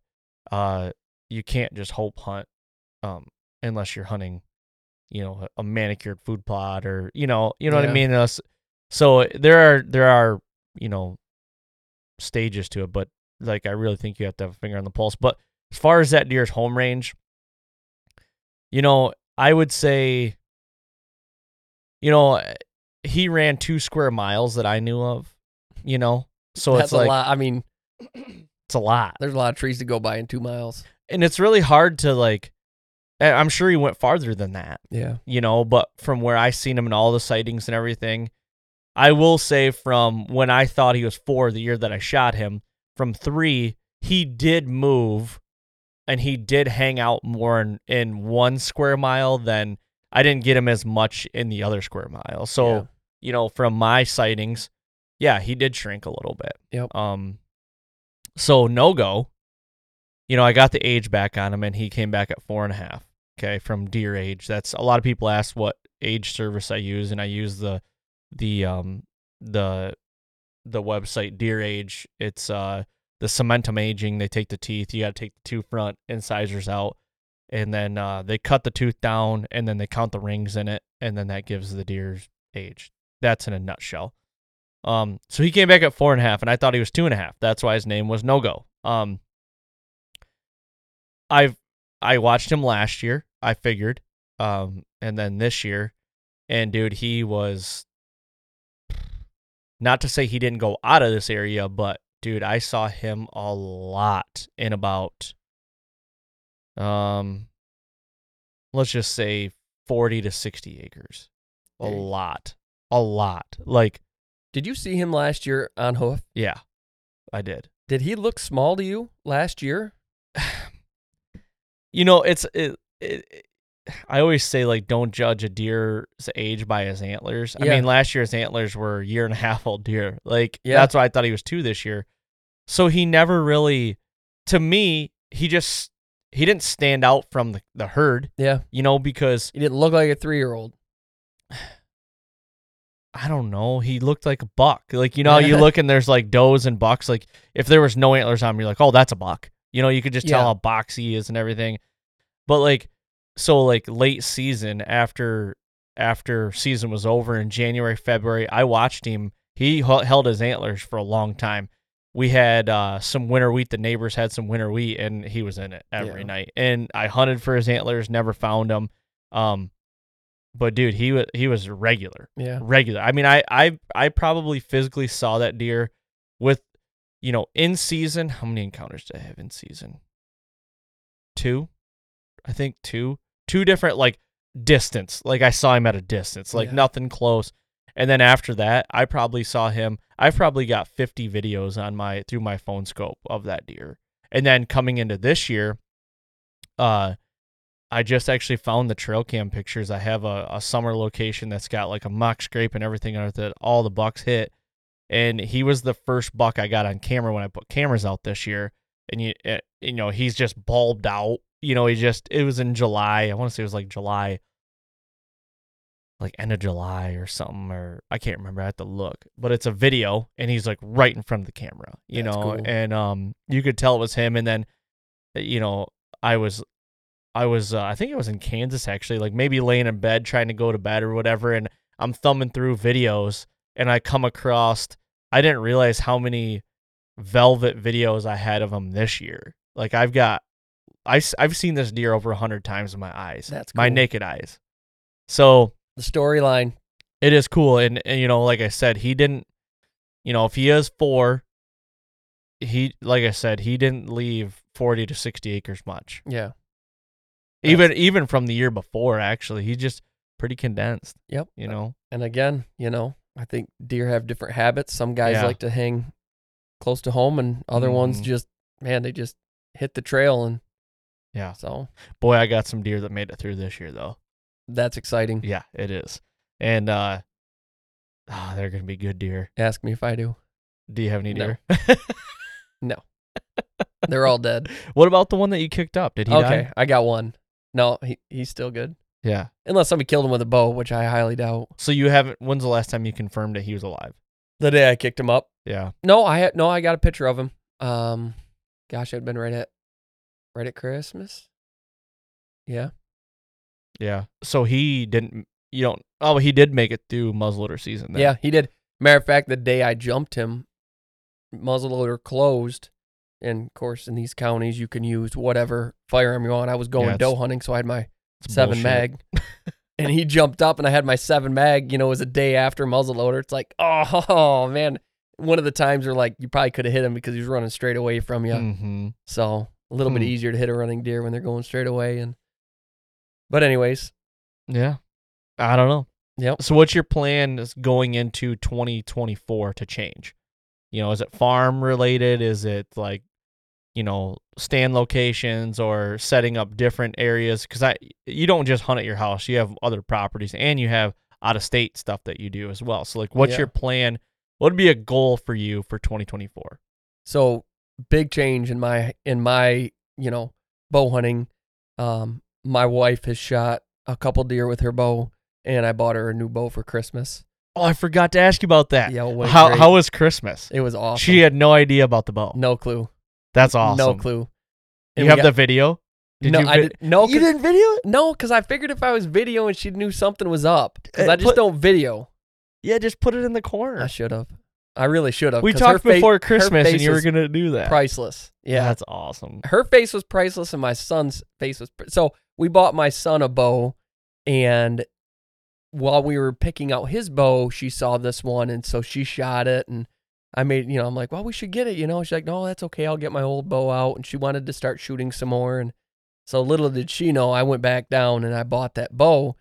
Speaker 4: uh, you can't just hope hunt um, unless you're hunting, you know, a manicured food plot or you know, you know what I mean. Uh, So there are there are you know stages to it, but like I really think you have to have a finger on the pulse. But as far as that deer's home range, you know, I would say, you know, he ran two square miles that I knew of. You know, so
Speaker 6: That's
Speaker 4: it's like
Speaker 6: a lot. I mean, [CLEARS THROAT]
Speaker 4: it's a lot
Speaker 6: there's a lot of trees to go by in two miles.
Speaker 4: and it's really hard to like I'm sure he went farther than that,
Speaker 6: Yeah.
Speaker 4: you know, but from where I seen him in all the sightings and everything, I will say from when I thought he was four, the year that I shot him, from three, he did move and he did hang out more in, in one square mile than I didn't get him as much in the other square mile. So,
Speaker 6: Yeah.
Speaker 4: you know, from my sightings, yeah, he did shrink a little bit.
Speaker 6: Yep.
Speaker 4: Um, so no go. You know, I got the age back on him, and he came back at four and a half. Okay, from deer age. That's a lot of people ask what age service I use, and I use the the um the the website Deer Age. It's uh the cementum aging. They take the teeth. You got to take the two front incisors out, and then uh, they cut the tooth down, and then they count the rings in it, and then that gives the deer's age. That's in a nutshell. Um, so he came back at four and a half, and I thought he was two and a half. That's why his name was No Go. Um, I've I watched him last year. I figured, um, and then this year, and dude, he was. Not to say he didn't go out of this area, but dude, I saw him a lot in about, um, let's just say forty to sixty acres. A
Speaker 6: Dang.
Speaker 4: lot, a lot. Like,
Speaker 6: Did you see him last year on hoof?
Speaker 4: yeah, I did.
Speaker 6: Did he look small to you last year? [SIGHS]
Speaker 4: you know it's it, it, it- i always say like don't judge a deer's age by his antlers i
Speaker 6: Yeah.
Speaker 4: mean last year's antlers were a year and a half old deer like
Speaker 6: Yeah.
Speaker 4: that's why i thought he was two this year so he never really to me he just he didn't stand out from the, the herd
Speaker 6: Yeah.
Speaker 4: you know because
Speaker 6: He didn't look like a three year old. [SIGHS]
Speaker 4: I don't know. He looked like a buck. Like you know, you look and there's like does and bucks. Like if there was no antlers on him, you're like, oh, that's a buck. You know, you could just tell
Speaker 6: Yeah.
Speaker 4: how boxy he is and everything. But like, so like late season after after season was over in January, February, I watched him. He h- held his antlers for a long time. We had uh, some winter wheat. The neighbors had some winter wheat, and he was in it every
Speaker 6: Yeah.
Speaker 4: night. And I hunted for his antlers, never found them. Um, but dude, he was he was regular
Speaker 6: Yeah.
Speaker 4: regular. I mean, I I I probably physically saw that deer with, you know, in season. How many encounters did I have in season? Two, I think two, two different like distance. Like I saw him at a distance, like
Speaker 6: Yeah.
Speaker 4: nothing close. And then after that, I probably saw him. I've probably got 50 videos on my through my phone scope of that deer. And then coming into this year, uh, I just actually found the trail cam pictures. I have a, a summer location that's got like a mock scrape and everything on it that all the bucks hit. And he was the first buck I got on camera when I put cameras out this year. And you, eh, you know, he's just bulbed out. You know, he just, it was in July. I want to say it was like July, like end of July or something, or I can't remember. I have to look. But it's a video and he's like right in front of the camera, you
Speaker 6: That's
Speaker 4: know,
Speaker 6: cool.
Speaker 4: and um, you could tell it was him. And then, eh, you know, I was I was uh, I think I was in Kansas actually, like maybe laying in bed trying to go to bed or whatever, and I'm thumbing through videos and I come across I didn't realize how many velvet videos I had of him this year. Like I've got I have seen this deer over a hundred times in my eyes,
Speaker 6: That's
Speaker 4: my naked eyes. So
Speaker 6: The storyline.
Speaker 4: it is cool, and, and you know, like I said, he didn't. You know, if he is four, he like I said, he didn't leave forty to sixty acres much.
Speaker 6: Yeah.
Speaker 4: even even from the year before actually he just pretty condensed
Speaker 6: Yep.
Speaker 4: you know
Speaker 6: And again, you know, I think deer have different habits. Some guys
Speaker 4: Yeah.
Speaker 6: like to hang close to home, and other ones
Speaker 4: Mhm.
Speaker 6: just, man, they just hit the trail. And
Speaker 4: yeah
Speaker 6: so
Speaker 4: boy i got some deer that made it through this year though
Speaker 6: that's exciting.
Speaker 4: yeah it is and uh ah, they're gonna be good deer
Speaker 6: Ask me if I do.
Speaker 4: do you have any
Speaker 6: No.
Speaker 4: deer [LAUGHS]
Speaker 6: No. They're all dead. [LAUGHS]
Speaker 4: what about the one that you kicked up did he
Speaker 6: okay,
Speaker 4: die
Speaker 6: I got one. No, he, he's still good.
Speaker 4: yeah
Speaker 6: Unless somebody killed him with a bow, which I highly doubt.
Speaker 4: so you haven't when's the last time you confirmed that he was alive
Speaker 6: The day I kicked him up.
Speaker 4: yeah
Speaker 6: No, I had no, I got a picture of him. Um gosh, it'd been right at right at Christmas. Yeah.
Speaker 4: Yeah so he didn't you don't oh he did make it through muzzleloader season then.
Speaker 6: Yeah, he did. Matter of fact, the day I jumped him, muzzleloader closed. And of course, in these counties, you can use whatever firearm you want. I was going
Speaker 4: Yeah,
Speaker 6: doe hunting, so I had my seven
Speaker 4: bullshit.
Speaker 6: mag. [LAUGHS] and he jumped up, and I had my seven mag. You know, it was a day after muzzleloader. It's like, oh [LAUGHS] man, one of the times where like you probably could have hit him because he was running straight away from you.
Speaker 4: mm-hmm
Speaker 6: So a little bit
Speaker 4: Hmm.
Speaker 6: easier to hit a running deer when they're going straight away. And But anyways,
Speaker 4: Yeah. I don't know.
Speaker 6: Yep.
Speaker 4: So what's your plan is going into 2024 to change? You know, is it farm related? Is it like, you know, stand locations or setting up different areas? Because I, you don't just hunt at your house. You have other properties and you have out of state stuff that you do as well. So like, what's
Speaker 6: Yeah.
Speaker 4: your plan? What would be a goal for you for 2024?
Speaker 6: So big change in my in my you know bow hunting. Um, my wife has shot a couple deer with her bow, and I bought her a new bow for Christmas.
Speaker 4: Oh, I forgot to ask you about that.
Speaker 6: Yeah, it went
Speaker 4: how
Speaker 6: great.
Speaker 4: how was Christmas?
Speaker 6: It was awesome.
Speaker 4: She had no idea about the bow.
Speaker 6: no clue.
Speaker 4: That's awesome.
Speaker 6: No clue.
Speaker 4: You
Speaker 6: And we
Speaker 4: have
Speaker 6: got-
Speaker 4: the video? Did
Speaker 6: no,
Speaker 4: you
Speaker 6: I
Speaker 4: vi-
Speaker 6: did, no,
Speaker 4: You didn't video it?
Speaker 6: No, because I figured if I was video and she knew something was up, because I eh, just
Speaker 4: put-
Speaker 6: don't video.
Speaker 4: Yeah, just put it in the corner.
Speaker 6: I should have. I really should have.
Speaker 4: We talked
Speaker 6: fa-
Speaker 4: before
Speaker 6: her
Speaker 4: Christmas, and you were gonna do that.
Speaker 6: priceless. Yeah,
Speaker 4: that's awesome.
Speaker 6: her face was priceless and my son's face was pri- so we bought my son a bow and while we were picking out his bow she saw this one and so she shot it and i made you know i'm like well we should get it you know she's like no that's okay i'll get my old bow out and she wanted to start shooting some more and so little did she know i went back down and i bought that bow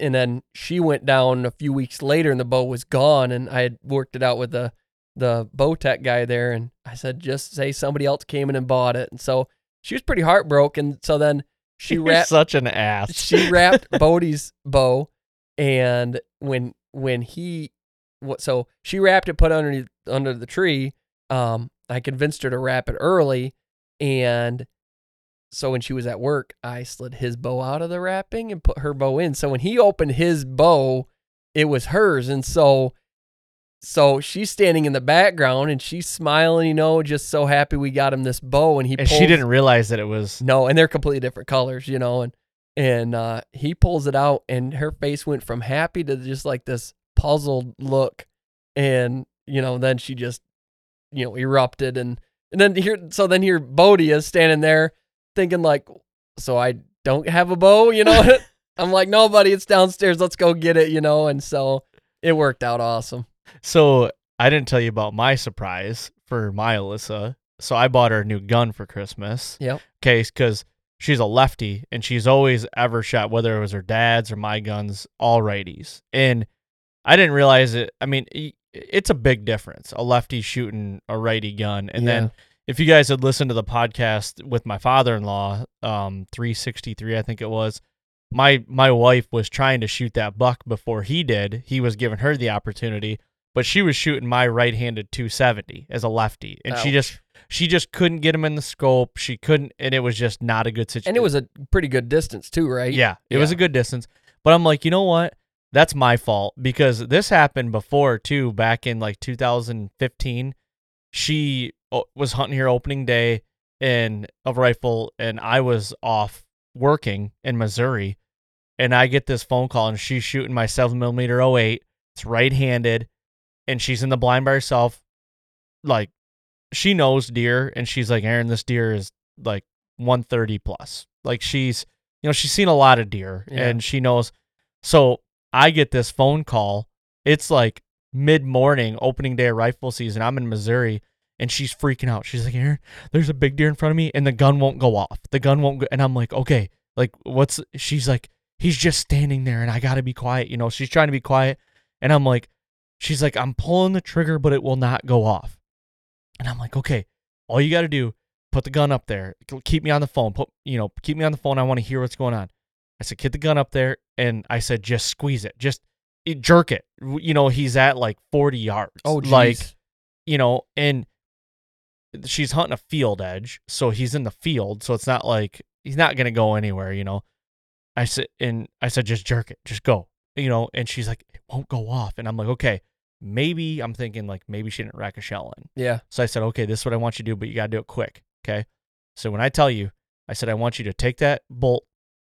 Speaker 6: and then she went down a few weeks later and the bow was gone and i had worked it out with the the bow tech guy there and I said, just say somebody else came in and bought it. And so she was pretty heartbroken. So then she [LAUGHS]
Speaker 4: You're
Speaker 6: wrapped
Speaker 4: such an ass.
Speaker 6: she wrapped [LAUGHS] Bodie's bow and when when he what so she wrapped it put it underneath under the tree. Um I convinced her to wrap it early and so when she was at work, I slid his bow out of the wrapping and put her bow in. So when he opened his bow, it was hers. And so so she's standing in the background and she's smiling, you know, just so happy we got him this bow. And he
Speaker 4: and she didn't realize that it was.
Speaker 6: no, and they're completely different colors, you know, and and uh, he pulls it out, and her face went from happy to just like this puzzled look, and you know, then she just you know erupted, and and then here, so then here Bodie is standing there thinking like, so I don't have a bow, you know. [LAUGHS] I'm like, no, buddy, it's downstairs. Let's go get it, you know. And so it worked out awesome.
Speaker 4: So I didn't tell you about my surprise for my Alyssa. So I bought her a new gun for Christmas.
Speaker 6: Yep.
Speaker 4: Okay, because she's a lefty and she's always ever shot, whether it was her dad's or my guns, all righties. And I didn't realize it. I mean, it's a big difference. A lefty shooting a righty gun, and then if you guys had listened to the podcast with my father-in-law, um, 363, I think it was, my my wife was trying to shoot that buck before he did. He was giving her the opportunity, but she was shooting my right-handed 270 as a lefty, and she just she just couldn't get him in the scope. She couldn't, and it was just not a good situation.
Speaker 6: and it was a pretty good distance too, right?
Speaker 4: Yeah, it was a good distance. But I'm like, you know what? That's my fault because this happened before too. Back in like 2015, she was hunting here opening day in a rifle, and I was off working in Missouri, and I get this phone call, and she's shooting my seven millimeter 08. It's right-handed, and she's in the blind by herself. Like, she knows deer, and she's like, Arron, this deer is like 130 plus. Like she's, you know, she's seen a lot of deer,
Speaker 6: Yeah.
Speaker 4: and she knows. So I get this phone call. It's like mid morning, opening day of rifle season. I'm in Missouri, and she's freaking out. She's like, Arron, there's a big deer in front of me, and the gun won't go off. The gun won't go. And I'm like, okay, like what's? She's like, he's just standing there, and I gotta be quiet. You know, she's trying to be quiet, and I'm like, she's like, I'm pulling the trigger, but it will not go off. And I'm like, okay, all you got to do, put the gun up there. Keep me on the phone. Put, you know, keep me on the phone. I want to hear what's going on. I said, get the gun up there. And I said, just squeeze it. Just it, jerk it. You know, he's at like 40 yards.
Speaker 6: Oh, geez.
Speaker 4: like, you know, and she's hunting a field edge. So he's in the field. So it's not like he's not going to go anywhere, you know. I said, and I said, just jerk it. Just go, you know. And she's like, won't go off. And I'm like, okay, maybe I'm thinking like maybe she didn't rack a shell in.
Speaker 6: yeah.
Speaker 4: So I said, okay, this is what I want you to do, but you got to do it quick. Okay. So when I tell you, I said, I want you to take that bolt,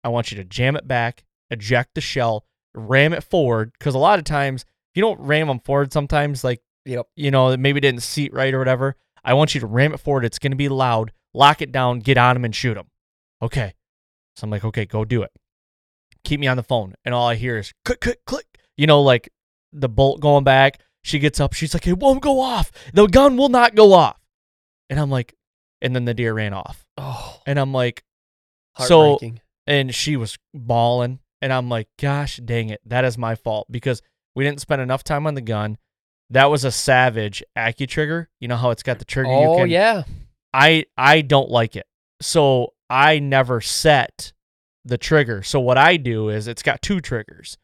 Speaker 4: I want you to jam it back, eject the shell, ram it forward. Cause a lot of times, if you don't ram them forward, sometimes like,
Speaker 6: Yep.
Speaker 4: you know, maybe it didn't seat right or whatever. I want you to ram it forward. It's going to be loud, lock it down, get on them and shoot them. Okay. So I'm like, okay, go do it. Keep me on the phone. And all I hear is click, click, click. You know, like the bolt going back. She gets up. She's like, it won't go off. The gun will not go off. And I'm like, and then the deer ran off.
Speaker 6: Oh,
Speaker 4: And I'm like, so, and she was bawling, and I'm like, gosh dang it, that is my fault because we didn't spend enough time on the gun. That was a Savage AccuTrigger. You know how it's got the trigger. you
Speaker 6: Oh
Speaker 4: can,
Speaker 6: yeah.
Speaker 4: I I don't like it. So I never set the trigger. So what I do is it's got two triggers.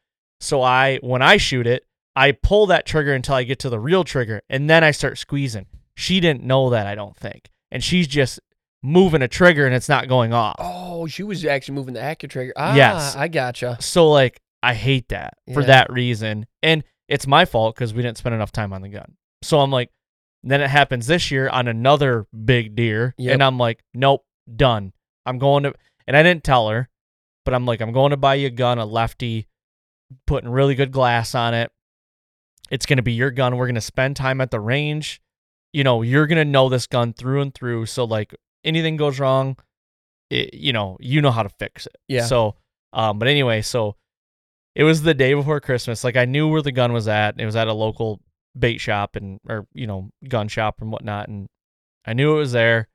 Speaker 4: So I when I shoot it, I pull that trigger until I get to the real trigger and then I start squeezing. She didn't know that, I don't think. And she's just moving a trigger and it's not going off.
Speaker 6: Oh, she was actually moving the AccuTrigger. Ah,
Speaker 4: Yes.
Speaker 6: I gotcha.
Speaker 4: So like I hate that for
Speaker 6: Yeah.
Speaker 4: that reason. And it's my fault cuz we didn't spend enough time on the gun. So I'm like then it happens this year on another big deer
Speaker 6: Yep.
Speaker 4: and I'm like nope, done. I'm going to and I didn't tell her, but I'm like I'm going to buy you a gun, a lefty, putting really good glass on it. It's going to be your gun. We're going to spend time at the range. You know, you're going to know this gun through and through. So like anything goes wrong, it, you know, you know how to fix it.
Speaker 6: Yeah.
Speaker 4: So, um, but anyway, so it was the day before Christmas. Like I knew where the gun was at. It was at a local bait shop and or you know gun shop and whatnot, and I knew it was there,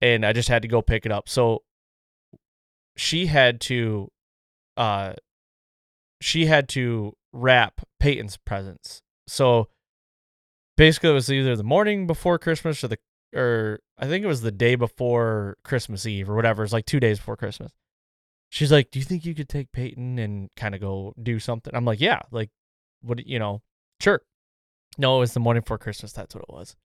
Speaker 4: and I just had to go pick it up. So she had to, uh, she had to wrap Peyton's presents. So basically, it was either the morning before Christmas or the or I think it was the day before Christmas Eve or whatever. It's like two days before Christmas. She's like, "Do you think you could take Peyton and kind of go do something?" I'm like, "Yeah, like, what you know, sure." No, it was the morning before Christmas. That's what it was.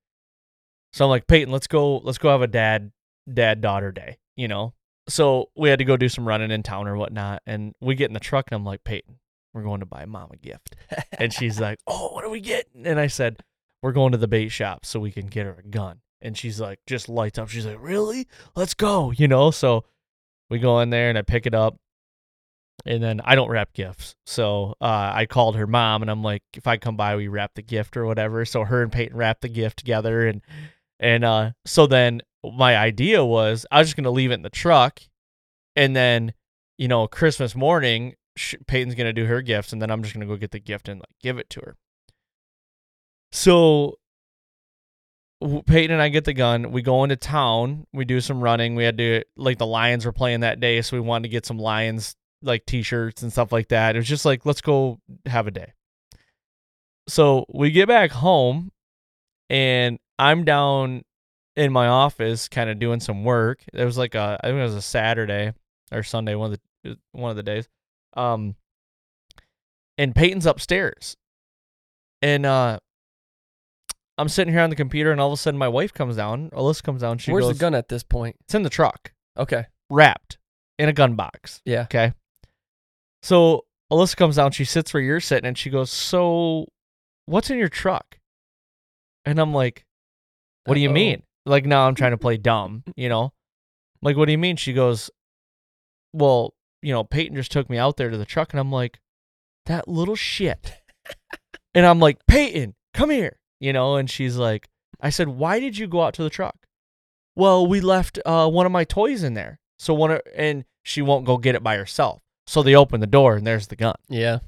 Speaker 4: So I'm like, Peyton, let's go. Let's go have a dad dad daughter day. You know. So we had to go do some running in town or whatnot, and we get in the truck, and I'm like, Peyton, we're going to buy mom a gift, [LAUGHS] and she's like, Oh, what are we getting? And I said, We're going to the bait shop so we can get her a gun. And she's like, just lights up. She's like, Really? Let's go. You know. So we go in there, and I pick it up, and then I don't wrap gifts. So uh, I called her mom, and I'm like, If I come by, we wrap the gift or whatever. So her and Peyton wrap the gift together, and and uh, so then my idea was I was just gonna leave it in the truck, and then you know Christmas morning, Peyton's gonna do her gifts, and then I'm just gonna go get the gift and like give it to her. So Peyton and I get the gun. We go into town. We do some running. We had to like the Lions were playing that day, so we wanted to get some Lions like T-shirts and stuff like that. It was just like let's go have a day. So we get back home, and I'm down in my office, kind of doing some work. It was like a, I think it was a Saturday or Sunday, one of the one of the days. Um, and Peyton's upstairs, and uh, I'm sitting here on the computer, and all of a sudden my wife comes down. Alyssa comes down. She
Speaker 6: Where's
Speaker 4: goes,
Speaker 6: the gun at this point?
Speaker 4: It's in the truck,
Speaker 6: Okay.
Speaker 4: wrapped in a gun box.
Speaker 6: Yeah.
Speaker 4: Okay. So Alyssa comes down. She sits where you're sitting, and she goes, "So, what's in your truck?" And I'm like, "What do you mean?" Like now I'm trying to play dumb, you know? Like, what do you mean? She goes, "Well, you know, Peyton just took me out there to the truck," and I'm like, "That little shit." and I'm like, "Peyton, come here," you know? And she's like, "I said, why did you go out to the truck?" Well, we left uh, one of my toys in there. So one of, and she won't go get it by herself. So they open the door and there's the gun.
Speaker 6: Yeah.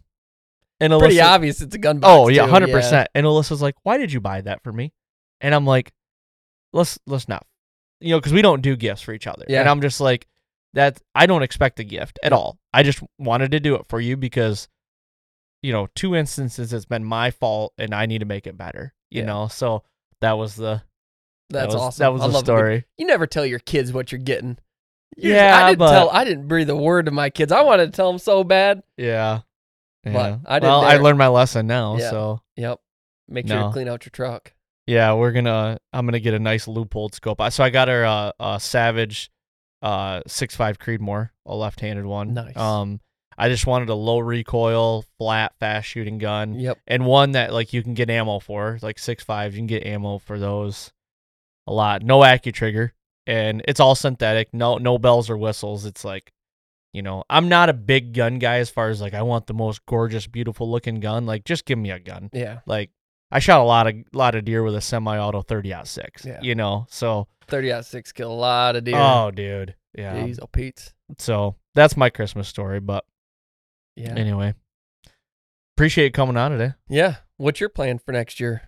Speaker 4: And
Speaker 6: Pretty obvious it's a gun box.
Speaker 4: Oh yeah, hundred percent. And Alyssa's like, "Why did you buy that for me?" And I'm like, "Let's let's not, you know, because we don't do gifts for each other."
Speaker 6: Yeah.
Speaker 4: And I'm just like, "That I don't expect a gift at all. I just wanted to do it for you because, you know, two instances it's been my fault and I need to make it better. You
Speaker 6: Yeah.
Speaker 4: know, so that was the
Speaker 6: That's
Speaker 4: that was,
Speaker 6: awesome.
Speaker 4: That was
Speaker 6: I
Speaker 4: the
Speaker 6: a
Speaker 4: story.
Speaker 6: You never tell your kids what you're getting.
Speaker 4: Yeah,
Speaker 6: I didn't
Speaker 4: but-
Speaker 6: tell. I didn't breathe a word to my kids. I wanted to tell them so bad.
Speaker 4: Yeah.
Speaker 6: But
Speaker 4: Yeah.
Speaker 6: I didn't
Speaker 4: well, I learned my lesson now.
Speaker 6: Yeah.
Speaker 4: So
Speaker 6: Yep. Make sure
Speaker 4: No.
Speaker 6: to clean out your truck.
Speaker 4: Yeah, we're gonna. I'm gonna get a nice Leupold scope. So I got her uh, a Savage, uh, six five Creedmoor, a left-handed one.
Speaker 6: Nice.
Speaker 4: Um, I just wanted a low recoil, flat, fast shooting gun,
Speaker 6: Yep.
Speaker 4: and one that like you can get ammo for, like six five. You can get ammo for those a lot. No AccuTrigger, and it's all synthetic. No, no bells or whistles. It's like, you know, I'm not a big gun guy as far as like I want the most gorgeous, beautiful looking gun. Like, just give me a gun.
Speaker 6: Yeah.
Speaker 4: Like I shot a lot of lot of deer with a semi-auto 30 aught six.
Speaker 6: Yeah.
Speaker 4: You know, so
Speaker 6: Thirty aught six kill a lot of deer.
Speaker 4: oh, dude, yeah.
Speaker 6: Jeez, oh Pete's.
Speaker 4: So that's my Christmas story. But
Speaker 6: Yeah.
Speaker 4: anyway, appreciate you coming on today.
Speaker 6: Yeah. What's your plan for next year?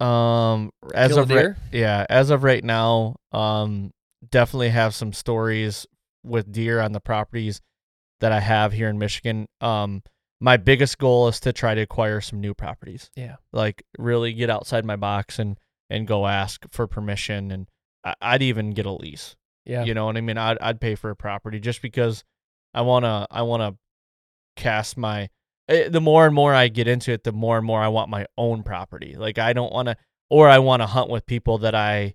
Speaker 4: Um, as
Speaker 6: Kill
Speaker 4: of right, yeah, as of right now, um, definitely have some stories with deer on the properties that I have here in Michigan. Um, my biggest goal is to try to acquire some new properties.
Speaker 6: Yeah.
Speaker 4: Like really get outside my box and and go ask for permission and I'd even get a lease.
Speaker 6: Yeah.
Speaker 4: You know what I mean? I'd I'd pay for a property just because I wanna I wanna cast my. eh, The more and more I get into it, the more and more I want my own property. Like I don't want to, or I want to hunt with people that I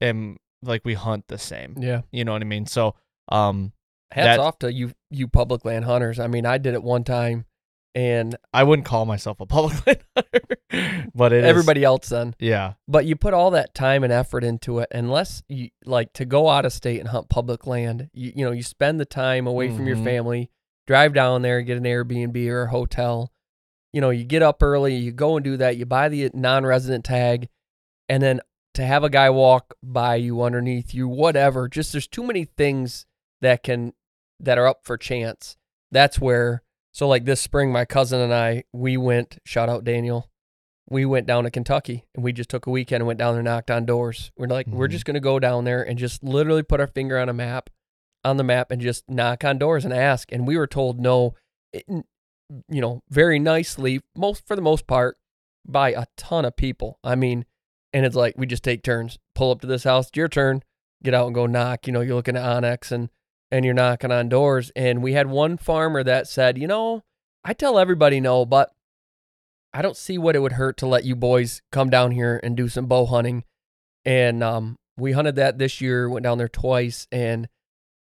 Speaker 4: am like we hunt the same.
Speaker 6: Yeah.
Speaker 4: You know what I mean? So, um,
Speaker 6: Hats
Speaker 4: that-
Speaker 6: off to you, you public land hunters. I mean, I did it one time, and
Speaker 4: I wouldn't call myself a public [LAUGHS] land hunter, but it is-
Speaker 6: everybody else then.
Speaker 4: Yeah.
Speaker 6: But you put all that time and effort into it, unless you like to go out of state and hunt public land. You you know you spend the time away from your
Speaker 4: Mhm.
Speaker 6: family, drive down there, get an Airbnb or a hotel. You know, you get up early, you go and do that. You buy the non-resident tag, and then to have a guy walk by you underneath you, whatever. Just there's too many things that can that are up for chance. That's where. So like this spring, my cousin and I, we went. Shout out Daniel we went down to Kentucky and we just took a weekend and went down there and knocked on doors. We're like, we're
Speaker 4: Mhm.
Speaker 6: just going to go down there and just literally put our finger on a map, on the map and just knock on doors and ask. And we were told no, it- you know, very nicely, most for the most part, by a ton of people. I mean, and it's like we just take turns, pull up to this house, it's your turn, get out and go knock. You know, you're looking at onX and and you're knocking on doors. And we had one farmer that said, you know, I tell everybody no, but I don't see what it would hurt to let you boys come down here and do some bow hunting. And um, we hunted that this year, went down there twice and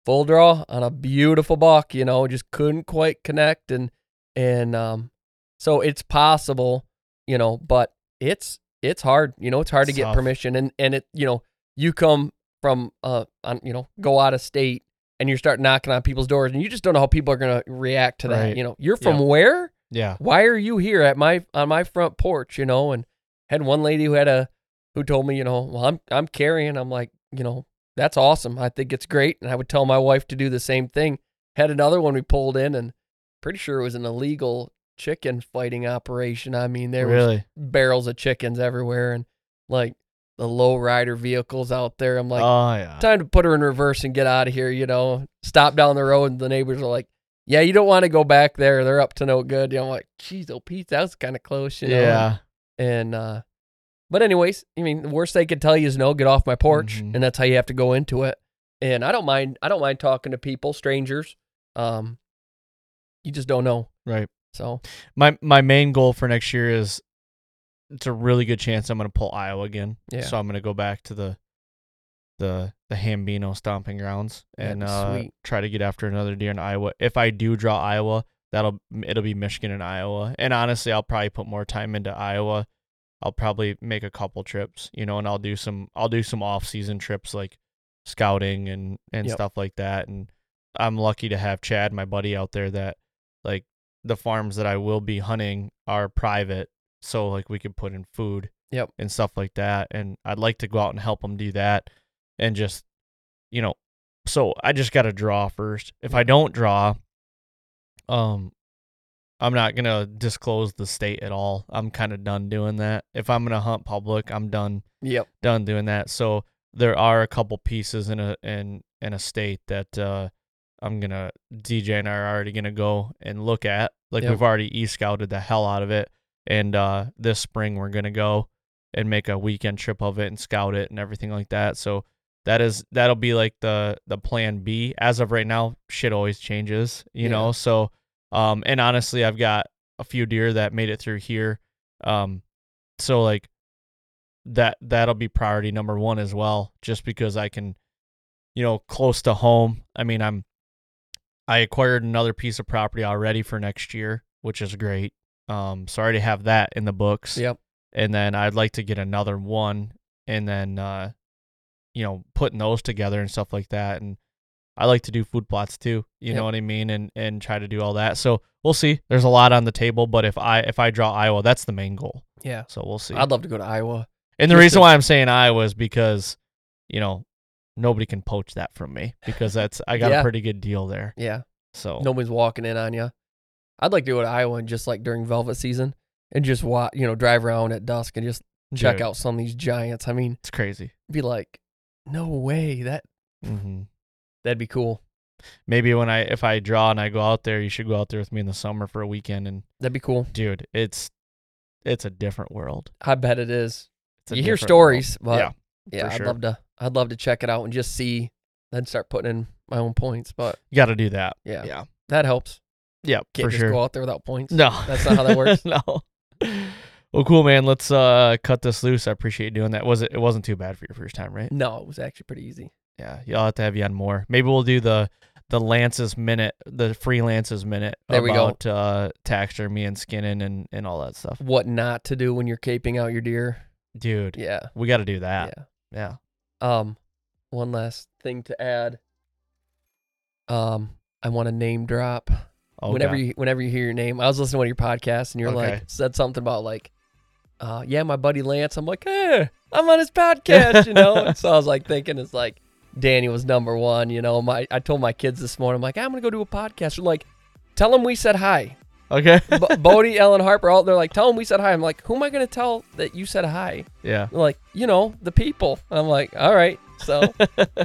Speaker 6: full draw on a beautiful buck, you know, just couldn't quite connect. And, and, um, so it's possible, you know, but it's, it's hard, you know, it's hard
Speaker 4: It's
Speaker 6: to get
Speaker 4: tough.
Speaker 6: permission. And, and it, you know, you come from, uh, on, you know, go out of state and you start knocking on people's doors and you just don't know how people are going to react to that.
Speaker 4: Right.
Speaker 6: You know, you're from
Speaker 4: Yeah.
Speaker 6: where?
Speaker 4: Yeah.
Speaker 6: why are you here at my on my front porch you know and had one lady who had a who told me you know well i'm i'm carrying i'm like you know that's awesome i think it's great and i would tell my wife to do the same thing had another one we pulled in and pretty sure it was an illegal chicken fighting operation i mean there was barrels of chickens everywhere and like the low rider vehicles out there i'm like
Speaker 4: oh yeah.
Speaker 6: time to put her in reverse and get out of here, you know. Stop down the road and the neighbors are like, Yeah, you don't want to go back there. They're up to no good. You know, I'm like, geez, oh Pete, that was kind of close, you know.
Speaker 4: Yeah.
Speaker 6: And uh but anyways, I mean the worst they could tell you is no, get off my porch.
Speaker 4: Mhm.
Speaker 6: And that's how you have to go into it. And I don't mind I don't mind talking to people, strangers. Um you just don't know.
Speaker 4: Right.
Speaker 6: So
Speaker 4: My my main goal for next year is it's a really good chance I'm going to pull Iowa again.
Speaker 6: Yeah.
Speaker 4: So I'm going to go back to the the the Hambino stomping grounds and uh, try to get after another deer in Iowa. If I do draw Iowa, that'll it'll be Michigan and Iowa. And honestly, I'll probably put more time into Iowa. I'll probably make a couple trips, you know, and I'll do some I'll do some off season trips like scouting and and
Speaker 6: Yep.
Speaker 4: stuff like that. And I'm lucky to have Chad, my buddy out there that like the farms that I will be hunting are private, so like we could put in food
Speaker 6: Yep.
Speaker 4: and stuff like that. And I'd like to go out and help them do that and just, you know, so I just got to draw first. If I don't draw, um, I'm not gonna disclose the state at all. I'm kind of done doing that. If I'm gonna hunt public, I'm done
Speaker 6: Yep.
Speaker 4: done doing that. So there are a couple pieces in a in in a state that uh I'm gonna DJ and I are already gonna go and look at. Like
Speaker 6: Yep.
Speaker 4: we've already e scouted the hell out of it, and uh this spring we're gonna go and make a weekend trip of it and scout it and everything like that. So that is that'll be like the the plan B. As of right now, shit always changes, you
Speaker 6: Yeah.
Speaker 4: know. So um and honestly, I've got a few deer that made it through here. Um so like that that'll be priority number 1 as well just because I can you know, close to home. I mean, I'm I acquired another piece of property already for next year, which is great. Um so I already have that in the books
Speaker 6: Yep.
Speaker 4: and then I'd like to get another one and then uh you know putting those together and stuff like that and I like to do food plots too you
Speaker 6: Yep.
Speaker 4: know what I mean and and try to do all that so we'll see there's a lot on the table but if I if I draw Iowa that's the main goal
Speaker 6: Yeah.
Speaker 4: so we'll see
Speaker 6: I'd love to go to Iowa.
Speaker 4: and the
Speaker 6: just
Speaker 4: reason
Speaker 6: to-
Speaker 4: why I'm saying Iowa is because you know nobody can poach that from me because that's I got [LAUGHS]
Speaker 6: Yeah.
Speaker 4: a pretty good deal there
Speaker 6: Yeah.
Speaker 4: so
Speaker 6: Nobody's walking in on you. I'd like to go to Iowa and just like during velvet season and just watch, you know, drive around at dusk and just check
Speaker 4: Dude,
Speaker 6: out some of these giants. I mean,
Speaker 4: it's crazy
Speaker 6: be like, no way that
Speaker 4: hmm
Speaker 6: That'd be cool.
Speaker 4: Maybe when I if I draw and I go out there, you should go out there with me in the summer for a weekend. And
Speaker 6: That'd be cool.
Speaker 4: dude, it's it's a different world.
Speaker 6: I bet it is.
Speaker 4: It's a
Speaker 6: You hear stories,
Speaker 4: world.
Speaker 6: but
Speaker 4: yeah,
Speaker 6: yeah, I'd
Speaker 4: sure.
Speaker 6: love to. I'd love to check it out and just see, then start putting in my own points. But
Speaker 4: you got to do that.
Speaker 6: yeah,
Speaker 4: Yeah,
Speaker 6: that helps.
Speaker 4: Yeah,
Speaker 6: Can't
Speaker 4: for
Speaker 6: just
Speaker 4: sure.
Speaker 6: go out there without points.
Speaker 4: No,
Speaker 6: That's not how that works. [LAUGHS]
Speaker 4: no. Well, cool, man. Let's uh cut this loose. I appreciate you doing that. Was it? It wasn't too bad for your first time, right?
Speaker 6: No, it was actually pretty easy.
Speaker 4: Yeah, you'll have to have you on more. Maybe we'll do the the Lance's minute, the FreeLance's minute
Speaker 6: There we go.
Speaker 4: about uh taxidermy and skinning and and all that stuff.
Speaker 6: What not to do when you're caping out your deer?
Speaker 4: Dude,
Speaker 6: Yeah,
Speaker 4: we got to do that.
Speaker 6: yeah.
Speaker 4: Yeah.
Speaker 6: Um, one last thing to add. Um, I want to name drop.
Speaker 4: Okay.
Speaker 6: Whenever you whenever you hear your name, I was listening to one of your podcasts and you're
Speaker 4: Okay.
Speaker 6: like said something about like, uh, yeah, my buddy Lance. I'm like, hey, I'm on his podcast, you know. [LAUGHS] So I was like thinking it's like Danny was number one, you know. My I told my kids this morning, I'm like, I'm gonna go do a podcast. They're like, tell them we said hi.
Speaker 4: Okay.
Speaker 6: B- Bodie, [LAUGHS] Ellen Harper, all they're like, tell them we said hi. I'm like, who am I gonna tell that you said hi?
Speaker 4: yeah.
Speaker 6: They're like, you know, the people. I'm like, all right. So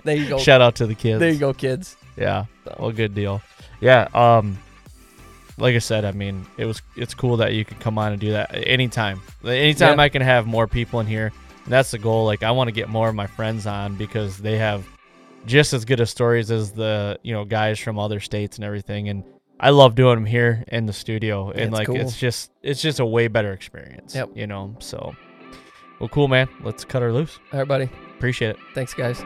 Speaker 6: there you go. [LAUGHS]
Speaker 4: Shout out to the kids.
Speaker 6: There you go, kids.
Speaker 4: Yeah.
Speaker 6: So.
Speaker 4: Well, good deal. Yeah. Um, like I said, I mean, it was it's cool that you could come on and do that anytime. Anytime
Speaker 6: Yeah.
Speaker 4: I can have more people in here, and that's the goal. Like I want to get more of my friends on because they have just as good of stories as the you know guys from other states and everything. And I love doing them here in the studio,
Speaker 6: Yeah,
Speaker 4: and like
Speaker 6: cool.
Speaker 4: it's just it's just a way better experience.
Speaker 6: Yep.
Speaker 4: You know. So, well, cool, man. Let's cut her loose.
Speaker 6: All right, buddy.
Speaker 4: Appreciate it.
Speaker 6: Thanks, guys.